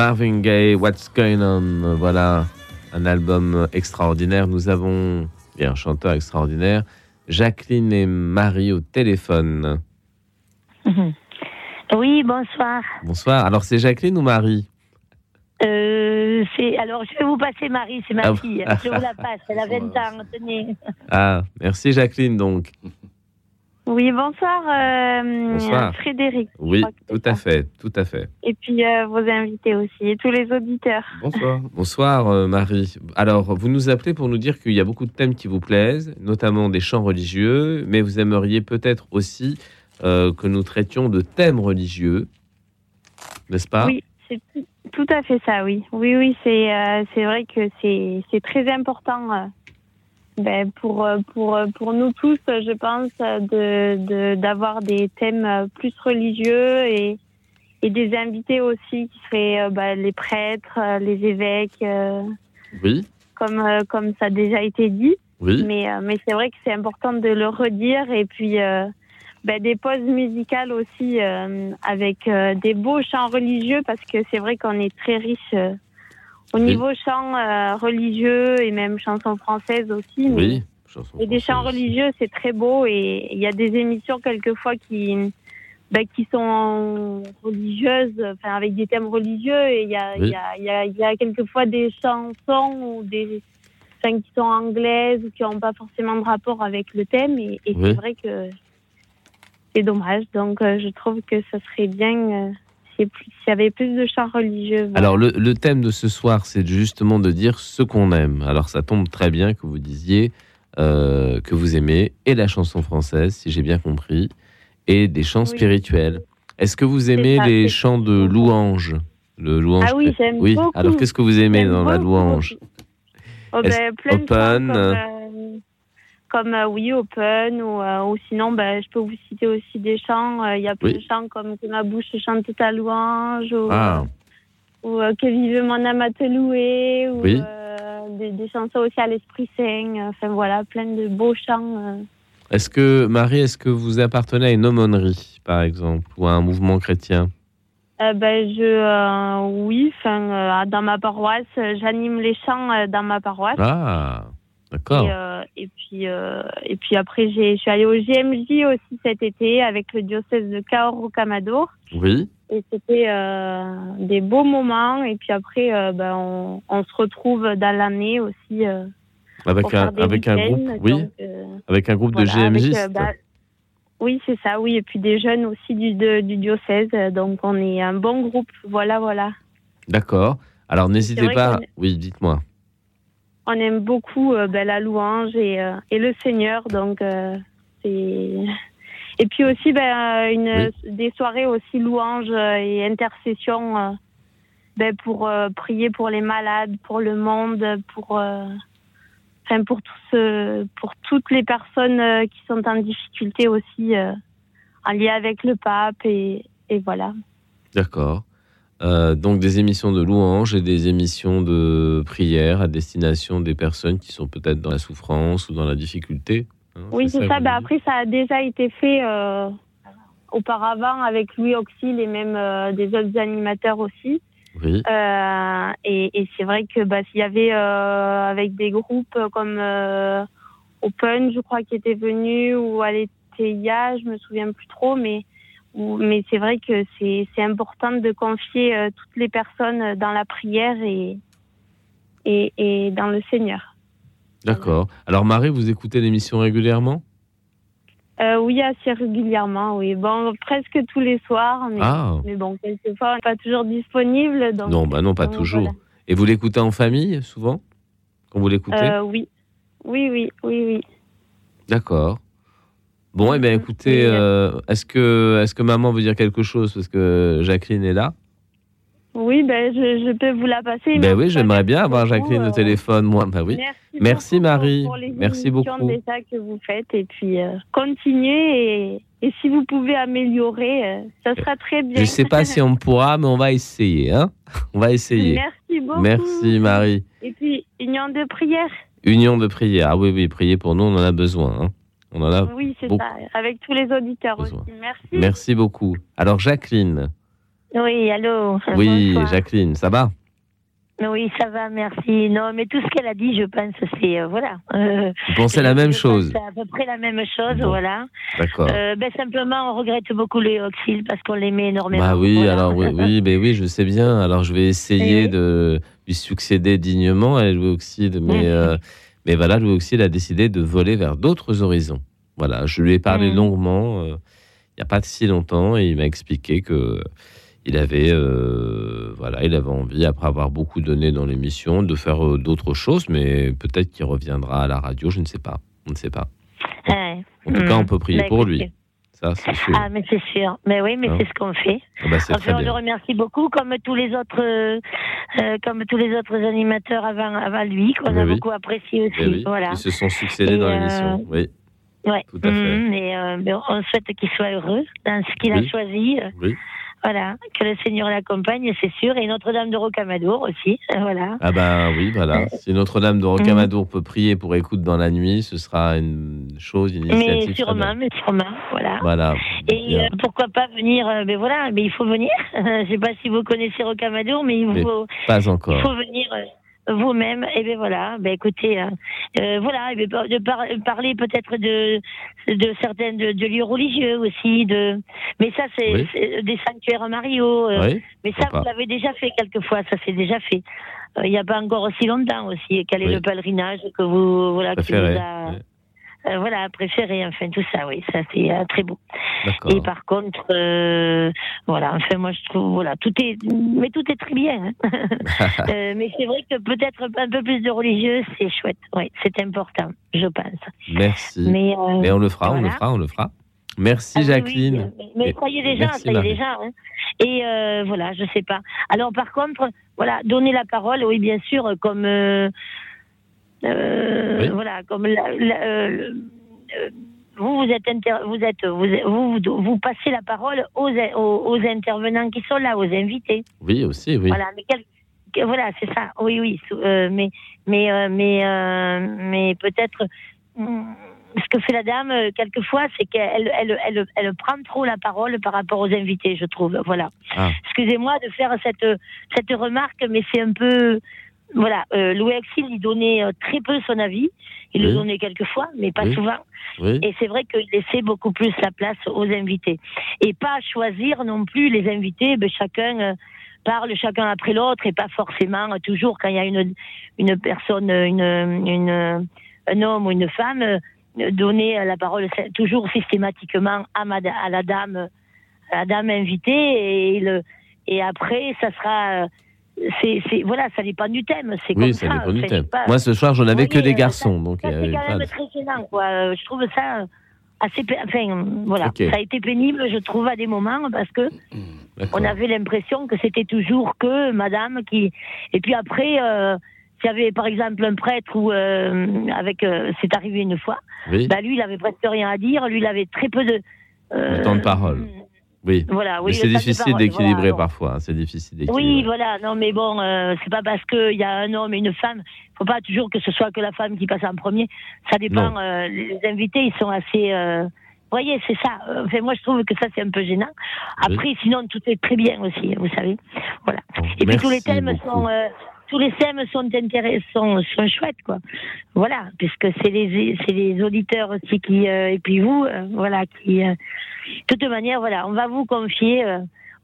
Marvin Gaye, What's Going On, voilà un album extraordinaire. Nous avons et un chanteur extraordinaire, Jacqueline et Marie au téléphone. (laughs) Oui, bonsoir. Bonsoir. Alors c'est Jacqueline ou Marie? Euh, c'est alors je vais vous passer Marie, c'est ma Ah, fille. Je vous la passe, elle a (laughs) 20 ans, tenez. Ah, merci Jacqueline donc. Oui, bonsoir, euh, Bonsoir. Frédéric. Oui, tout à fait, tout à fait. Et puis euh, vos invités aussi, et tous les auditeurs. Bonsoir. Bonsoir euh, Marie. Alors, vous nous appelez pour nous dire qu'il y a beaucoup de thèmes qui vous plaisent, notamment des chants religieux, mais vous aimeriez peut-être aussi que nous traitions de thèmes religieux, n'est-ce pas? Oui, c'est tout, à fait ça, oui. Oui, oui, c'est vrai que c'est c'est très important ben, pour, euh, pour, euh, pour nous tous, euh, je pense, de de- d'avoir des thèmes plus religieux et, et des invités aussi qui seraient ben, les prêtres, les évêques, Oui, comme, comme ça a déjà été dit. oui. Mais, mais c'est vrai que c'est important de le redire. Et puis, ben, des pauses musicales aussi avec des beaux chants religieux parce que c'est vrai qu'on est très riche au Oui. niveau chants euh, religieux et même chansons françaises aussi. mais- Oui, chanson et des chants religieux, c'est très beau. Et il y a des émissions quelquefois qui, ben, qui sont religieuses, enfin avec des thèmes religieux. Et il y a, il y, a, il y, a, y a quelquefois des chansons ou des, enfin, qui sont anglaises ou qui n'ont pas forcément de rapport avec le thème. Et, et Oui. c'est vrai que c'est dommage. Donc euh, je trouve que ça serait bien euh, s'il y avait plus de chants religieux. voilà. Alors, le, le thème de ce soir, c'est justement de dire ce qu'on aime. Alors, ça tombe très bien que vous disiez euh, que vous aimez et la chanson française, si j'ai bien compris, et des chants spirituels. Est-ce que vous aimez ça, les chants de louange le louange Ah oui, j'aime Oui, beaucoup. alors qu'est-ce que vous aimez dans la louange? Oh, ben, Open, comme, euh, comme euh, oui, Open, ou, euh, ou sinon, ben, je peux vous citer aussi des chants. euh, Il y a plein Oui. de chants comme Que ma bouche chante ta louange, ou, Ah, ou euh, Que vive mon âme à te louer, ou Oui. euh, des, des chansons aussi à l'Esprit Saint. euh, Enfin voilà, plein de beaux chants. euh. est-ce que, Marie, est-ce que vous appartenez à une aumônerie, par exemple, ou à un mouvement chrétien? Euh, ben, je, euh, oui, euh, dans ma paroisse, euh, j'anime les chants euh, dans ma paroisse. Ah, d'accord. Et, euh, et puis euh, et puis après j'ai je suis allée au GMJ aussi cet été avec le diocèse de Cahors au Camadour Oui, et c'était euh, des beaux moments et puis après ben, on, on se retrouve dans l'année aussi avec un, avec un groupe, oui, donc, avec un groupe voilà, de GMJ. bah, oui c'est ça oui et puis des jeunes aussi du de- du diocèse donc on est un bon groupe voilà voilà D'accord. Alors n'hésitez pas. Oui, dites-moi. On aime beaucoup euh, ben, la louange et, euh, et le Seigneur. Donc, euh, c'est. Et puis aussi, ben, des soirées aussi louange euh, et intercession euh, ben, pour euh, prier pour les malades, pour le monde, pour. euh, Enfin, pour, toutes les personnes euh, qui sont en difficulté aussi, en lien avec le pape, et, et voilà. D'accord. Euh, donc des émissions de louanges et des émissions de prière à destination des personnes qui sont peut-être dans la souffrance ou dans la difficulté. hein, Oui, c'est ça. vous après, ça a déjà été fait euh, auparavant avec Louis Auxil et même euh, des autres animateurs aussi. Oui. Et et c'est vrai que bah, s'il y avait avec des groupes comme Open, je crois, qui était venu, ou Aletheia, je me souviens plus trop, mais mais c'est vrai que c'est important de confier euh, toutes les personnes dans la prière et, et, et dans le Seigneur. D'accord. Alors Marie, vous écoutez l'émission régulièrement? Euh, oui, assez régulièrement, oui. Bon, presque tous les soirs, mais, Ah. mais bon, quelquefois, on n'est pas toujours disponible. Donc, Non, bah non, pas donc, toujours. voilà. Et vous l'écoutez en famille, souvent? Quand vous l'écoutez? Euh, oui. Oui, oui, oui, oui. D'accord. Bon, eh bien, écoutez, euh, est-ce que, est que maman veut dire quelque chose? Parce que Jacqueline est là. Oui, ben, je, je peux vous la passer. Ben oui, j'aimerais bien avoir beaucoup, Jacqueline au euh, téléphone, moi. Ben oui. Merci, beaucoup Marie. pour, les Merci beaucoup. que vous faites. Et puis, euh, continuez. Et, et si vous pouvez améliorer, euh, ça sera très bien. Je ne sais pas si on pourra, mais on va essayer. Hein on va essayer. Merci beaucoup. Merci, Marie. Et puis, union de prière. Union de prière. Ah oui, oui, prier pour nous, on en a besoin. hein. On en a Oui, c'est ça. Avec tous les auditeurs aussi. Merci. Merci beaucoup. Alors, Jacqueline. Oui, allô. Oui, Bonsoir. Jacqueline, ça va? Oui, ça va, merci. Non, mais tout ce qu'elle a dit, je pense, c'est euh, voilà. Euh, Vous pensez la même chose pense à peu près la même chose, Bon. voilà. D'accord. Euh, ben simplement, on regrette beaucoup les Oxyl parce qu'on l'aimait énormément. Bah oui, Voilà. alors oui, (laughs) oui, ben oui, je sais bien. Alors je vais essayer Oui. de lui succéder dignement à Louis Oxide, mais, euh, mais voilà, Louis Oxide a décidé de voler vers d'autres horizons. Voilà, je lui ai parlé Mhm. longuement, euh, il n'y a pas si longtemps, et il m'a expliqué que il avait, euh, voilà, il avait envie, après avoir beaucoup donné dans l'émission, de faire euh, d'autres choses, mais peut-être qu'il reviendra à la radio, je ne sais pas. On ne sait pas. Ouais. En tout cas, on Mhm. peut prier Bah, pour lui. Ça, sûr. Ah, mais c'est sûr. Mais oui, mais Hein c'est ce qu'on fait. Ah bah, Enfin, on le remercie beaucoup, comme tous les autres, euh, euh, comme tous les autres animateurs avant, avant lui, qu'on a oui. beaucoup apprécié aussi. Eh oui, Voilà. Ils se sont succédés Et, dans euh, l'émission. Oui, Ouais. Tout à fait. Mhm, et euh, ben, on souhaite qu'il soit heureux dans ce qu'il a choisi. oui. Voilà, que le Seigneur l'accompagne, c'est sûr. Et Notre-Dame de Rocamadour aussi. euh, (laughs) Voilà. Ah ben oui, voilà. Si Notre-Dame de Rocamadour peut prier pour écoute dans la nuit, ce sera une chose, une initiative. Mais sûrement, mais sûrement. Voilà. Voilà. Et euh, pourquoi pas venir euh, Ben voilà, mais il faut venir. (laughs) Je sais pas si vous connaissez Rocamadour, mais il Mais faut, pas il encore. faut venir euh, vous-même. Et ben voilà. Ben écoutez, euh, euh, voilà, ben, par- de par- parler peut-être de de certains de, de lieux religieux aussi. De, mais ça c'est Oui. des sanctuaires Mario. euh, Oui, mais ça vous l'avez déjà fait quelquefois. Ça c'est déjà fait. Euh, Il n'y a pas encore aussi longtemps aussi. Quel est Oui. le pèlerinage que vous voilà qui vous a euh, voilà, préféré, enfin tout ça, oui, ça c'est euh, très beau. D'accord. Et par contre, euh, voilà, enfin moi je trouve, voilà, tout est, mais tout est très bien. hein. (laughs) Mais c'est vrai que peut-être un peu plus de religieux, c'est chouette, oui, c'est important, je pense. Merci. Mais, on le fera, on le fera, on le fera. Merci Ah Jacqueline. oui, mais croyez déjà, merci, Marie. déjà. hein. Et euh, voilà, je sais pas. Alors par contre, voilà, donner la parole, oui, bien sûr, comme Oui. voilà, comme la- la- euh, le- euh, vous, vous êtes, inter- vous êtes, vous, vous, vous, passez la parole aux, aux, aux intervenants qui sont là, aux invités. Oui, aussi, oui. Voilà, mais quel- que- voilà, c'est ça. Oui, oui. euh, mais, mais, euh, mais, euh, mais peut-être. hum, Ce que fait la dame, euh, quelquefois, c'est qu'elle elle, elle, elle prend trop la parole par rapport aux invités, je trouve. Voilà. Ah. Excusez-moi de faire cette, cette remarque, mais c'est un peu. Voilà, euh, Louis Axil, il donnait euh, très peu son avis. Il le donnait quelquefois, mais pas Oui. souvent. Oui. Et c'est vrai qu'il laissait beaucoup plus la place aux invités. Et pas choisir non plus les invités, ben, chacun euh, parle chacun après l'autre et pas forcément euh, toujours quand il y a une, une personne, une, une, un homme ou une femme, euh, donner la parole c'est- toujours systématiquement à, à la dame, à la dame invitée et, le, et après ça sera. Euh, C'est, c'est, voilà, ça dépend du thème. C'est Oui, comme ça ça. dépend du thème. pas- Moi, ce soir, je n'avais que des euh, garçons, donc il y ça, c'est quand même très gênant, quoi. Euh, Je trouve ça assez. pé- Enfin, voilà. Ça a été pénible, je trouve, à des moments, parce que on avait l'impression que c'était toujours que madame qui. Et puis après, euh, s'il y avait par exemple un prêtre ou. euh, avec. euh, c'est arrivé une fois. Oui. Bah, lui, il avait presque rien à dire. Lui, il avait très peu de. euh, Le temps de parole. Oui. Voilà, oui, c'est difficile d'équilibrer voilà, parfois. hein, C'est difficile d'équilibrer. Oui, voilà. Non, mais bon, euh, c'est pas parce qu'il y a un homme et une femme. faut pas toujours que ce soit que la femme qui passe en premier. Ça dépend. Euh, les invités, ils sont assez. euh, vous voyez, c'est ça. Enfin, moi, je trouve que ça, c'est un peu gênant. Après, sinon, tout est très bien aussi, vous savez. Voilà. Et puis, tous les thèmes beaucoup. sont, euh, tous les thèmes sont intéressants, sont chouettes, quoi. Voilà, puisque c'est les, c'est les auditeurs aussi qui, euh, et puis vous, euh, voilà, qui, euh, de toute manière, voilà, on va vous confier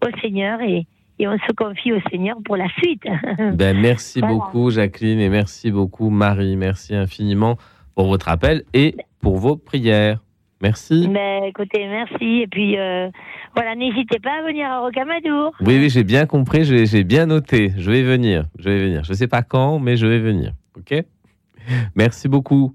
au Seigneur et, et on se confie au Seigneur pour la suite. (laughs) Ben, merci Voilà. beaucoup, Jacqueline, et merci beaucoup, Marie. Merci infiniment pour votre appel et pour vos prières. Merci. Mais écoutez, merci. Et puis, euh, voilà, n'hésitez pas à venir à Rocamadour. Oui, oui, j'ai bien compris, j'ai j'ai bien noté. Je vais venir, je vais venir. Je ne sais pas quand, mais je vais venir. OK? Merci beaucoup.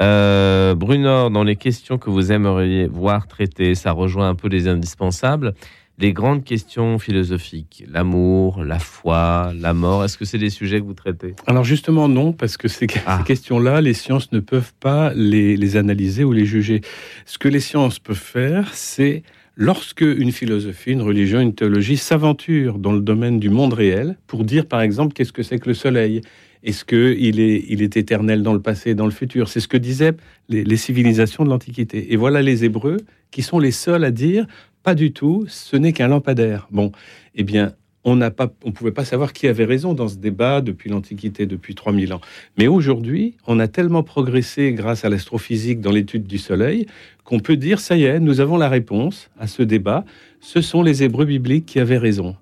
Euh, Brunor, dans les questions que vous aimeriez voir traitées, ça rejoint un peu les indispensables. Les grandes questions philosophiques, l'amour, la foi, la mort, est-ce que c'est des sujets que vous traitez? Alors justement non, parce que ces, (laughs) Ah. ces questions-là, les sciences ne peuvent pas les, les analyser ou les juger. Ce que les sciences peuvent faire, c'est lorsque une philosophie, une religion, une théologie s'aventure dans le domaine du monde réel pour dire par exemple qu'est-ce que c'est que le soleil? Est-ce qu'il est, il est éternel dans le passé et dans le futur? C'est ce que disaient les, les civilisations de l'Antiquité. Et voilà les Hébreux qui sont les seuls à dire pas du tout, ce n'est qu'un lampadaire. Bon, eh bien, on n'a pas, on pouvait pas savoir qui avait raison dans ce débat depuis l'Antiquité, depuis 3000 ans. Mais aujourd'hui, on a tellement progressé grâce à l'astrophysique dans l'étude du Soleil qu'on peut dire, ça y est, nous avons la réponse à ce débat. Ce sont les Hébreux bibliques qui avaient raison.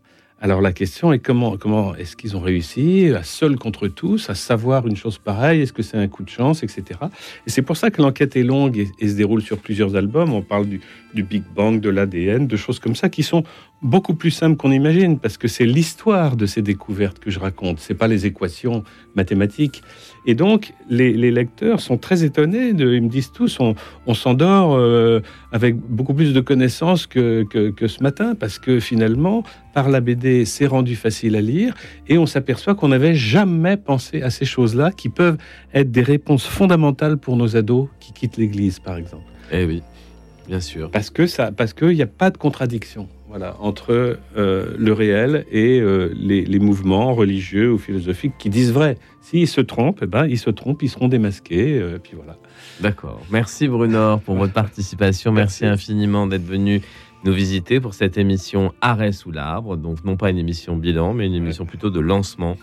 Alors la question est comment, comment est-ce qu'ils ont réussi, à seuls contre tous, à savoir une chose pareille Est-ce que c'est un coup de chance, etc. Et c'est pour ça que l'enquête est longue et, et se déroule sur plusieurs albums. On parle du, du Big Bang, de l'ADN, de choses comme ça qui sont beaucoup plus simples qu'on imagine, parce que c'est l'histoire de ces découvertes que je raconte. C'est pas les équations mathématiques. Et donc les, les lecteurs sont très étonnés. De, ils me disent tous, on, on s'endort euh, avec beaucoup plus de connaissances que, que, que ce matin, parce que finalement, par la BD, c'est rendu facile à lire, et on s'aperçoit qu'on n'avait jamais pensé à ces choses-là, qui peuvent être des réponses fondamentales pour nos ados qui quittent l'Église, par exemple. Eh oui, bien sûr. Parce que ça, parce qu'il n'y a pas de contradiction. Voilà, entre euh, le réel et euh, les, les mouvements religieux ou philosophiques qui disent vrai. S'ils se trompent, eh ben, ils se trompent, ils seront démasqués, euh, puis voilà. D'accord. Merci Brunor pour votre participation. Merci, infiniment d'être venu nous visiter pour cette émission Arrêt sous l'arbre. Donc non pas une émission bilan, mais une émission plutôt de lancement.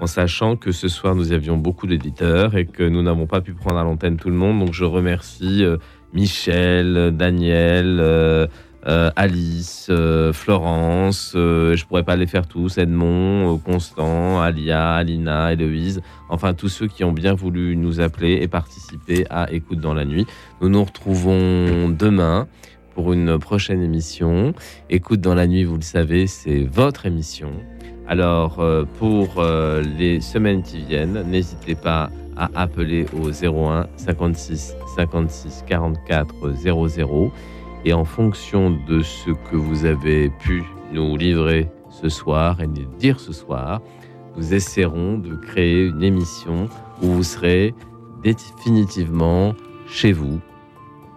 En sachant que ce soir nous avions beaucoup d'éditeurs et que nous n'avons pas pu prendre à l'antenne tout le monde. Donc je remercie Michel, Daniel, euh, Alice, euh, Florence, euh, je pourrais pas les faire tous, Edmond, Constant, Alia, Alina, Héloïse, enfin tous ceux qui ont bien voulu nous appeler et participer à Écoute dans la nuit. Nous nous retrouvons demain pour une prochaine émission. Écoute dans la nuit, vous le savez, c'est votre émission. Alors pour les semaines qui viennent, n'hésitez pas à appeler au 01 56 56 44 00 et en fonction de ce que vous avez pu nous livrer ce soir et nous dire ce soir, nous essaierons de créer une émission où vous serez définitivement chez vous,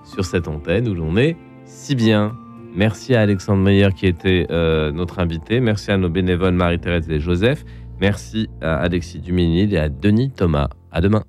sur cette antenne où l'on est si bien. Merci à Alexandre Meyer qui était euh, notre invité. Merci à nos bénévoles Marie-Thérèse et Joseph. Merci à Alexis Duménil et à Denis Thomas. À demain.